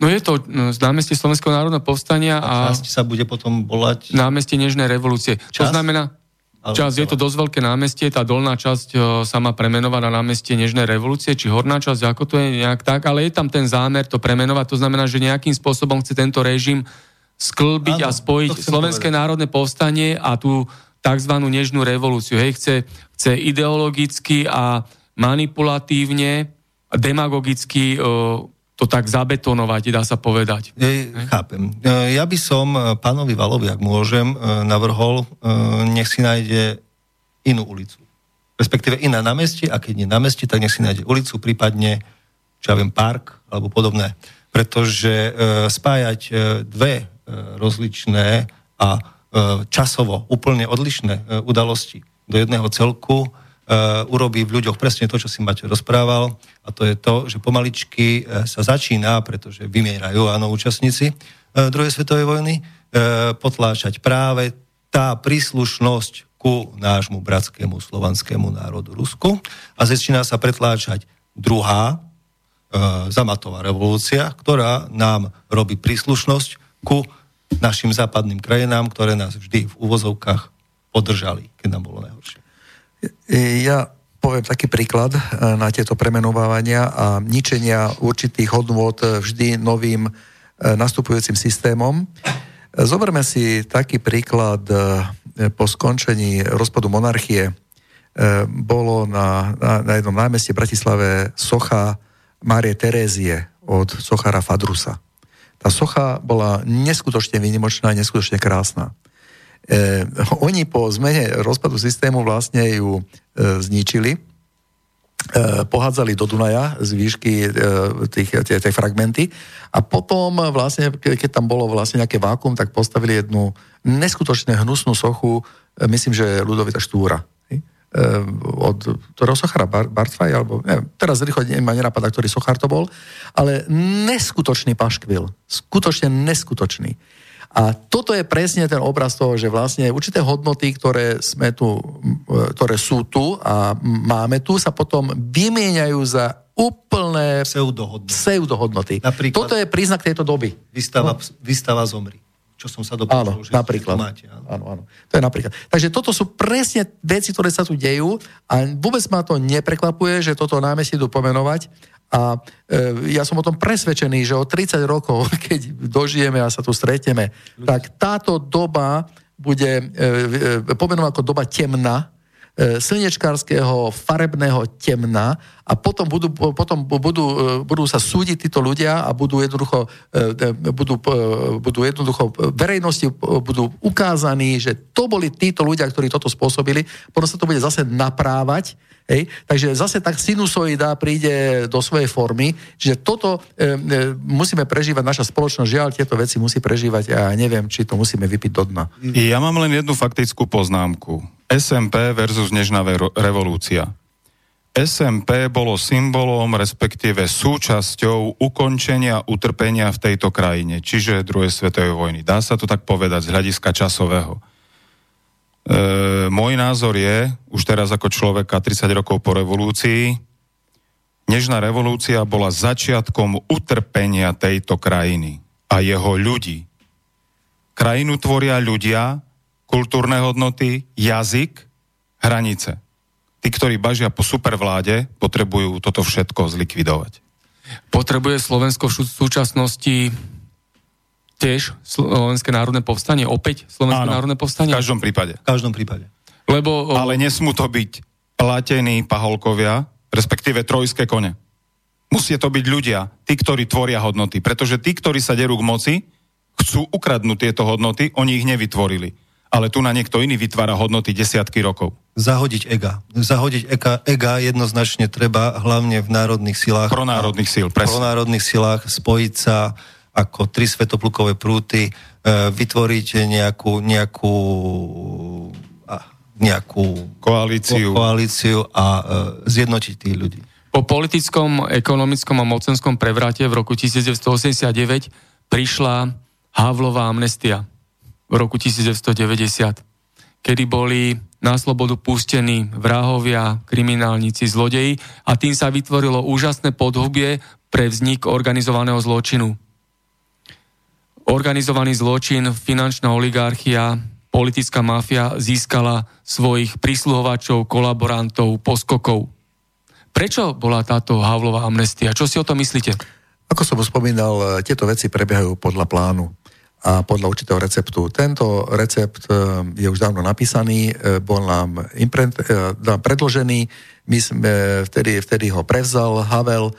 No je to no, z námestie Slovenského národného povstania a... Časť sa bude potom volať... Námestie Nežnej revolúcie. Čas? To znamená... Čas, je to dosť veľké námestie, tá dolná časť o, sa má premenovať na námestie Nežnej revolúcie, či horná časť, ako to je nejak tak, ale je tam ten zámer to premenovať, to znamená, že nejakým spôsobom chce tento režim sklbiť ano, a spojiť Slovenské povedať. národné povstanie a tú tzv. nežnú revolúciu. Hej, chce, chce ideologicky a manipulatívne a demagogicky o, to tak zabetonovať, dá sa povedať. E, chápem. E, ja by som e, pánovi Valovi, ak môžem, e, navrhol, nech si nájde inú ulicu. Respektíve iná na meste, a keď nie na meste, tak nech si nájde ulicu, prípadne, čo ja viem, park alebo podobné. Pretože spájať dve rozličné a E, časovo úplne odlišné e, udalosti. Do jedného celku, e, urobí v ľuďoch presne to, čo si Maťo rozprával, a to je to, že pomaličky sa začína, pretože vymierajú, áno, účastníci druhej svetovej vojny, potláčať práve tá príslušnosť ku nášmu bratskému slovanskému národu Rusku. A začína sa pretláčať druhá zamatová revolúcia, ktorá nám robí príslušnosť ku našim západným krajinám, ktoré nás vždy v úvozovkách podržali, keď nám bolo najhoršie. Ja poviem taký príklad e, na tieto premenovávania a ničenia určitých hodnôt vždy novým e, nastupujúcim systémom. Zoberme si taký príklad po skončení rozpadu monarchie. Bolo na, na, na jednom námestí v Bratislave socha Márie Terézie od sochara Fadrusa. Tá socha bola neskutočne výnimočná, neskutočne krásna. E, oni po zmene rozpadu systému vlastne ju e, zničili, e, pohádzali do Dunaja z výšky e, tých, fragmenty. A potom vlastne, keď tam bolo vlastne nejaké vákum, tak postavili jednu neskutočne hnusnú sochu, e, myslím, že Ludovita Štúra od ktorého sochara Bar, Bartfaj, alebo neviem, teraz rýchlo ma nenapadá, ktorý sochár to bol, ale neskutočný paškvil, skutočne neskutočný. A toto je presne ten obraz toho, že vlastne určité hodnoty, ktoré, sme tu, ktoré sú tu a máme tu, sa potom vymieňajú za úplné pseudohodnoty. pseudohodnoty. Napríklad, Toto je príznak tejto doby. Vystava, no. vystava zomri čo som sa dopočul, áno, že napríklad. máte. Áno. áno, áno. To je napríklad. Takže toto sú presne veci, ktoré sa tu dejú a vôbec ma to neprekvapuje, že toto námestie idú pomenovať a e, ja som o tom presvedčený, že o 30 rokov, keď dožijeme a sa tu stretneme, tak táto doba bude e, e, pomenovaná ako doba temná, slnečkárskeho farebného temna a potom budú, potom budú, e, budú sa súdiť títo ľudia a budú jednoducho, e, budú, budú jednoducho verejnosti budú ukázaní, že to boli títo ľudia, ktorí toto spôsobili, potom sa to bude zase naprávať Hej? Takže zase tak sinusoida príde do svojej formy, že toto e, e, musíme prežívať, naša spoločnosť, žiaľ, tieto veci musí prežívať a ja neviem, či to musíme vypiť do dna. Ja mám len jednu faktickú poznámku. SMP versus Nežná revolúcia. SMP bolo symbolom, respektíve súčasťou ukončenia utrpenia v tejto krajine, čiže druhej svetovej vojny. Dá sa to tak povedať z hľadiska časového. E, môj názor je, už teraz ako človeka 30 rokov po revolúcii, Nežná revolúcia bola začiatkom utrpenia tejto krajiny a jeho ľudí. Krajinu tvoria ľudia, kultúrne hodnoty, jazyk, hranice. Tí, ktorí bažia po supervláde, potrebujú toto všetko zlikvidovať. Potrebuje Slovensko v súčasnosti tiež Slovenské národné povstanie? Opäť Slovenské Áno, národné povstanie? v každom prípade. V každom prípade. Lebo, o... Ale nesmú to byť platení paholkovia, respektíve trojské kone. Musí to byť ľudia, tí, ktorí tvoria hodnoty. Pretože tí, ktorí sa derú k moci, chcú ukradnúť tieto hodnoty, oni ich nevytvorili. Ale tu na niekto iný vytvára hodnoty desiatky rokov. Zahodiť ega. Zahodiť ega, ega jednoznačne treba, hlavne v národných silách. Pro národných síl, presne. Pro národných silách spojiť sa ako tri svetoplukové prúty, e, vytvoriť nejakú, nejakú, nejakú koalíciu, koalíciu a e, zjednotiť tých ľudí. Po politickom, ekonomickom a mocenskom prevrate v roku 1989 prišla Havlová amnestia v roku 1990, kedy boli na slobodu pustení vrahovia, kriminálnici, zlodeji a tým sa vytvorilo úžasné podhubie pre vznik organizovaného zločinu organizovaný zločin, finančná oligarchia, politická mafia získala svojich prísluhovačov, kolaborantov, poskokov. Prečo bola táto Havlová amnestia? Čo si o tom myslíte? Ako som spomínal, tieto veci prebiehajú podľa plánu a podľa určitého receptu. Tento recept e, je už dávno napísaný, e, bol nám, imprent, e, nám predložený, my sme vtedy, vtedy ho prevzal Havel,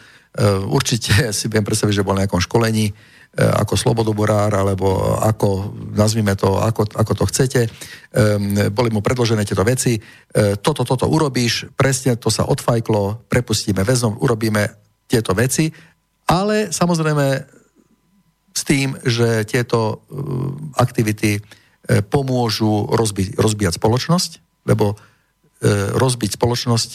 určite si viem predstaviť, že bol na nejakom školení, E, ako slobodoborár, alebo ako, nazvime to, ako, ako to chcete. Boli mu predložené tieto veci. Uh, toto, toto urobíš, presne to sa odfajklo, prepustíme väzom, urobíme tieto veci, ale samozrejme s tým, že tieto uh, aktivity pomôžu rozbi- rozbíjať spoločnosť, lebo rozbiť spoločnosť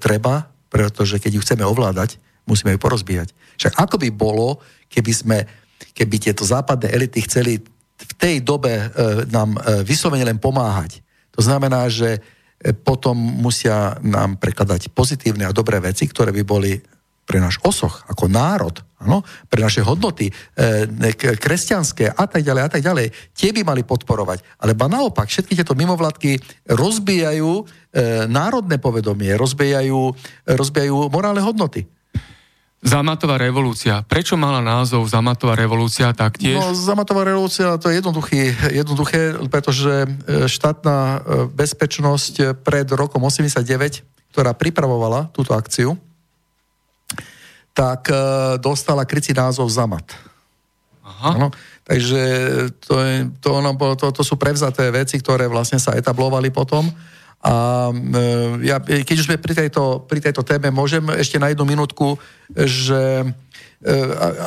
treba, pretože keď ju chceme ovládať, musíme ju porozbíjať. Však ako by bolo, keby sme keby tieto západné elity chceli v tej dobe e, nám e, vyslovene len pomáhať. To znamená, že e, potom musia nám prekladať pozitívne a dobré veci, ktoré by boli pre náš osoch, ako národ, ano, pre naše hodnoty e, kresťanské a tak ďalej a tak ďalej, tie by mali podporovať. Ale ba naopak, všetky tieto mimovládky rozbijajú e, národné povedomie, rozbijajú, rozbijajú morálne hodnoty. Zamatová revolúcia. Prečo mala názov Zamatová revolúcia taktiež? No, Zamatová revolúcia to je jednoduchý, jednoduché, pretože e, štátna e, bezpečnosť pred rokom 89, ktorá pripravovala túto akciu, tak e, dostala krycí názov Zamat. Aha. Ano, takže to, je, to, ono, to, to sú prevzaté veci, ktoré vlastne sa etablovali potom a e, ja, keď už sme pri tejto, pri tejto téme, môžem ešte na jednu minútku, že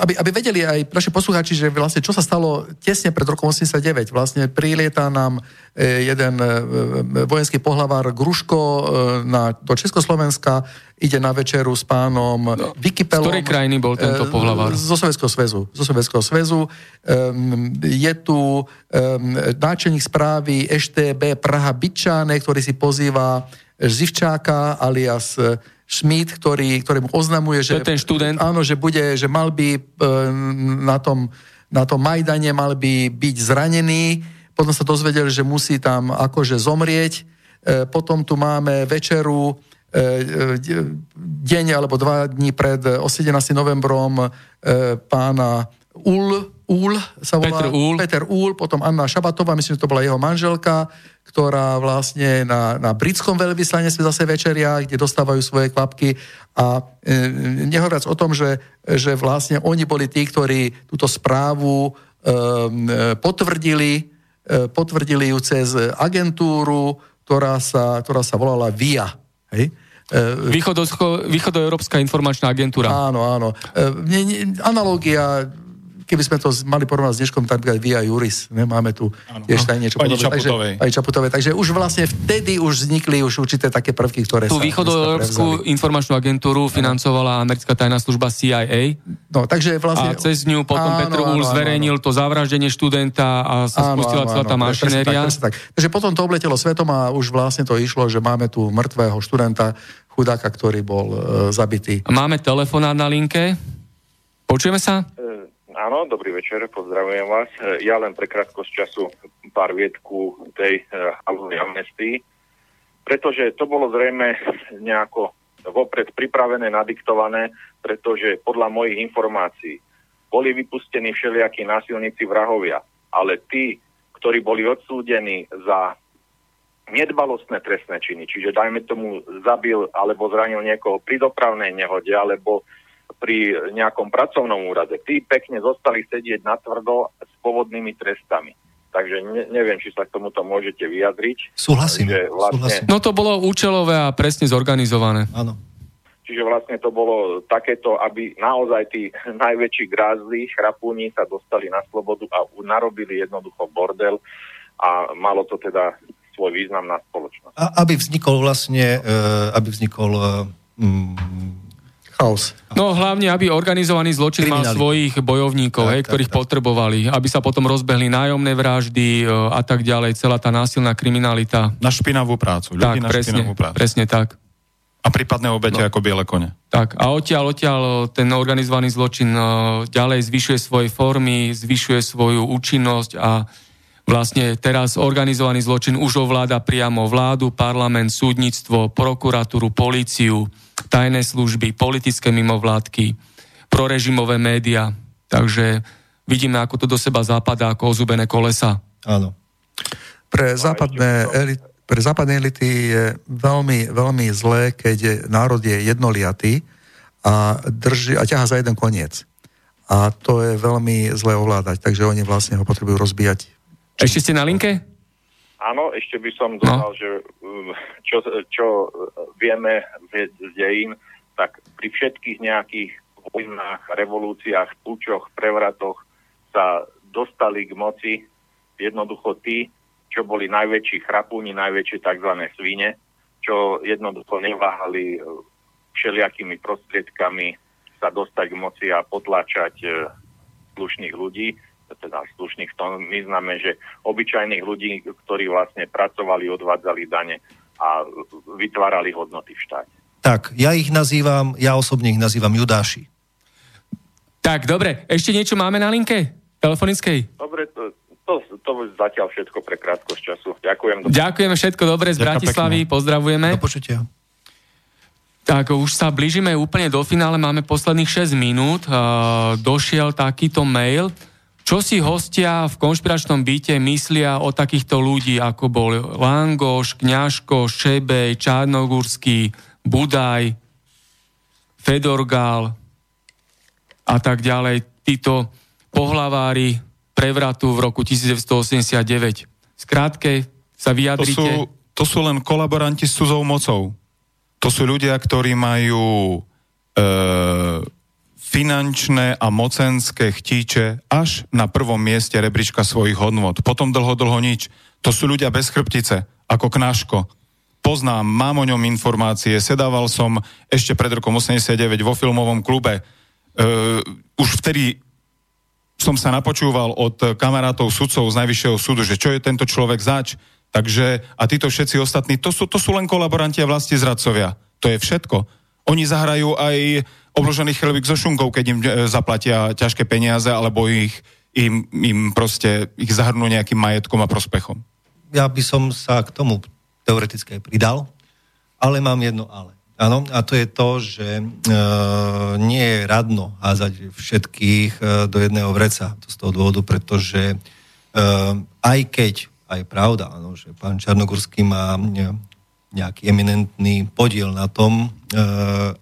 aby, aby vedeli aj naši poslucháči, že vlastne čo sa stalo tesne pred rokom 89. Vlastne prilieta nám e, jeden vojenský pohlavár Gruško na, do Československa, ide na večeru s pánom no, Vikipelom. Z ktorej krajiny bol tento pohľavár? Zo Sovjetského zväzu. Zo Sovjetského zväzu. Um, je tu um, náčelník správy EŠTB Praha Byčáne, ktorý si pozýva Zivčáka alias e, Schmidt, ktorý, ktorý mu oznamuje, že... Ten študent? Áno, že bude, že mal by um, na tom, na tom Majdane mal by byť zranený, potom sa dozvedel, že musí tam akože zomrieť, e, potom tu máme večeru E, e, deň alebo dva dní pred 17. novembrom e, pána Ul, Ul sa volá, Petr Ul. Peter Ul, potom Anna Šabatová, myslím, že to bola jeho manželka, ktorá vlastne na, na britskom veľvyslanectve zase večeria, kde dostávajú svoje kvapky a e, nehovoriac o tom, že, že vlastne oni boli tí, ktorí túto správu e, potvrdili, e, potvrdili ju cez agentúru, ktorá sa, ktorá sa volala VIA. Hej? Východoeurópska informačná agentúra. Áno, áno. E, analogia keby sme to mali porovnať s dneškom, tak Via Juris, ne? máme tu ano. tiež aj niečo Pani Čaputovej. Takže, Čaputovej. Takže už vlastne vtedy už vznikli už určité také prvky, ktoré tú východoeurópsku informačnú agentúru financovala americká tajná služba CIA. No, takže vlastne... A cez ňu potom áno, Petr Úl zverejnil áno. to zavraždenie študenta a sa áno, spustila áno, celá tá mašinéria. Tak, tak. Takže potom to obletelo svetom a už vlastne to išlo, že máme tu mŕtvého študenta, chudáka, ktorý bol uh, zabitý. Máme telefonát na linke. Počujeme sa? Áno, dobrý večer, pozdravujem vás. E, ja len pre krátkosť času pár viedku tej halovej amnestii, pretože to bolo zrejme nejako vopred pripravené, nadiktované, pretože podľa mojich informácií boli vypustení všelijakí násilníci vrahovia, ale tí, ktorí boli odsúdení za nedbalostné trestné činy, čiže dajme tomu zabil alebo zranil niekoho pri dopravnej nehode alebo pri nejakom pracovnom úrade. Tí pekne zostali sedieť na tvrdo s povodnými trestami. Takže ne, neviem, či sa k tomuto môžete vyjadriť. Súhlasím. Vlastne, súhlasím. No to bolo účelové a presne zorganizované. Áno. Čiže vlastne to bolo takéto, aby naozaj tí najväčší grázli, chrapúni sa dostali na slobodu a narobili jednoducho bordel a malo to teda svoj význam na spoločnosť. A aby vznikol vlastne, e, aby vznikol e, mm, chaos. No hlavne, aby organizovaný zločin mal svojich bojovníkov, tak, hej, tak, ktorých tak. potrebovali, aby sa potom rozbehli nájomné vraždy e, a tak ďalej, celá tá násilná kriminalita. Na špinavú prácu, ľudí tak, na presne, špinavú prácu. Presne tak. A prípadné obete no. ako biele kone. Tak, a odtiaľ, odtiaľ ten organizovaný zločin e, ďalej zvyšuje svoje formy, zvyšuje svoju účinnosť a vlastne teraz organizovaný zločin už ovláda priamo vládu, parlament, súdnictvo, prokuratúru, políciu, tajné služby, politické mimovládky, prorežimové médiá. Takže vidíme, ako to do seba zapadá ako ozubené kolesa. Áno. Pre západné, elity, pre západné elity je veľmi, veľmi zlé, keď národ je jednoliatý a, drží, a ťaha za jeden koniec. A to je veľmi zlé ovládať, takže oni vlastne ho potrebujú rozbíjať. Ešte ste na linke? Áno, ešte by som dodal, no. že um, čo, čo vieme z dejín, tak pri všetkých nejakých vojnách, revolúciách, púčoch, prevratoch sa dostali k moci jednoducho tí, čo boli najväčší chrapúni, najväčšie tzv. svine, čo jednoducho neváhali uh, všelijakými prostriedkami sa dostať k moci a potlačať uh, slušných ľudí teda slušných v tom význame, že obyčajných ľudí, ktorí vlastne pracovali, odvádzali dane a vytvárali hodnoty v štáte. Tak, ja ich nazývam, ja osobne ich nazývam judáši. Tak, dobre, ešte niečo máme na linke telefonickej? Dobre, to, to, to zatiaľ všetko pre krátkosť času. Ďakujem. Do... Ďakujeme všetko dobre z Bratislavy, pozdravujeme. Do počutia. Tak už sa blížime úplne do finále, máme posledných 6 minút. Uh, došiel takýto mail. Čo si hostia v konšpiračnom byte myslia o takýchto ľudí, ako bol Langoš, Kňažko, Šebej, Čárnogurský, Budaj, Fedorgal a tak ďalej. Títo pohlavári prevratu v roku 1989. Skrátke sa vyjadrite. To sú, to sú len kolaboranti s cudzou mocou. To sú ľudia, ktorí majú e, finančné a mocenské chtíče až na prvom mieste rebríčka svojich hodnot. Potom dlho, dlho nič. To sú ľudia bez chrbtice, ako Knáško. Poznám, mám o ňom informácie, sedával som ešte pred rokom 89 vo filmovom klube. E, už vtedy som sa napočúval od kamarátov sudcov z Najvyššieho súdu, že čo je tento človek zač, Takže, a títo všetci ostatní, to sú, to sú len kolaboranti a vlasti zradcovia. To je všetko. Oni zahrajú aj obložený chlebík so šunkou, keď im e, zaplatia ťažké peniaze, alebo ich, im, im proste ich zahrnú nejakým majetkom a prospechom. Ja by som sa k tomu teoreticky pridal, ale mám jedno ale. Áno, a to je to, že e, nie je radno házať všetkých e, do jedného vreca. To z toho dôvodu, pretože e, aj keď a je pravda, áno, že pán Čarnogorský má nejaký eminentný podiel na tom, e,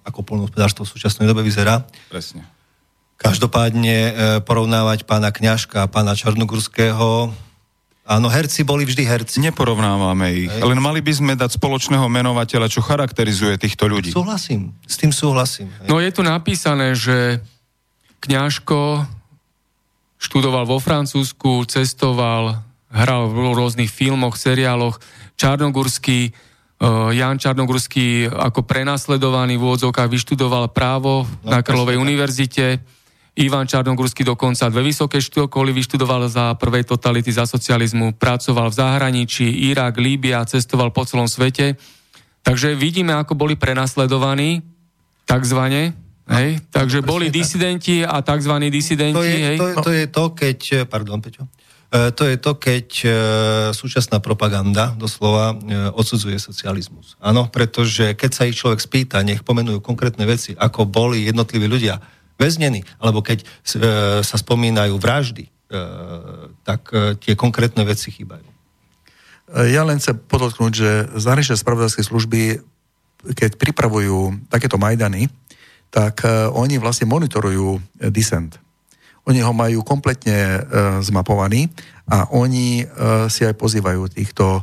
ako polnohospodárstvo v súčasnej dobe vyzerá. Presne. Každopádne e, porovnávať pána Kňažka a pána Čarnogurského Áno, herci boli vždy herci. Neporovnávame ich, Hej. len mali by sme dať spoločného menovateľa, čo charakterizuje týchto ľudí. Súhlasím, s tým súhlasím. Hej. No je tu napísané, že Kňažko študoval vo Francúzsku, cestoval hral v rôznych filmoch, seriáloch. Čarnogurský, Jan Čarnogurský ako prenasledovaný v úvodzovkách vyštudoval právo no, na Krlovej univerzite. Ivan Čarnogurský dokonca dve vysoké školy vyštudoval za prvej totality za socializmu, pracoval v zahraničí, Irak, Líbia, cestoval po celom svete. Takže vidíme, ako boli prenasledovaní, takzvané, Hej, takže boli disidenti a tzv. disidenti. To je, hej. To, to je to, keď... Pardon, Peťo. E, to je to, keď e, súčasná propaganda doslova e, odsudzuje socializmus. Áno, pretože keď sa ich človek spýta, nech pomenujú konkrétne veci, ako boli jednotliví ľudia väznení, alebo keď sa spomínajú vraždy, tak tie konkrétne veci chýbajú. Ja len chcem podotknúť, že zahraničné spravodajské služby, keď pripravujú takéto Majdany, tak oni vlastne monitorujú disent oni ho majú kompletne e, zmapovaný a oni e, si aj pozývajú týchto e,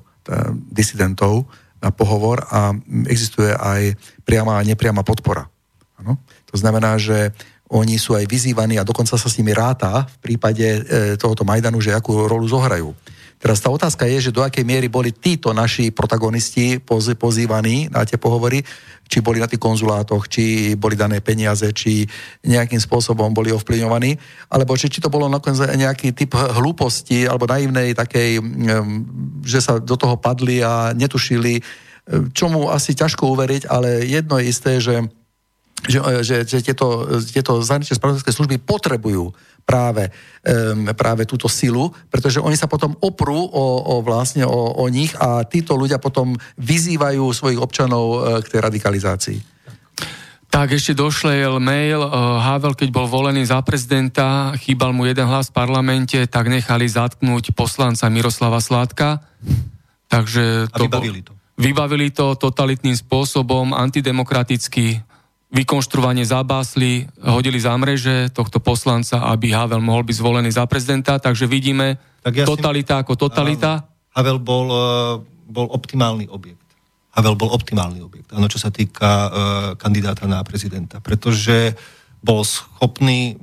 disidentov na pohovor a existuje aj priama a nepriama podpora. Ano? To znamená, že oni sú aj vyzývaní a dokonca sa s nimi ráta v prípade tohoto Majdanu, že akú rolu zohrajú. Teraz tá otázka je, že do akej miery boli títo naši protagonisti pozývaní na tie pohovory, či boli na tých konzulátoch, či boli dané peniaze, či nejakým spôsobom boli ovplyvňovaní, alebo či, či to bolo nakoniec nejaký typ hlúposti alebo naivnej takej, že sa do toho padli a netušili, čomu asi ťažko uveriť, ale jedno je isté, že že, že, že tieto, tieto zahraničné spravodajské služby potrebujú práve, um, práve túto silu, pretože oni sa potom oprú o, o vlastne o, o nich a títo ľudia potom vyzývajú svojich občanov uh, k tej radikalizácii. Tak ešte došlejel mail, uh, Havel, keď bol volený za prezidenta, chýbal mu jeden hlas v parlamente, tak nechali zatknúť poslanca Miroslava Sládka. Takže to a vybavili to. Vybavili to totalitným spôsobom, antidemokraticky, vykonštruovanie zabásli, hodili za mreže tohto poslanca, aby Havel mohol byť zvolený za prezidenta, takže vidíme tak ja totalita si... ako totalita. Havel bol, e, bol optimálny objekt. Havel bol optimálny objekt, áno, čo sa týka uh, kandidáta na prezidenta, pretože bol schopný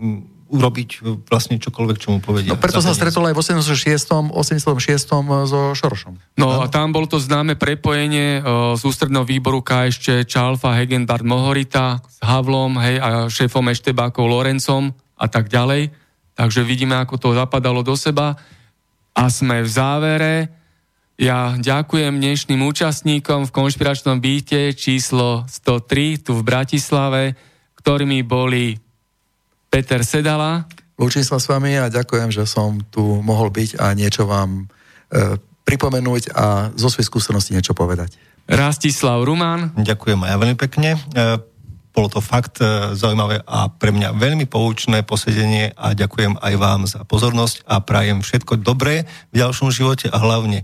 urobiť vlastne čokoľvek, čo mu povedia. No preto sa stretol aj v 86. 86. so Šorošom. No a tam bolo to známe prepojenie uh, z ústredného výboru KSČ Čalfa, Hegenbart Mohorita s Havlom hej, a šéfom Eštebákov Lorencom a tak ďalej. Takže vidíme, ako to zapadalo do seba. A sme v závere. Ja ďakujem dnešným účastníkom v konšpiračnom byte číslo 103 tu v Bratislave, ktorými boli Peter Sedala. Lúčim sa s vami a ďakujem, že som tu mohol byť a niečo vám e, pripomenúť a zo svojej skúsenosti niečo povedať. Rastislav Ruman. Ďakujem aj ja veľmi pekne. E, bolo to fakt e, zaujímavé a pre mňa veľmi poučné posedenie a ďakujem aj vám za pozornosť a prajem všetko dobré v ďalšom živote a hlavne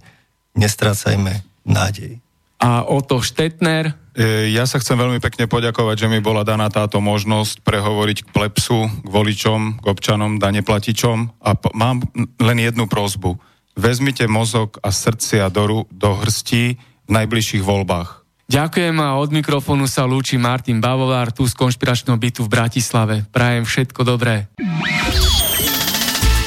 nestrácajme nádej. A Oto Štetner. E, ja sa chcem veľmi pekne poďakovať, že mi bola daná táto možnosť prehovoriť k plepsu, k voličom, k občanom, daneplatičom a p- mám len jednu prozbu. Vezmite mozog a srdcia do, do hrstí v najbližších voľbách. Ďakujem a od mikrofónu sa lúči Martin Bavovár tu z konšpiračného bytu v Bratislave. Prajem všetko dobré.